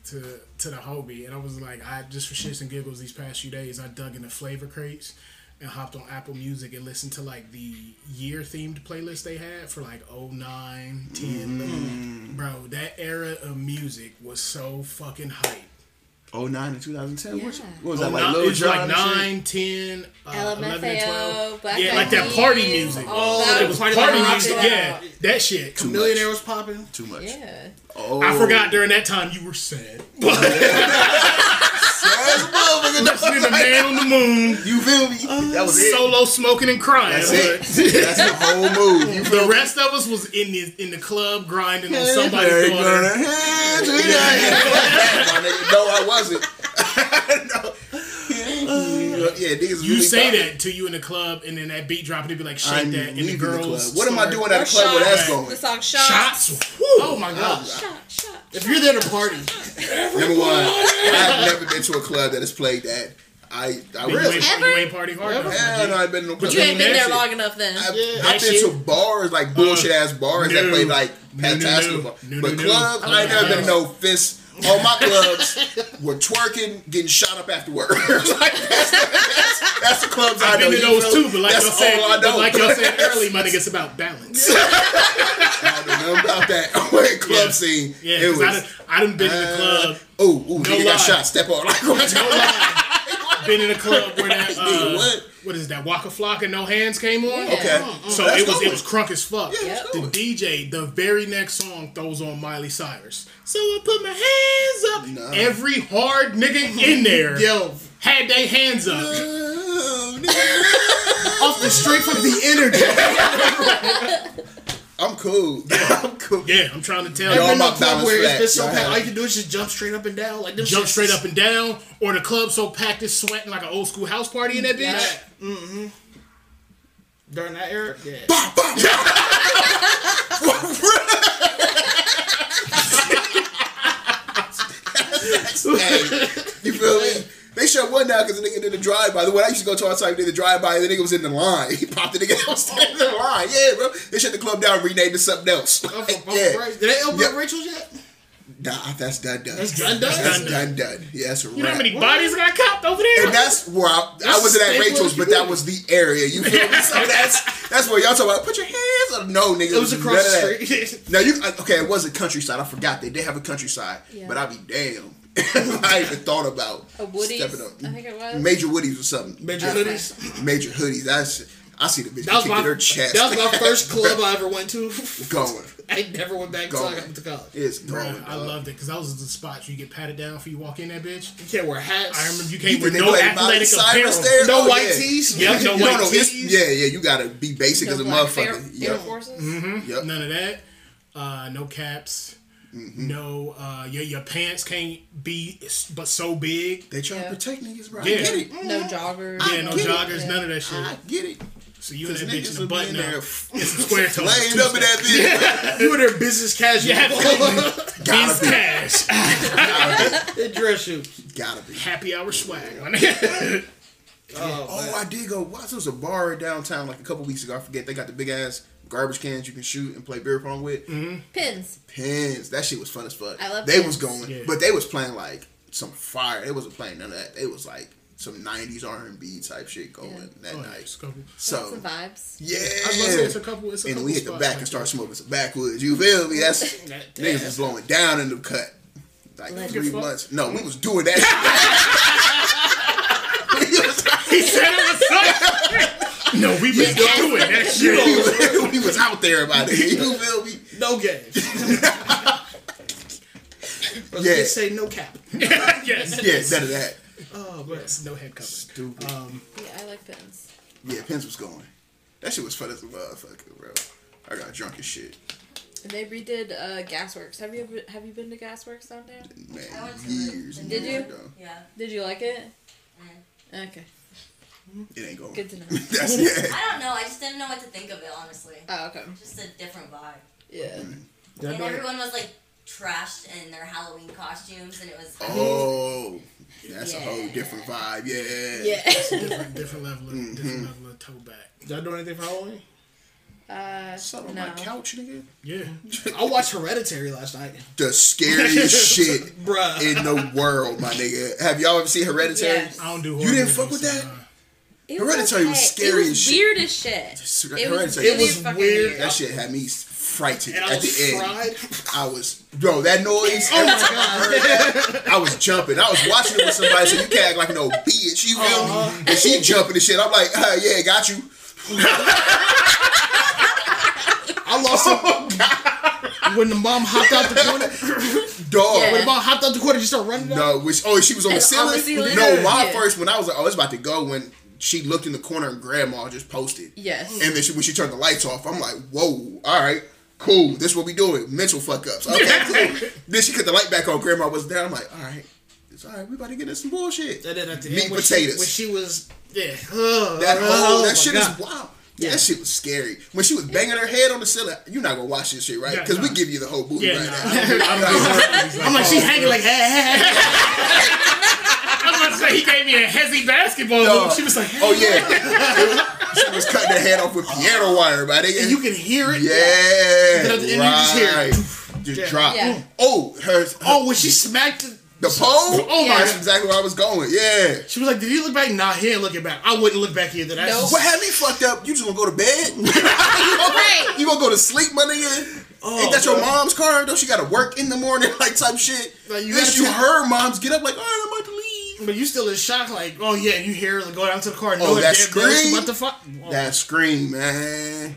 to to the hobie, and I was like, I just for shits and giggles these past few days, I dug into flavor crates and hopped on Apple Music and listened to like the year themed playlist they had for like 09, 10. Mm. Bro, that era of music was so fucking hype. Oh nine and 2010. What, Yeah. what was Oh, that like? nine- Lil it's Jon like and 9, 10, uh, 11 and 12. LMFAO, Black yeah, like that party music. Oh, that it was Party party music. Rocket Yeah, that shit. Too Millionaire much. was popping. Too much. Yeah. Oh, I forgot during that time you were sad. [LAUGHS] That's a motherfucker. Listening to Man on the Moon, You feel me? Uh, that was it. solo smoking and crying. That's but it. That's the whole move. You The rest of us was in the in the club grinding on Hey, somebody's gonna daughter. hand to that. My nigga, No, I wasn't. No. Yeah, niggas You really say popping. that to you in the club, and then that beat drop, and it be like shake I'm that, and the leaving the girls. club. What am I doing at a Or club where that's going? The song Shots. Shots. Oh my god. Shot, shot. If you're there to party, Number one, I've never been to a club that has played that. I, I You really. ain't, Ever? you ain't party hard. enough, Hell my no, G. I've been to no club. You ain't been there long enough then. I've, Yeah. I've been to bars like bullshit uh, ass bars that play like No, no, fantastic, no. No, but no, no. clubs I ain't never been to no fists. [LAUGHS] All my clubs were twerking, getting shot up afterward. [LAUGHS] like, that's, that's, that's the clubs I I've know. been to those too, but like y'all said, all I but like y'all said [LAUGHS] early, my nigga, it's about balance. I don't know about that club Yeah. scene. Yeah, it because I was. done, I done been in the club, Oh, ooh, nigga lie. got shot. Step on. Like, no lie, been in a club where that uh, what? What is that Waka Flocka No Hands came on. Okay. Uh-huh, uh-huh. So That's it was going. it was crunk as fuck. Yeah, that's the. DJ, the very next song throws on Miley Cyrus. So I put my hands up. Nah. Every hard nigga in there [LAUGHS] yo, had their hands up. Oh, [LAUGHS] nigga. off the strength of the energy. [LAUGHS] I'm cool. [LAUGHS] Yeah, I'm cool. Yeah, I'm trying to tell Y'all you. Been my club where it's flat. so packed, all you can do is just jump straight up and down, like them Jump shits- straight up and down, or the club so packed it's sweating like an old school house party in that bitch. Yeah. during that era. Yeah. hey, [LAUGHS] you feel me? They shut one down because the nigga did a drive by. The one I used to go to all the time did a drive by, and the nigga was in the line. [LAUGHS] He popped the nigga that was standing in the line. Yeah, bro. They shut the club down, renamed it something else. Oh, Like, for- for yeah. Christ. Did they open Yep. up Rachel's yet? Nah, that's done done. That's done done? That's Done done done. Yeah, that's a You know how wrap. many bodies got copped over there? And that's where I, I That's wasn't at staple Rachel's, of but that was the area. You feel me? [LAUGHS] So that's that's where y'all talk about. Put your hands on. No, nigga, It was none across of the that. street. Now you okay? It was a countryside. I forgot they did have a countryside, Yeah. but I be damn. [LAUGHS] I even thought about A Woody's, stepping up. I think it was. Major Woodies or something. Major Okay. hoodies. Major hoodies. That's I see the bitch That was kicking my her chest. That was my [LAUGHS] first club I ever went to. [LAUGHS] going. I never went back until I Going. got to college. It's going. Bruh, I loved it because that was the spot you get patted down for you walk in that bitch. You can't wear hats. I remember you You can't think wear they no athletic apparel. there? No Oh, white yeah. tees. Yeah, no No, white no, tees. yeah, yeah. You gotta be basic No as a black Air, motherfucker. Air Yep. Forces. Yep. None of that. Uh, no caps. Mm-hmm. No, uh, your your pants can't be but so big. They try Yeah. to protect niggas, bro. Yeah. I get it. No joggers. Yeah, no get it. joggers, none of that shit. I get it. So you in Because that bitch in the will be button in there It's some square [LAUGHS] toes. laying up in that bitch. [LAUGHS] You were there business casual. Yeah, [LAUGHS] Gotta Beast cash. Gotta dress shoes. Gotta be. Happy hour swag. Oh, Oh. I did go. Watch, there was a bar downtown like a couple weeks ago. I forget. They got the big ass garbage cans you can shoot and play beer pong with. Mm-hmm. Pins. Pins. That shit was fun as fuck. I love They pins. was going, Yeah. but they was playing like some fire. They wasn't playing none of that. It was like some '90s R&B type shit going Yeah. that Oh, night. it's a couple. So Some vibes. yeah, I was gonna say it's a couple. It's a and couple we hit the back like and start smoking some backwoods. You feel me? That's [LAUGHS] That- niggas that- was blowing down in the cut. Like Let's three fuck. months. No, we was doing that. [LAUGHS] [LAUGHS] He said it was something. No, we was doing that shit. we was out there about it. You feel me? No games. Let's Yeah. just say no cap. [LAUGHS] yes. Yeah, none of that. Oh, man. Yes, no head covering. Stupid. Um, Yeah, I like pins. Yeah, Pins was going. That shit was fun as a motherfucker, bro. I got drunk as shit. And they redid uh, Gasworks. Have you ever, have you been to Gasworks downtown? Man, I years and Did years you? ago. Yeah. Did you like it? Mm. Okay. It ain't going. Good to [LAUGHS] know. That's yeah. I don't know. I just didn't know what to think of it, honestly. Oh, okay. Just a different vibe. Yeah. And everyone was like trashed in their Halloween costumes, and it was. Oh, that's a whole different vibe. Yeah. Yeah. different, [LAUGHS] different level of Mm-hmm. different level of toe back. Did I do anything for Halloween? Uh, Something on no. my couch, nigga. Yeah. [LAUGHS] I watched Hereditary last night. The scariest shit Bruh. in the world, my nigga. Have y'all ever seen Hereditary? Yes. I don't do. You didn't fuck with movies, that? It Hereditary was okay. scary It as was shit. weird as shit. It was Hereditary. It was fucking weird. weird. That shit had me frightened And at was the end. I was, bro, that noise. Oh my god! I heard that, I was jumping. I was watching it with somebody, so you can't act like no bitch. You feel Uh-huh. me? And she jumping and shit. I'm like, uh, yeah, got you. [LAUGHS] I lost it. When the mom hopped out the corner, Dog. Yeah. when the mom hopped out the corner, she started running. No, which oh she was on the On ceiling. the ceiling? No, my Yeah. first when I was like, oh, it's about to go when she looked in the corner and grandma just posted. Yes. And then she, when she turned the lights off, I'm like, whoa, all right, cool. This what we doing. Mental fuck ups. Okay, [LAUGHS] cool. then she cut the light back on. Grandma was down. I'm like, all right, it's all right. We about to get in some bullshit. And then at the Meat end, when potatoes. She, when she was, yeah, uh, That uh, whole oh that my shit God. is wild. That shit was scary. When she was banging her head on the ceiling, you're not gonna watch this shit, right? Yeah, Because we give you the whole movie Yeah, right nah, now. I don't do- I don't do horror movies I'm like, she hanging like, hey, hey, hey. [LAUGHS] I was about to say he gave me a hezzy basketball Dog. move. She was like, Oh yeah, [LAUGHS] she was cutting her head off with piano wire, man. and you can hear it. Yeah, Then at the end, you just hear it. Just Yeah. drop. Yeah. Oh, her. Oh, when she smacked it, the pole. Oh Yeah. that's exactly where I was going. Yeah. she was like, "Did you look back?" Nah, he ain't looking back. I wouldn't look back either. That's Nope. What had me fucked up? You just gonna go to bed? you, [LAUGHS] gonna, Right. you gonna go to sleep, my nigga? Oh, ain't that your bro. mom's car? Don't she gotta work in the morning, [LAUGHS] like type shit? Like, you Then you tell- heard moms get up like, all right, I'm about to leave. But you still in shock, like, oh yeah, you hear her go down to the car and Oh, that that damn girl, she scream? about to fuck. Oh, That scream, man.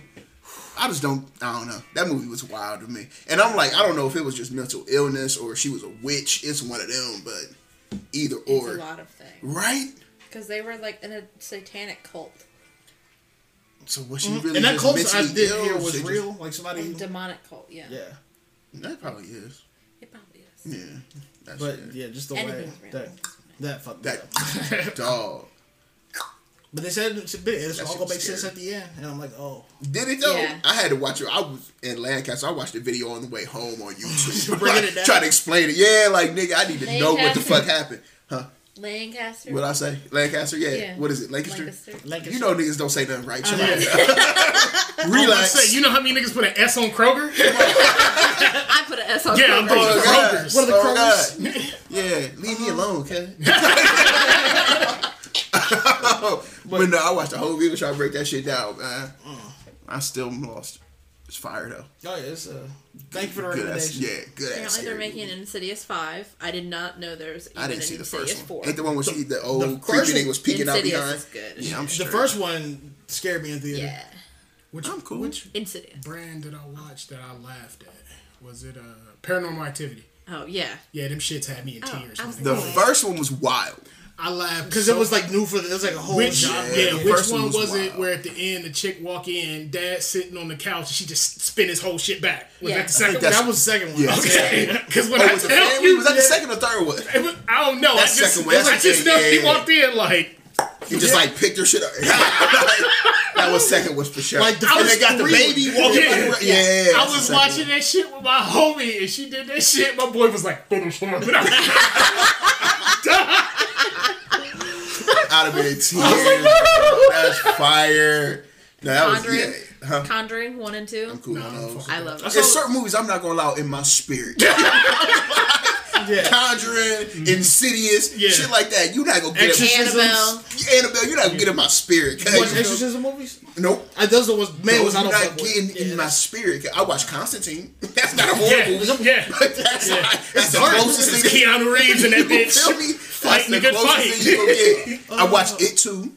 I just don't. I don't know. That movie was wild to me, and I'm like, I don't know if it was just mental illness or she was a witch. It's one of them, but either It's a or, lot of things. right? Because they were like in a satanic cult. So was she mm-hmm. really and that cult I did ill? hear She was just- real. Like somebody, A demonic cult, yeah. yeah. That probably is. It probably is. Yeah. That's But it. yeah, just the way Anything's real. that that fucked me That up. [LAUGHS] [LAUGHS] dog. But they said it's, it's all gonna was make sense at the end, and I'm like, oh, Did it though? Yeah. I had to watch it. I was in Lancaster. I watched the video on the way home on [LAUGHS] YouTube. Bringing. Trying to explain it. Yeah, like nigga, I need to know what the fuck happened. Huh? Lancaster. What I say? Lancaster? Yeah. Yeah. What is it? Lancaster? Lancaster. Lancaster. You know niggas don't say nothing right. Oh, chill out. [LAUGHS] [LAUGHS] Relax. say, you know how many niggas put an S on Kroger? [LAUGHS] I put an S on Yeah, I'm Kroger. thinking Oh, God. Kroger's. What are the Oh, Krogers? God. Yeah, leave me uh-huh. alone, okay? but no, I watched the whole video trying to break that shit down, man. Mm. I still am lost. It's fire though. Oh yeah, it's uh, thank you for the Good ass, recommendation. yeah, good ass. Apparently they're making movie. an Insidious 5. I did not know there was even I didn't an see the Insidious first one. 4. Ain't the one where she the old The creepy first nigga was peeking out Insidious behind? is good. Yeah, I'm The first one scared me in the theater. Yeah. Which, I'm cool. Which Insidious. brand did I watch that I laughed at? Was it uh, Paranormal Activity? Oh, yeah. Yeah, them shits had me in Oh, tears. I. The first one was wild. I laughed Because so- it was like new for the, it was like a whole Which genre. yeah, the which one one was was, it where at the end the chick walk in, dad sitting on the couch, and she just spin his whole shit back? Was Yeah. that the second that's- That was the second one. [LAUGHS] Yeah. [LAUGHS] Okay, because when Oh, I was the tell family? you, Was that the second or third one? it was- I don't know. I just, second one. That's I just know yeah, he yeah. walked in like He just like picked her shit up. [LAUGHS] that was second was for sure. Like, the and first they got the three baby walking. Yeah. back- Yeah, I that's the was watching one. that shit with my homie, and she did that shit. My boy was like, finish him. [LAUGHS] I I'd have been in tears. bro. That's fire. No, that was Conjuring? yeah. Huh? Conjuring one and two. I'm cool on those. I love it. There's certain movies I'm not gonna allow in my spirit. [LAUGHS] [LAUGHS] Conjuring, mm-hmm. Insidious, Yeah. shit like that. You're not gonna get in Exorcisms. Annabelle. Annabelle, you're not gonna get in my spirit. You watch exorcism movies? Nope. I, those are the ones man Those was I you're don't not fuck with. getting Yeah, in my spirit. I watch Constantine. [LAUGHS] That's not a horror Yeah, movie. [LAUGHS] yeah. that's, Yeah. not, that's the dark. closest It's thing. Keanu Reeves in that You bitch. feel me? Fighting That's a the good closest fight. thing you gonna get. I watched [LAUGHS] oh. it too.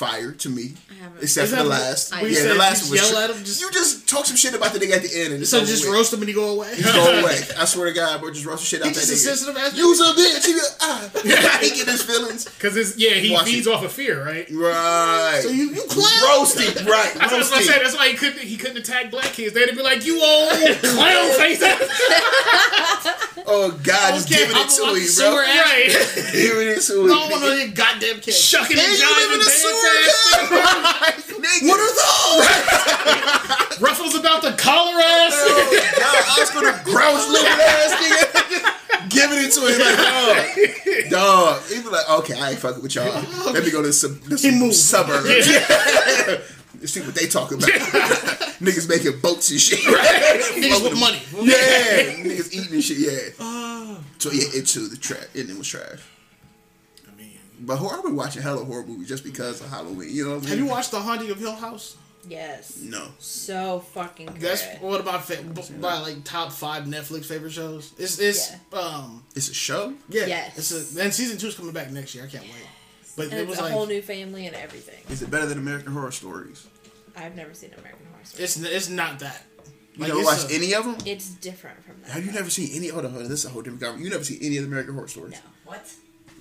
Fire to me. haven't. Except for the last. what- yeah, said the last you one was. yell tr- at him, just- you just talk some shit about the nigga at the end and it's So over just with. roast him and he go away. Just go away. I swear to God, bro, just roast the shit out He that just a nigga. sensitive ass. Use a bitch. He, ah. [LAUGHS] he get his feelings. Because it's yeah, he Watch feeds it. off of fear, right? Right. So you you clown. roasted, right? That's what I roasted. said. That's why he couldn't he couldn't attack black kids. They'd be like, "You old clown [LAUGHS] face." Oh God, just Okay, giving I'm it to like you, sewer bro. right. [LAUGHS] Giving it to I you. don't want to hear goddamn kid. Shucking and And you live in jiving, a sewer, dance God. Nigga. What are those? Ruffles about the collar ass. Oh, I was gonna grouch looking ass nigga. [LAUGHS] Giving it to him like, dog, dog. He be like, okay, I ain't fucking with y'all. Let me go to the sub- moved. suburbs. [LAUGHS] See what they talking about. [LAUGHS] niggas making boats and shit. Niggas with money. Yeah, niggas eating and shit. Yeah. So yeah, it too. The trash. It was trash. I mean, But horror, I've been watching hella horror movies just because of Halloween. You know what I mean? Have you watched The Haunting of Hill House? Yes. No. So fucking good. That's one of my fa- my like top five Netflix favorite shows. It's it's um It's a show. yeah Yes. it's a and season two is coming back next year. I can't wait. But and it was a like whole new family and everything. Is it better than American Horror Stories? I've never seen American Horror Stories. it's it's not that. You Like, never it's watched a- any of them? It's different from that. Have you never seen any? Hold on, hold on. This is a whole different conversation. You never seen any of the American Horror Stories? No. What?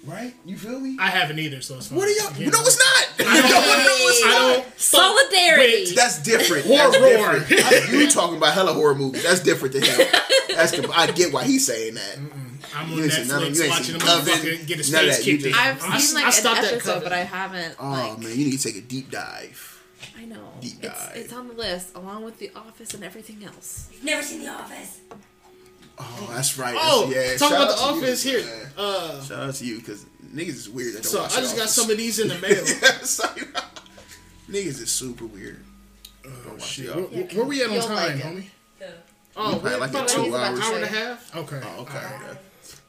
Right? You feel me? I haven't either, so it's fine. What are y'all? Again, no, it's not. I don't, [LAUGHS] no, no, it's I don't. Solidarity. Wait, That's different. Horror That's roar. different. [LAUGHS] you talking about hella horror movies? That's different to him. That's the, I get why he's saying that. I'm You on ain't seen none Netflix you watching seen a motherfucker get his none face kicked in. just- I've I- seen I like stopped an at episode, Coven. but I haven't. Oh like, man, you need to take a deep dive. I know. Deep It's, dive. it's on the list along with The Office and everything else. Never seen The Office. Oh, that's right. Oh, yeah. talk shout about out the to you, office here. Uh, Shout out to you because niggas is weird. That don't so I just The got some of these in the [LAUGHS] mail. So, you know, niggas is super weird. Oh, Shit, The where, Office. where we at on time, like it. homie? Oh, probably we're like about a an two hour hours. and a half. Okay. Oh, okay. yeah.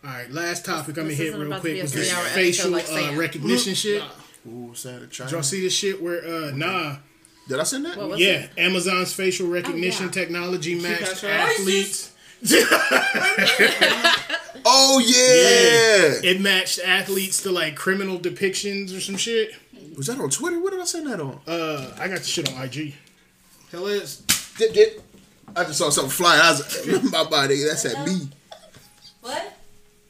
All right. Last topic I'm gonna hit real about to quick be a was this three-hour facial episode like uh, recognition shit. Ooh, sad to try. Did y'all see this shit where uh nah Did I send that? What yeah it? Amazon's facial recognition yeah. technology matched that's right. athletes. [LAUGHS] Oh yeah. It matched athletes to like criminal depictions or some shit. Was that on Twitter? What did I send that on? Uh, I got the shit on IG. Hell is. Dip, dip. I just saw something flying. I was [LAUGHS] my body. That's at me. What?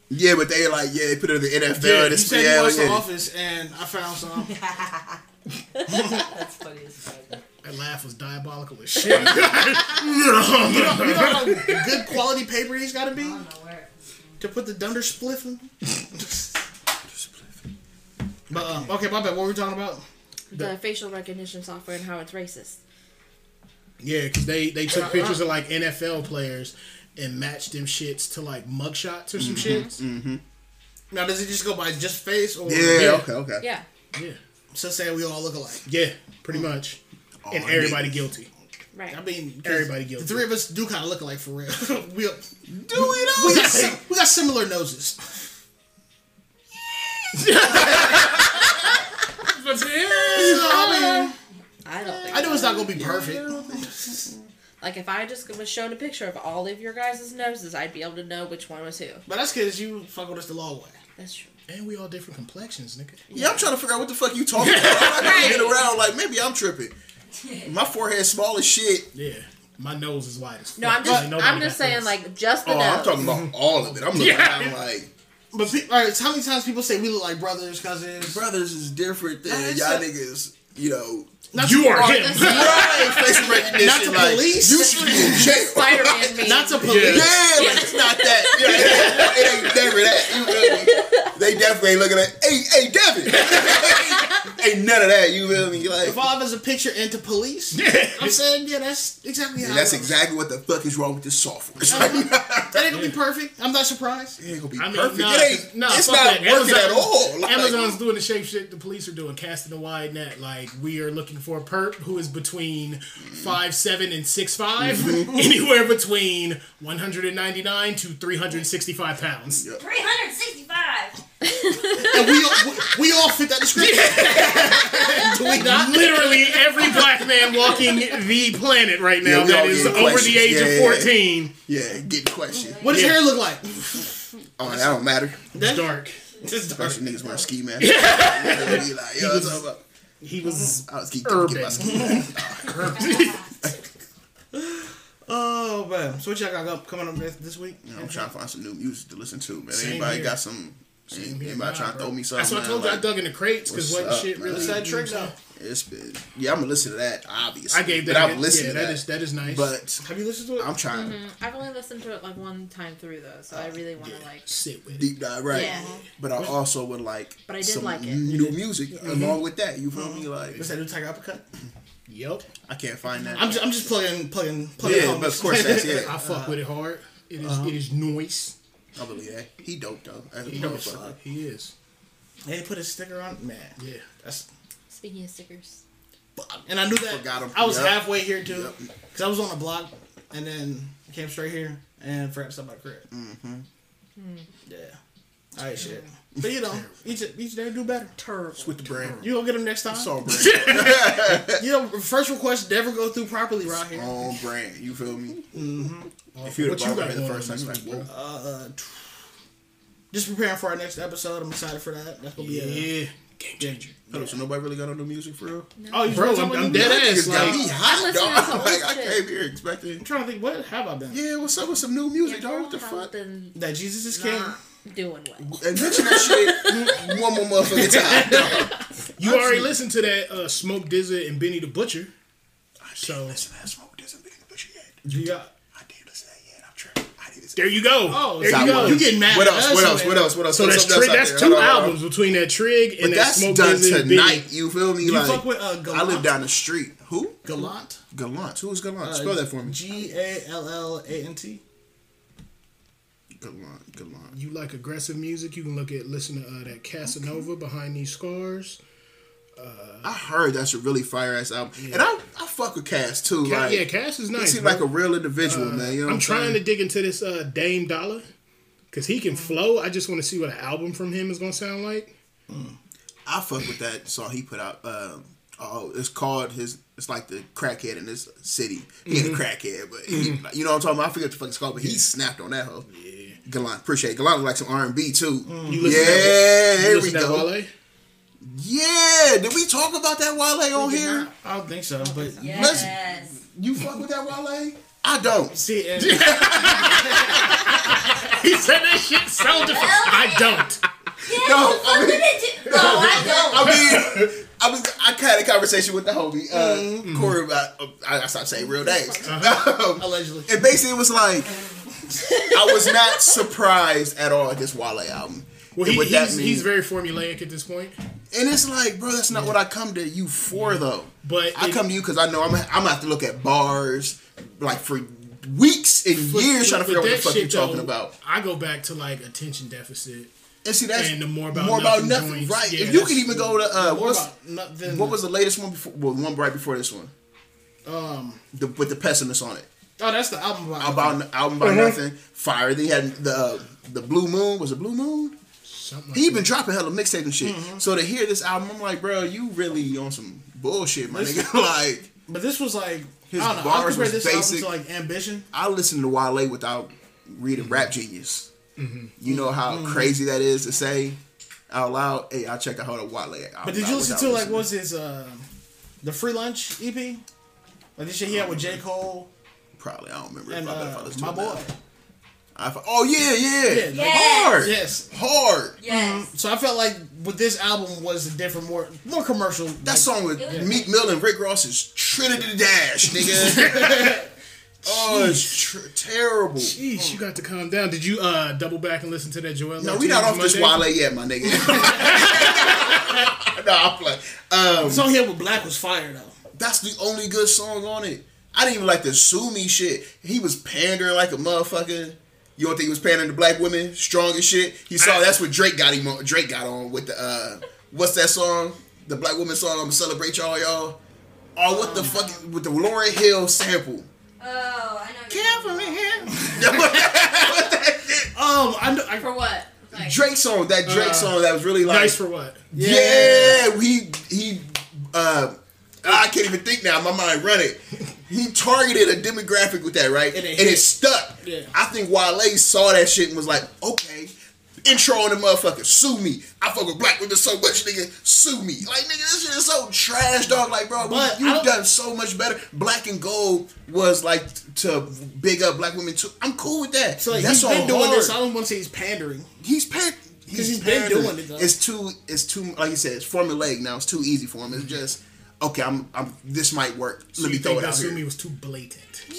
Yeah, but they like yeah, they put it in the NFL. Yeah, and you it's, said yeah, you watched The. Office, and I found some. [LAUGHS] That's funny as fuck. That laugh was diabolical as shit. [LAUGHS] you, know, you know how good quality paper he's got to be to put the dunder spliff in. [LAUGHS] but um, okay, my bad. What were we talking about? The facial recognition software and how it's racist. yeah, because they they took pictures of like NFL players and matched them shits to like mugshots or some Mm-hmm. shits. Now, does it just go by just face, or Yeah, Yeah. okay, okay. Yeah. Yeah, so say we all look alike? yeah, pretty much. And everybody guilty. Right. I mean, Everybody guilty. The guilty. three of us do kind of look alike for real. [LAUGHS] we, Do we, it got, sim- we got similar noses. [LAUGHS] I mean, I don't think I know it's not gonna be perfect, [LAUGHS] Like if I just was shown a picture of all of your guys' noses, I'd be able to know which one was who. but that's because you fuck with us the long way. That's true. And we all different complexions, nigga. Yeah, I'm trying to figure out what the fuck you talking about. I'm not looking around like maybe I'm tripping. [LAUGHS] My forehead small as shit. Yeah, my nose is wide as fuck. No, I'm just nobody I'm just saying this. like just the Oh, nose. I'm talking about all of it. I'm looking Yeah. around like But pe- all right, how many times people say we look like brothers, cousins? brothers is different than y'all a- niggas. You know, Not You to- are him. this- right? Facial recognition. Not to like, police. You should be in jail. Spider-Man meme. Not to police. Yeah, like it's not that. Yeah, it, it ain't never that. You feel me? They definitely ain't looking at. Hey, hey, Devin. [LAUGHS] [LAUGHS] Ain't none of that. You feel me? Like Evolve as a picture into police. [LAUGHS] Yeah, I'm saying, yeah, that's exactly how. and that's it exactly what the fuck is wrong with this software. It's like, That ain't gonna be [LAUGHS] perfect. I'm not surprised. it ain't gonna be I mean, perfect. nah, it ain't. nah, it's not that. working Amazon- at all. Like, Amazon's doing the same shit the police are doing, casting a wide net. Like we are looking for a perp who is between five seven and six Mm-hmm. anywhere between one hundred and ninety nine to three hundred and sixty five pounds. 365. And we all, we, we all fit that description. [LAUGHS] Do we not? Literally every black man walking the planet right now Yeah, we that all is over the age Yeah, of yeah. fourteen. yeah, getting questioned. What does Yeah. hair look like? Oh, that don't matter. It's dark. Just dark. Especially niggas wearing ski masks. Yeah. Be like, yo, what's up? He was I was keep Urban. get my ski mask. Oh man, so what y'all got up- coming up this, this week? You know, I'm trying to find some new music to listen to, man. Same Anybody here. got some? Same anybody here, nah, trying to bro. throw me something? That's what I told man? you. I dug in the crates because what wasn't shit man? really. What's that trick you mm-hmm. though? It's been yeah. I'm gonna listen to that. Obviously, I gave that. But a I'm good- listening yeah, to that that. is that is nice. But Have you listened to it? I'm trying mm-hmm. I've only listened to it like one time through though, so I oh, really want to like. sit with deep dive right. Yeah. Mm-hmm. But I also would like But I did some like it. new music along with that. You feel me? Like What's that new Tiger Uppercut? Yep. I can't find that. I'm just, I'm just plugging, plugging, plugging. yeah, but of course that's yeah. [LAUGHS] I fuck with it hard. It is- Uh-huh. it is noise. I believe that. He dope though. As a He dope as motherfucker. fuck. He is. They put a sticker on. Man, Yeah. that's. Speaking of stickers, And I knew that. Forgot 'em. I was Yep. halfway here too, Yep. because I was on the block, and then I came straight here and forgot to stop by crib. Mm-hmm. Yeah. All right, shit. But you know, each each day do better. terrible. With the brand. You gonna get them next time? It's on [LAUGHS] brand. You know, first request never go through properly right here. on brand. You feel me? Mm-hmm. If you'd have What you brought got me the first on time, this you're like, week, whoa. Uh, just preparing for our next episode. I'm excited for that. That's gonna be a Yeah. Game changer. Hold on, so nobody really got no new music for real? Oh, you Bro, I'm, I'm dead ass. Niggas got Like, me I'm hot, dog. Like, I came here expecting. I'm trying to think. What have I been? Yeah, what's up with some new music, Your dog? What the fuck? That Jesus is king. not doing well. And mention that shit [LAUGHS] one more motherfucking time. dog. [LAUGHS] you already listened to that uh, Smoke DZA and Benny the Butcher. I So Listen, to that smoke doesn't be the butcher yet. You got. I didn't listen to that yet. I'm tripping. I didn't listen. there you go. Oh, there you That go. one. You getting mad What else? us, What else? What else? What else? So that's something tri- else that's two Hold on, hold on. albums between that Trig But and that that's Smoke done tonight. Benny. You feel me? You like fuck with uh, I live down the street. Who? Gallant. Gallant. Who is Gallant? Uh, Spell that for me. G A L L A N T. Gallant. Gallant. You like aggressive music? You can look at listen to uh, that Casanova behind these scars. I heard that's a really fire ass album, and I I fuck with Cass too. Ca- like, yeah, Cass is He nice. seems like a real individual, man. You know I'm I'm trying to dig into this uh, Dame D.O.L.L.A because he can flow. I just want to see what an album from him is gonna sound like. I fuck with that song he put out. Um, oh, it's called his. It's like the crackhead in this city. He ain't a Mm-hmm. crackhead, but he, you know what I'm talking about. I forget what the fuck it's called, but he snapped on that hoe. Yeah, Gallant, appreciate it. Gallant like some R and B too. You listen yeah, to that, you there we go. Wale? Yeah, did we talk about that Wale on here? I don't think so, but Yes. You fuck with that Wale? I don't. see, and, [LAUGHS] He said that shit so different. I don't. No, I mean, No, I don't. I mean, I was I had a conversation with the homie uh, Corey about. Uh, I, I stopped saying real names. Um, [LAUGHS] allegedly. And basically, it was like I was not surprised at all at this Wale album. Well, And he, what that he's, mean- he's very formulaic at this point. and it's like, bro, that's not what I come to you for, though. But I it- come to you because I know I'm. I'm gonna have to look at bars like for weeks and But- years trying to figure out what the fuck you're talking though, about. I go back to like attention deficit. And see, that's And the more about more about nothing nothing, joints. right? Yeah, if you that's- can even go to uh, More what's, nothing. what was the latest one before? Well, one right before this one, um? the, with the pessimist on it. Oh, that's the album about. about album about nothing. Fire. They had the uh, the Blue Moon. Was it Blue Moon? Something like He been that. dropping hella mixtape and shit. Mm-hmm. So to hear this album, I'm like, bro, you really on some bullshit, my This- nigga. [LAUGHS] like, But this was like His I don't know. I bars compare was this basic. album to like Ambition. I listen to Wale without reading Rap Genius. Mm-hmm. You know how crazy that is to say out loud. Hey, I check out how the Wale. Album But did you listen to like what was his uh the Free Lunch EP? Like this shit he had with J Cole Probably I don't remember. and if I, if I uh, my boy. now. I, f- oh yeah, yeah, Yeah, like- hard, Yes. hard. Yes. So I felt like with this album was a different, more more commercial. That song with Meek Mill and Rick Ross is Trinity Dash, [LAUGHS] nigga. [LAUGHS] oh, it's tr- terrible. Jeez, you got to calm down. Did you uh double back and listen to that Joel? No, we not off this Monday? Wale yet, my nigga. [LAUGHS] no, I'm playing. Um, The song he had with Black was fire though. that's the only good song on it. I didn't even like the sue me shit. He was pandering like a motherfucker. You don't think he was panning to black women? Strong as shit. He saw that's what Drake got him on. Drake got on with the uh what's that song? The black woman song, I'm gonna celebrate y'all, y'all. Oh, what the fuck with the Lauryn Hill sample. Oh, I know. Care for me here. [LAUGHS] Um, I, know, I For what? Like, Drake song, that Drake Uh, song that was really like Nice for what? Yeah, he he uh Ah, I can't even think now, my mind running. He targeted a demographic with that, right? And And it it, stuck. Yeah. I think Wale saw that shit and was like, okay, intro on the motherfucker, sue me. I fuck with black women so much, nigga, sue me. Like, nigga, this shit is so trash, dog. Like, bro, But you've done so much better. Black and gold was like to big up black women too. I'm cool with that. so like, That's he's been doing hard. this. I don't want to say he's pandering. He's pan. 'Cause he's been doing it, though. It's too. It's too. Like you said, it's formulaic now. It's too easy for him. It's just okay. I'm. I'm. This might work. So Let me throw it out here. Was too blatant? Yeah,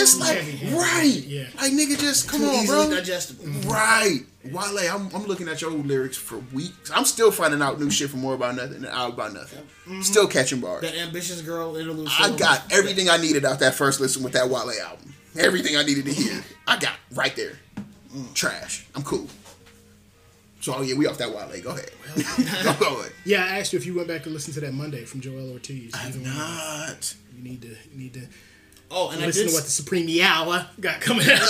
it's like Heavy-handed. right. Yeah. Like nigga, just come Too on, easily bro. digestible. Mm-hmm. Right. Wale, I'm, I'm looking at your lyrics for weeks. I'm still finding out new shit for more about nothing than out about nothing. Mm-hmm. Still catching bars. That ambitious girl interlude. I got everything I needed out that first listen with that Wale album. Everything I needed to hear, I got right there. Mm. Trash. I'm cool. So oh yeah, we off that Wale. Go ahead. [LAUGHS] Go ahead. Yeah, I asked you if you went back and listened to that Monday from Joel Ortiz. Even when Not. You need to you need to Oh, and I listen did. to what the Supreme Yawa got coming out. [LAUGHS]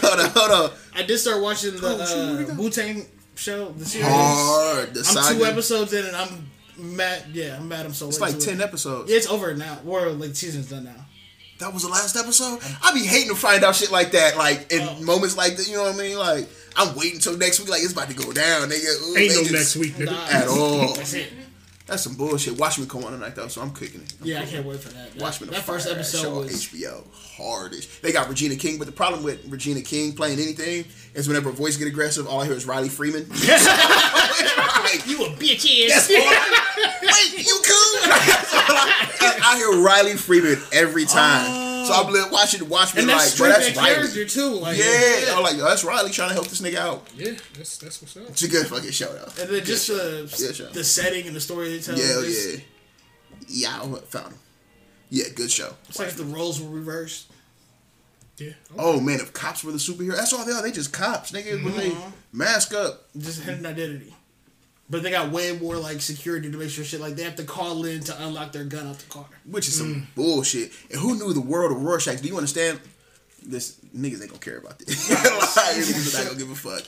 hold on, hold on. I did start watching the Oh, shoot, what we uh. Wu Tang show, the series. Hard. The I'm saga. two episodes in, and I'm mad. Yeah, I'm mad. I'm so. It's late like ten it. episodes. Yeah, it's over now. Or like season's done now. That was the last episode. I'd be hating to find out shit like that, like in Oh. moments like that. You know what I mean? Like I'm waiting until next week. Like it's about to go down, nigga. Ooh, Ain't they no just- next week, nigga. Nah. at all. [LAUGHS] That's it. That's some bullshit. Watchmen come on tonight though, so I'm cooking it. Yeah, I can't wait for that. That, Watchmen. that first episode show was. on HBO hardish. They got Regina King, but the problem with Regina King playing anything is whenever her voice get aggressive, all I hear is Riley Freeman. [LAUGHS] Like, You a bitch ass. That's all I- Wait, you cool? [LAUGHS] That's I, I hear Riley Freeman every time. Oh. So I'm li- watching Watchmen And that's like, bro, straight that's that Riley. character too. Like, Yeah, I'm like, yo, that's Riley trying to help this nigga out. yeah, that's that's what's up. It's a good fucking show though. And then just the uh, Yeah, the setting and the story they tell. Yeah, oh, just- yeah. Yeah, I found him. Yeah, good show. It's like if the roles were reversed. Yeah. Oh man, if cops were the superhero, that's all they are. They just cops, nigga. When they mm-hmm. mask up, Just hidden identity. But they got way more like security to make sure shit like they have to call in to unlock their gun out the car. which is some mm. bullshit. And who knew the world of Rorschach? Do you understand? This niggas ain't gonna care about this. [LAUGHS] like, [LAUGHS] niggas are not gonna give a fuck.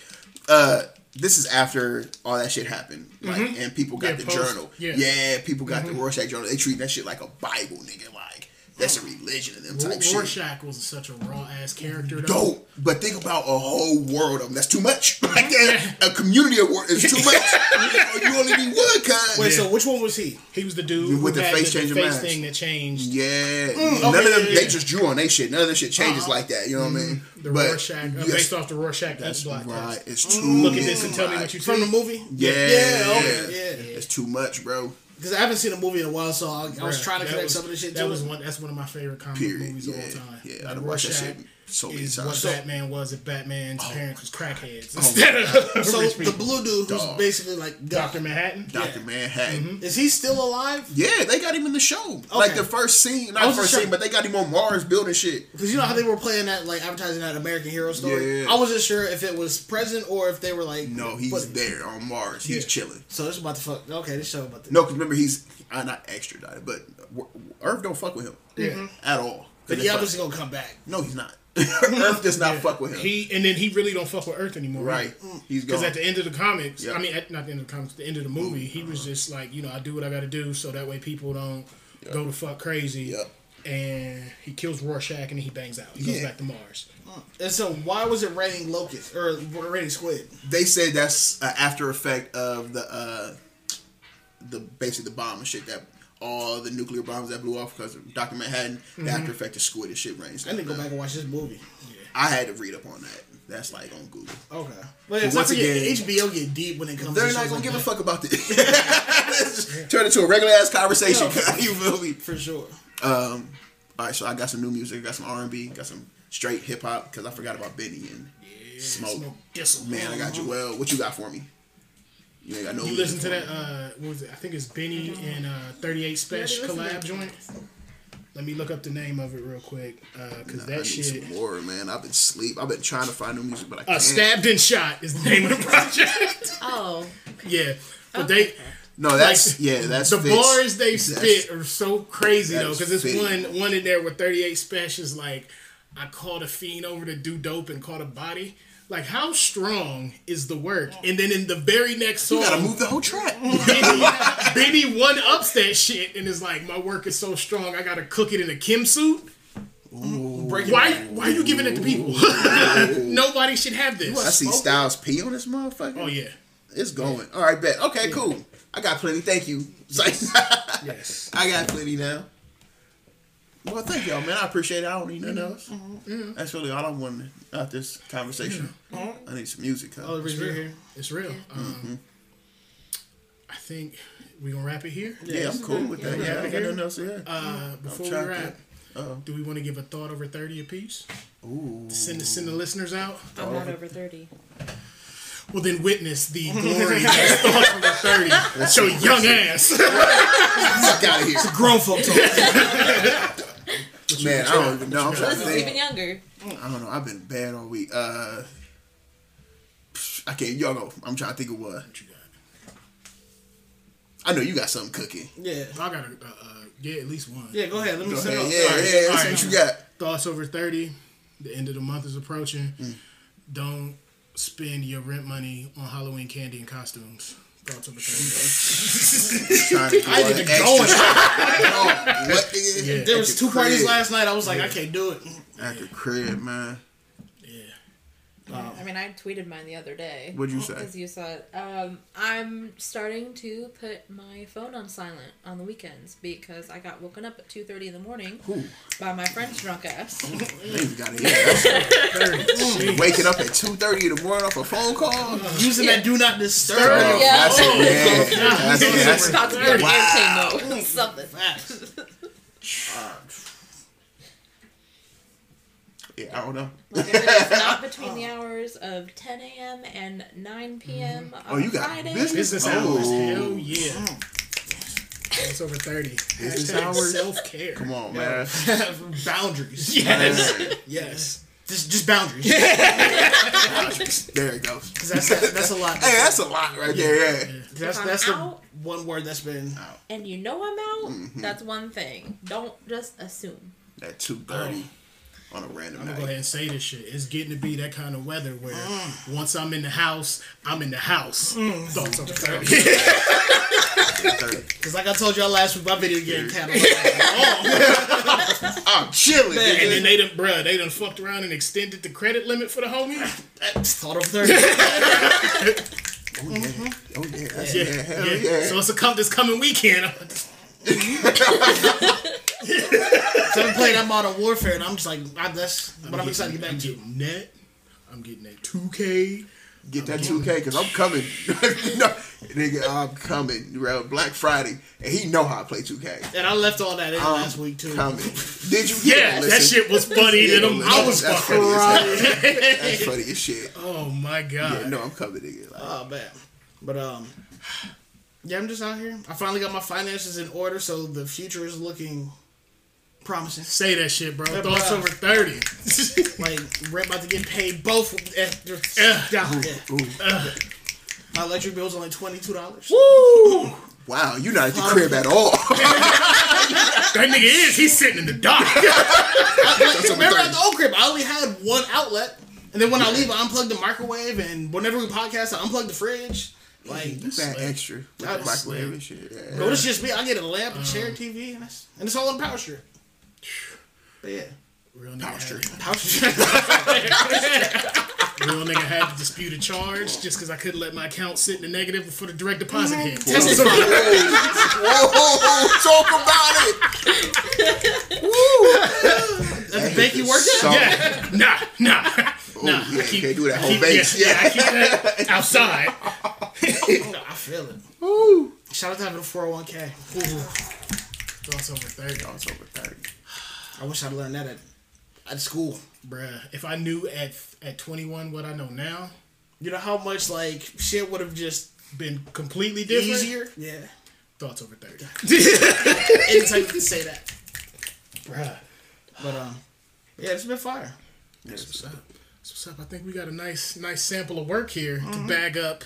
Uh, this is after all that shit happened, like, mm-hmm. and people got Yeah, the post- journal. yeah. Yeah, people got the mm-hmm. Rorschach journal. They treat that shit like a Bible, nigga. Like that's a religion and them type shit. Rorschach was such a raw ass character. Though. Dope, but think about a whole world of them. That's too much. [LAUGHS] Like mhm. that, a community of world is too [LAUGHS] much. you only need one kind. Wait, Yeah. so which one was he? He was the dude With the face the, changing face mask. thing that changed. Yeah, mm, none okay, of them. yeah, They just drew on they shit. None of this shit uh-huh. changes like that. You know what I mean? Mm-hmm. The Rorschach, uh, yes, based off the Rorschach that's black right. test. It's too. Look at this and tell me right. what you From the movie? Yeah, Yeah, yeah. It's too much, bro. Because I haven't seen a movie in a while, so I, I was trying to connect was- some of the shit That to was it. one. That's one of my favorite comic Period. movies Yeah, of all time. yeah. I Like, done watched that shit so many is what So- Oh. Batman was if Batman's parents was crackheads instead of [LAUGHS] So the blue dude, who's Dog. basically like Doctor Manhattan. Doctor Manhattan. is he still alive? Yeah, they got him in the show. Like the first scene, not the first sure. scene, but they got him on Mars building shit. Because you know how they were playing that, like advertising that American Hero story. Yeah. I wasn't sure if it was present or if they were like. No, he's but- there on Mars. He's Yeah. chilling. So it's about to fuck. Okay, this show about to. No, because remember he's uh, not extradited, but Earth don't fuck with him Yeah. at all. But They he fuck- obviously gonna come back. No, he's not. [LAUGHS] Earth does not fuck with him. He and then he really don't fuck with Earth anymore. right. Mm, he's Because at the end of the comics, Yep. I mean, at, not the end of the comics, the end of the movie, he was uh-huh. just like, you know, I do what I got to do, so that way people don't go to fuck crazy. Yep. And he kills Rorschach, and then he bangs out. He goes back to Mars. Mm. And so why was it raining locusts or raining squid? they said that's an after effect of the uh the basically the bomb and shit that all the nuclear bombs that blew off because of Doctor Manhattan. The after effect of squid and shit rains. I need to go back and watch this movie. I had to read up on that. That's like on Google. Okay, but it's once again, HBO get deep when it comes. They're to not gonna like give a fuck about [LAUGHS] this. Just [LAUGHS] Turn it to a regular ass conversation. [LAUGHS] you feel me? for sure. Um, all right, so I got some new music. I got some R and B. Got some straight hip hop because I forgot about Benny and Smoke. Smoke Man, I got Joel. What you got for me? You ain't got no. You listen to that? Uh, what was it? I think it's Benny and uh, 38 Spesh listen collab joint. Let me look up the name of it real quick, uh, because I that need shit. some more, man. I've been sleep. I've been trying to find new music, but I Uh, can't. Stabbed and Shot is the name of the [LAUGHS] project. Oh, yeah, but they No, that's like, yeah, that's the Fitz. bars they That's- spit are so crazy though, because it's Fitz. one one in there with 38 Spesh's like I called a fiend over to do dope and caught a body. Like how strong is the work? And then in the very next song, You gotta move the whole track. [LAUGHS] Benny, Benny one ups that shit and is like, my work is so strong, I gotta cook it in a Kim suit. Breaking Why? Bad. Why are you giving it to people? [LAUGHS] Nobody should have this. I see Styles P on this motherfucker. Oh yeah, It's going. All right, bet. Okay, cool. I got plenty. Thank you. [LAUGHS] yes. I got plenty now. Well, thank y'all, man. I appreciate it. I don't need nothing else. Mm-hmm. Mm-hmm. Mm-hmm. That's really all I wanted out this conversation. I need some music. Huh? Oh, it's real. Here. It's real. Um, I think we gonna wrap it here. yeah, I'm cool with that. Yeah, I got nothing else to hear. Uh, before we trying to- wrap, Uh-oh. do we want to give a thought over thirty apiece? Ooh. Send the send the listeners out. I'm not over thirty. Well, then witness the [LAUGHS] glory of thoughts over thirty. That's your young [LAUGHS] ass. Fuck out of here. It's a grown folk talk. Man, I don't even know. I'm trying to This is even think. younger. I don't know. I've been bad all week. Uh, I can't. Y'all go. I'm trying to think of what. I know you got something cooking. Yeah. I gotta uh, uh, get at least one. Yeah, go ahead. Let me Go set ahead. up. Yeah, All right. yeah. Let's right. what you got. Thoughts over thirty. The end of the month is approaching. Mm. Don't spend your rent money on Halloween candy and costumes. Thoughts over thirty. Trying to do I all ain't the even extra going. Oh, what. Yeah. There was two parties crib. last night. I was like, I can't do it. At the crib, man. I mean, I tweeted mine the other day. What'd you say? Because you saw it. Um, I'm starting to put my phone on silent on the weekends because I got woken up at 2.30 in the morning Who? by my friend's drunk ass. Niggas got it. Waking up at two thirty in the morning off a phone call. Using that do not disturb. Oh, Yeah. That's it, man. [LAUGHS] That's it. That's About to be on Wow. airplane [LAUGHS] mode. Something. Facts. [LAUGHS] Yeah, I don't know. Like if it is not between the hours of 10 a.m. and 9 p.m. on Oh, you got Friday. business? Business Oh. hours. Hell yeah. It's over 30. Business Hashtag hours? self-care. Come on, man. [LAUGHS] boundaries. Yes. yes. Just, just [LAUGHS] boundaries. There it goes. 'Cause that's that's a lot. Hey, that's a lot right there. Yeah. That's that's the out- one word that's been. And you know I'm out. Mm-hmm. That's one thing. Don't just assume. At two thirty on a random I'm gonna night. go ahead and say this shit. It's getting to be that kind of weather where Mm. once I'm in the house, I'm in the house. Thoughts over 30. 30. Because [LAUGHS] like I told y'all last week, my video game catalog. [LAUGHS] I'm chilling. Man, and then nigga. they done, bruh, they done fucked around and extended the credit limit for the homie. Thought of thirty. [LAUGHS] Oh yeah. Oh yeah. That's, Yeah, yeah. Yeah. yeah. So it's a come this coming weekend. So I'm playing that Modern Warfare, and I'm just like, I, that's what I'm excited to get I'm back to. getting net. I'm getting that 2K. Get that 2K because I'm coming. [LAUGHS] no, nigga, I'm coming. Bro. Black Friday. And he know how I play 2K. And I left all that in I'm last week too. coming. Did you? [LAUGHS] Yeah, that shit was funny. Yeah, and I'm- I was that's fucking funny as. That's funny as shit. [LAUGHS] Oh my god. Yeah, no, I'm coming, nigga. Like, Oh man, but um, yeah, I'm just out here. I finally got my finances in order, so the future is looking promising. Say that shit, bro. Yeah, Thoughts bruh. over 30. [LAUGHS] Like we're about to get paid both. eh, eh. Yeah. down. Yeah. Eh. My electric bill's only twenty two dollars. Woo! wow, you're not at the crib at all. [LAUGHS] that nigga is. He's sitting in the dark. [LAUGHS] That's Remember at the old crib, I only had one outlet, and then when I leave, I unplug the microwave, and whenever we podcast, I unplug the fridge. Like, You that extra with the That's microwave and shit. Yeah. But it's just me. I get a lamp, a chair, uh. TV, and, that's, and it's all on power strip. But yeah, Real nigga, Power had, strip. power strip. [LAUGHS] real nigga had to dispute a charge just because I couldn't let my account sit in the negative before the direct deposit hit. Tesla. Whoa, talk about it. That's the bank you work at. So- Yeah. Nah, nah. Oh, Nah. yeah, keep- can't do that whole keep- base. Yeah, Yeah. I keep that [LAUGHS] outside. I feel it. Shout out to having a 401k. Thoughts over 30. Oh, it's over 30. I wish I'd learned that at, at school. Bruh, if I knew at at 21 what I know now, You know how much like shit would have just been completely different. Easier, yeah. Thoughts over thirty. [LAUGHS] [LAUGHS] Anytime you can say that. Bruh. But um, yeah, it's been fire. That's what's up. That's what's up. I think we got a nice nice sample of work here Mm-hmm. to bag up.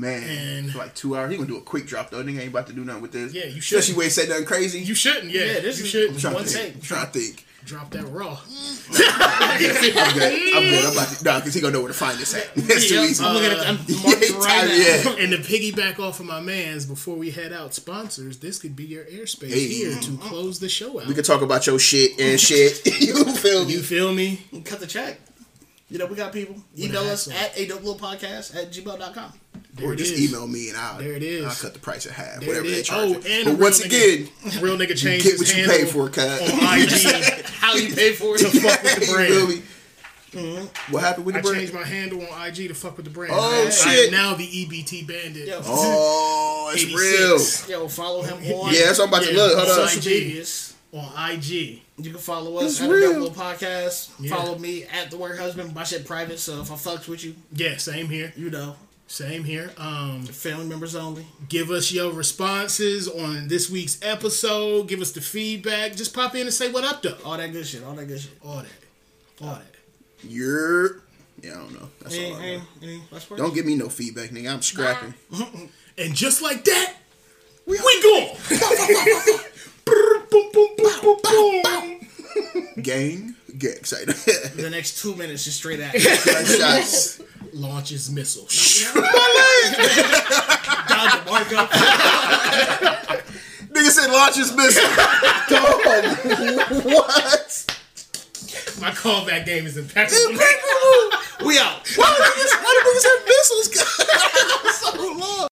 Man, And- for like two hours. He gonna do a quick drop though. Nigga ain't about to do nothing with this. Yeah, you should. Especially when he say nothing crazy. You shouldn't, yeah. Yeah, this you is- should I'm trying one to think. take. I'm trying to think. drop that raw. [LAUGHS] I'm good. I'm good. I'm about to nah, cause he gonna know where to find this at. [LAUGHS] That's too easy. I'm looking at. I'm [LAUGHS] Yeah, marking right time- now. yeah. And to piggyback off of my man's, before we head out, sponsors, this could be your airspace Hey. here to close the show out. We could talk about your shit and shit. you feel me? you feel me? Cut the check. You know, we got people. Email us at a dope little podcast at gmail.com. There or just is. email me and I'll, There it is. I'll cut the price in half. There whatever it they charge. Oh, and but once real again, [LAUGHS] real nigga you changed get what you pay for, cuz. on IG [LAUGHS] How you pay for it to it? fuck with the [LAUGHS] You feel brand. me? Mm-hmm. What happened with the I brand? changed my handle on IG to fuck with the brand. Oh, I, I shit. am now the EBT bandit. Yo, Oh, it's 86. real. yo, follow him on Yeah, that's what I'm about to look. Hold on on. social IG. Medias. On IG. You can follow us It's at a real. dope little podcast. Yeah. Follow me at the work husband. My shit private, so if I fucks with you, Yeah, same here. you know, Same here. Um, family members only. give us your responses on this week's episode. Give us the feedback. Just pop in and say what up, though. All that good shit. All that good shit. All that. All that. You're. Yeah, I don't know. That's Any, all I any, know. any? Don't give me no feedback, nigga. I'm scrapping. [LAUGHS] And just like that, we, we go. [LAUGHS] bow, bow, bow. Gang, get excited. [LAUGHS] the next two minutes is straight at gunshots. Launches missile. Dodge markup. [LAUGHS] Nigga said launches missile. What? My callback game is impeccable. we out. Why do niggas, have missiles? [LAUGHS] so long.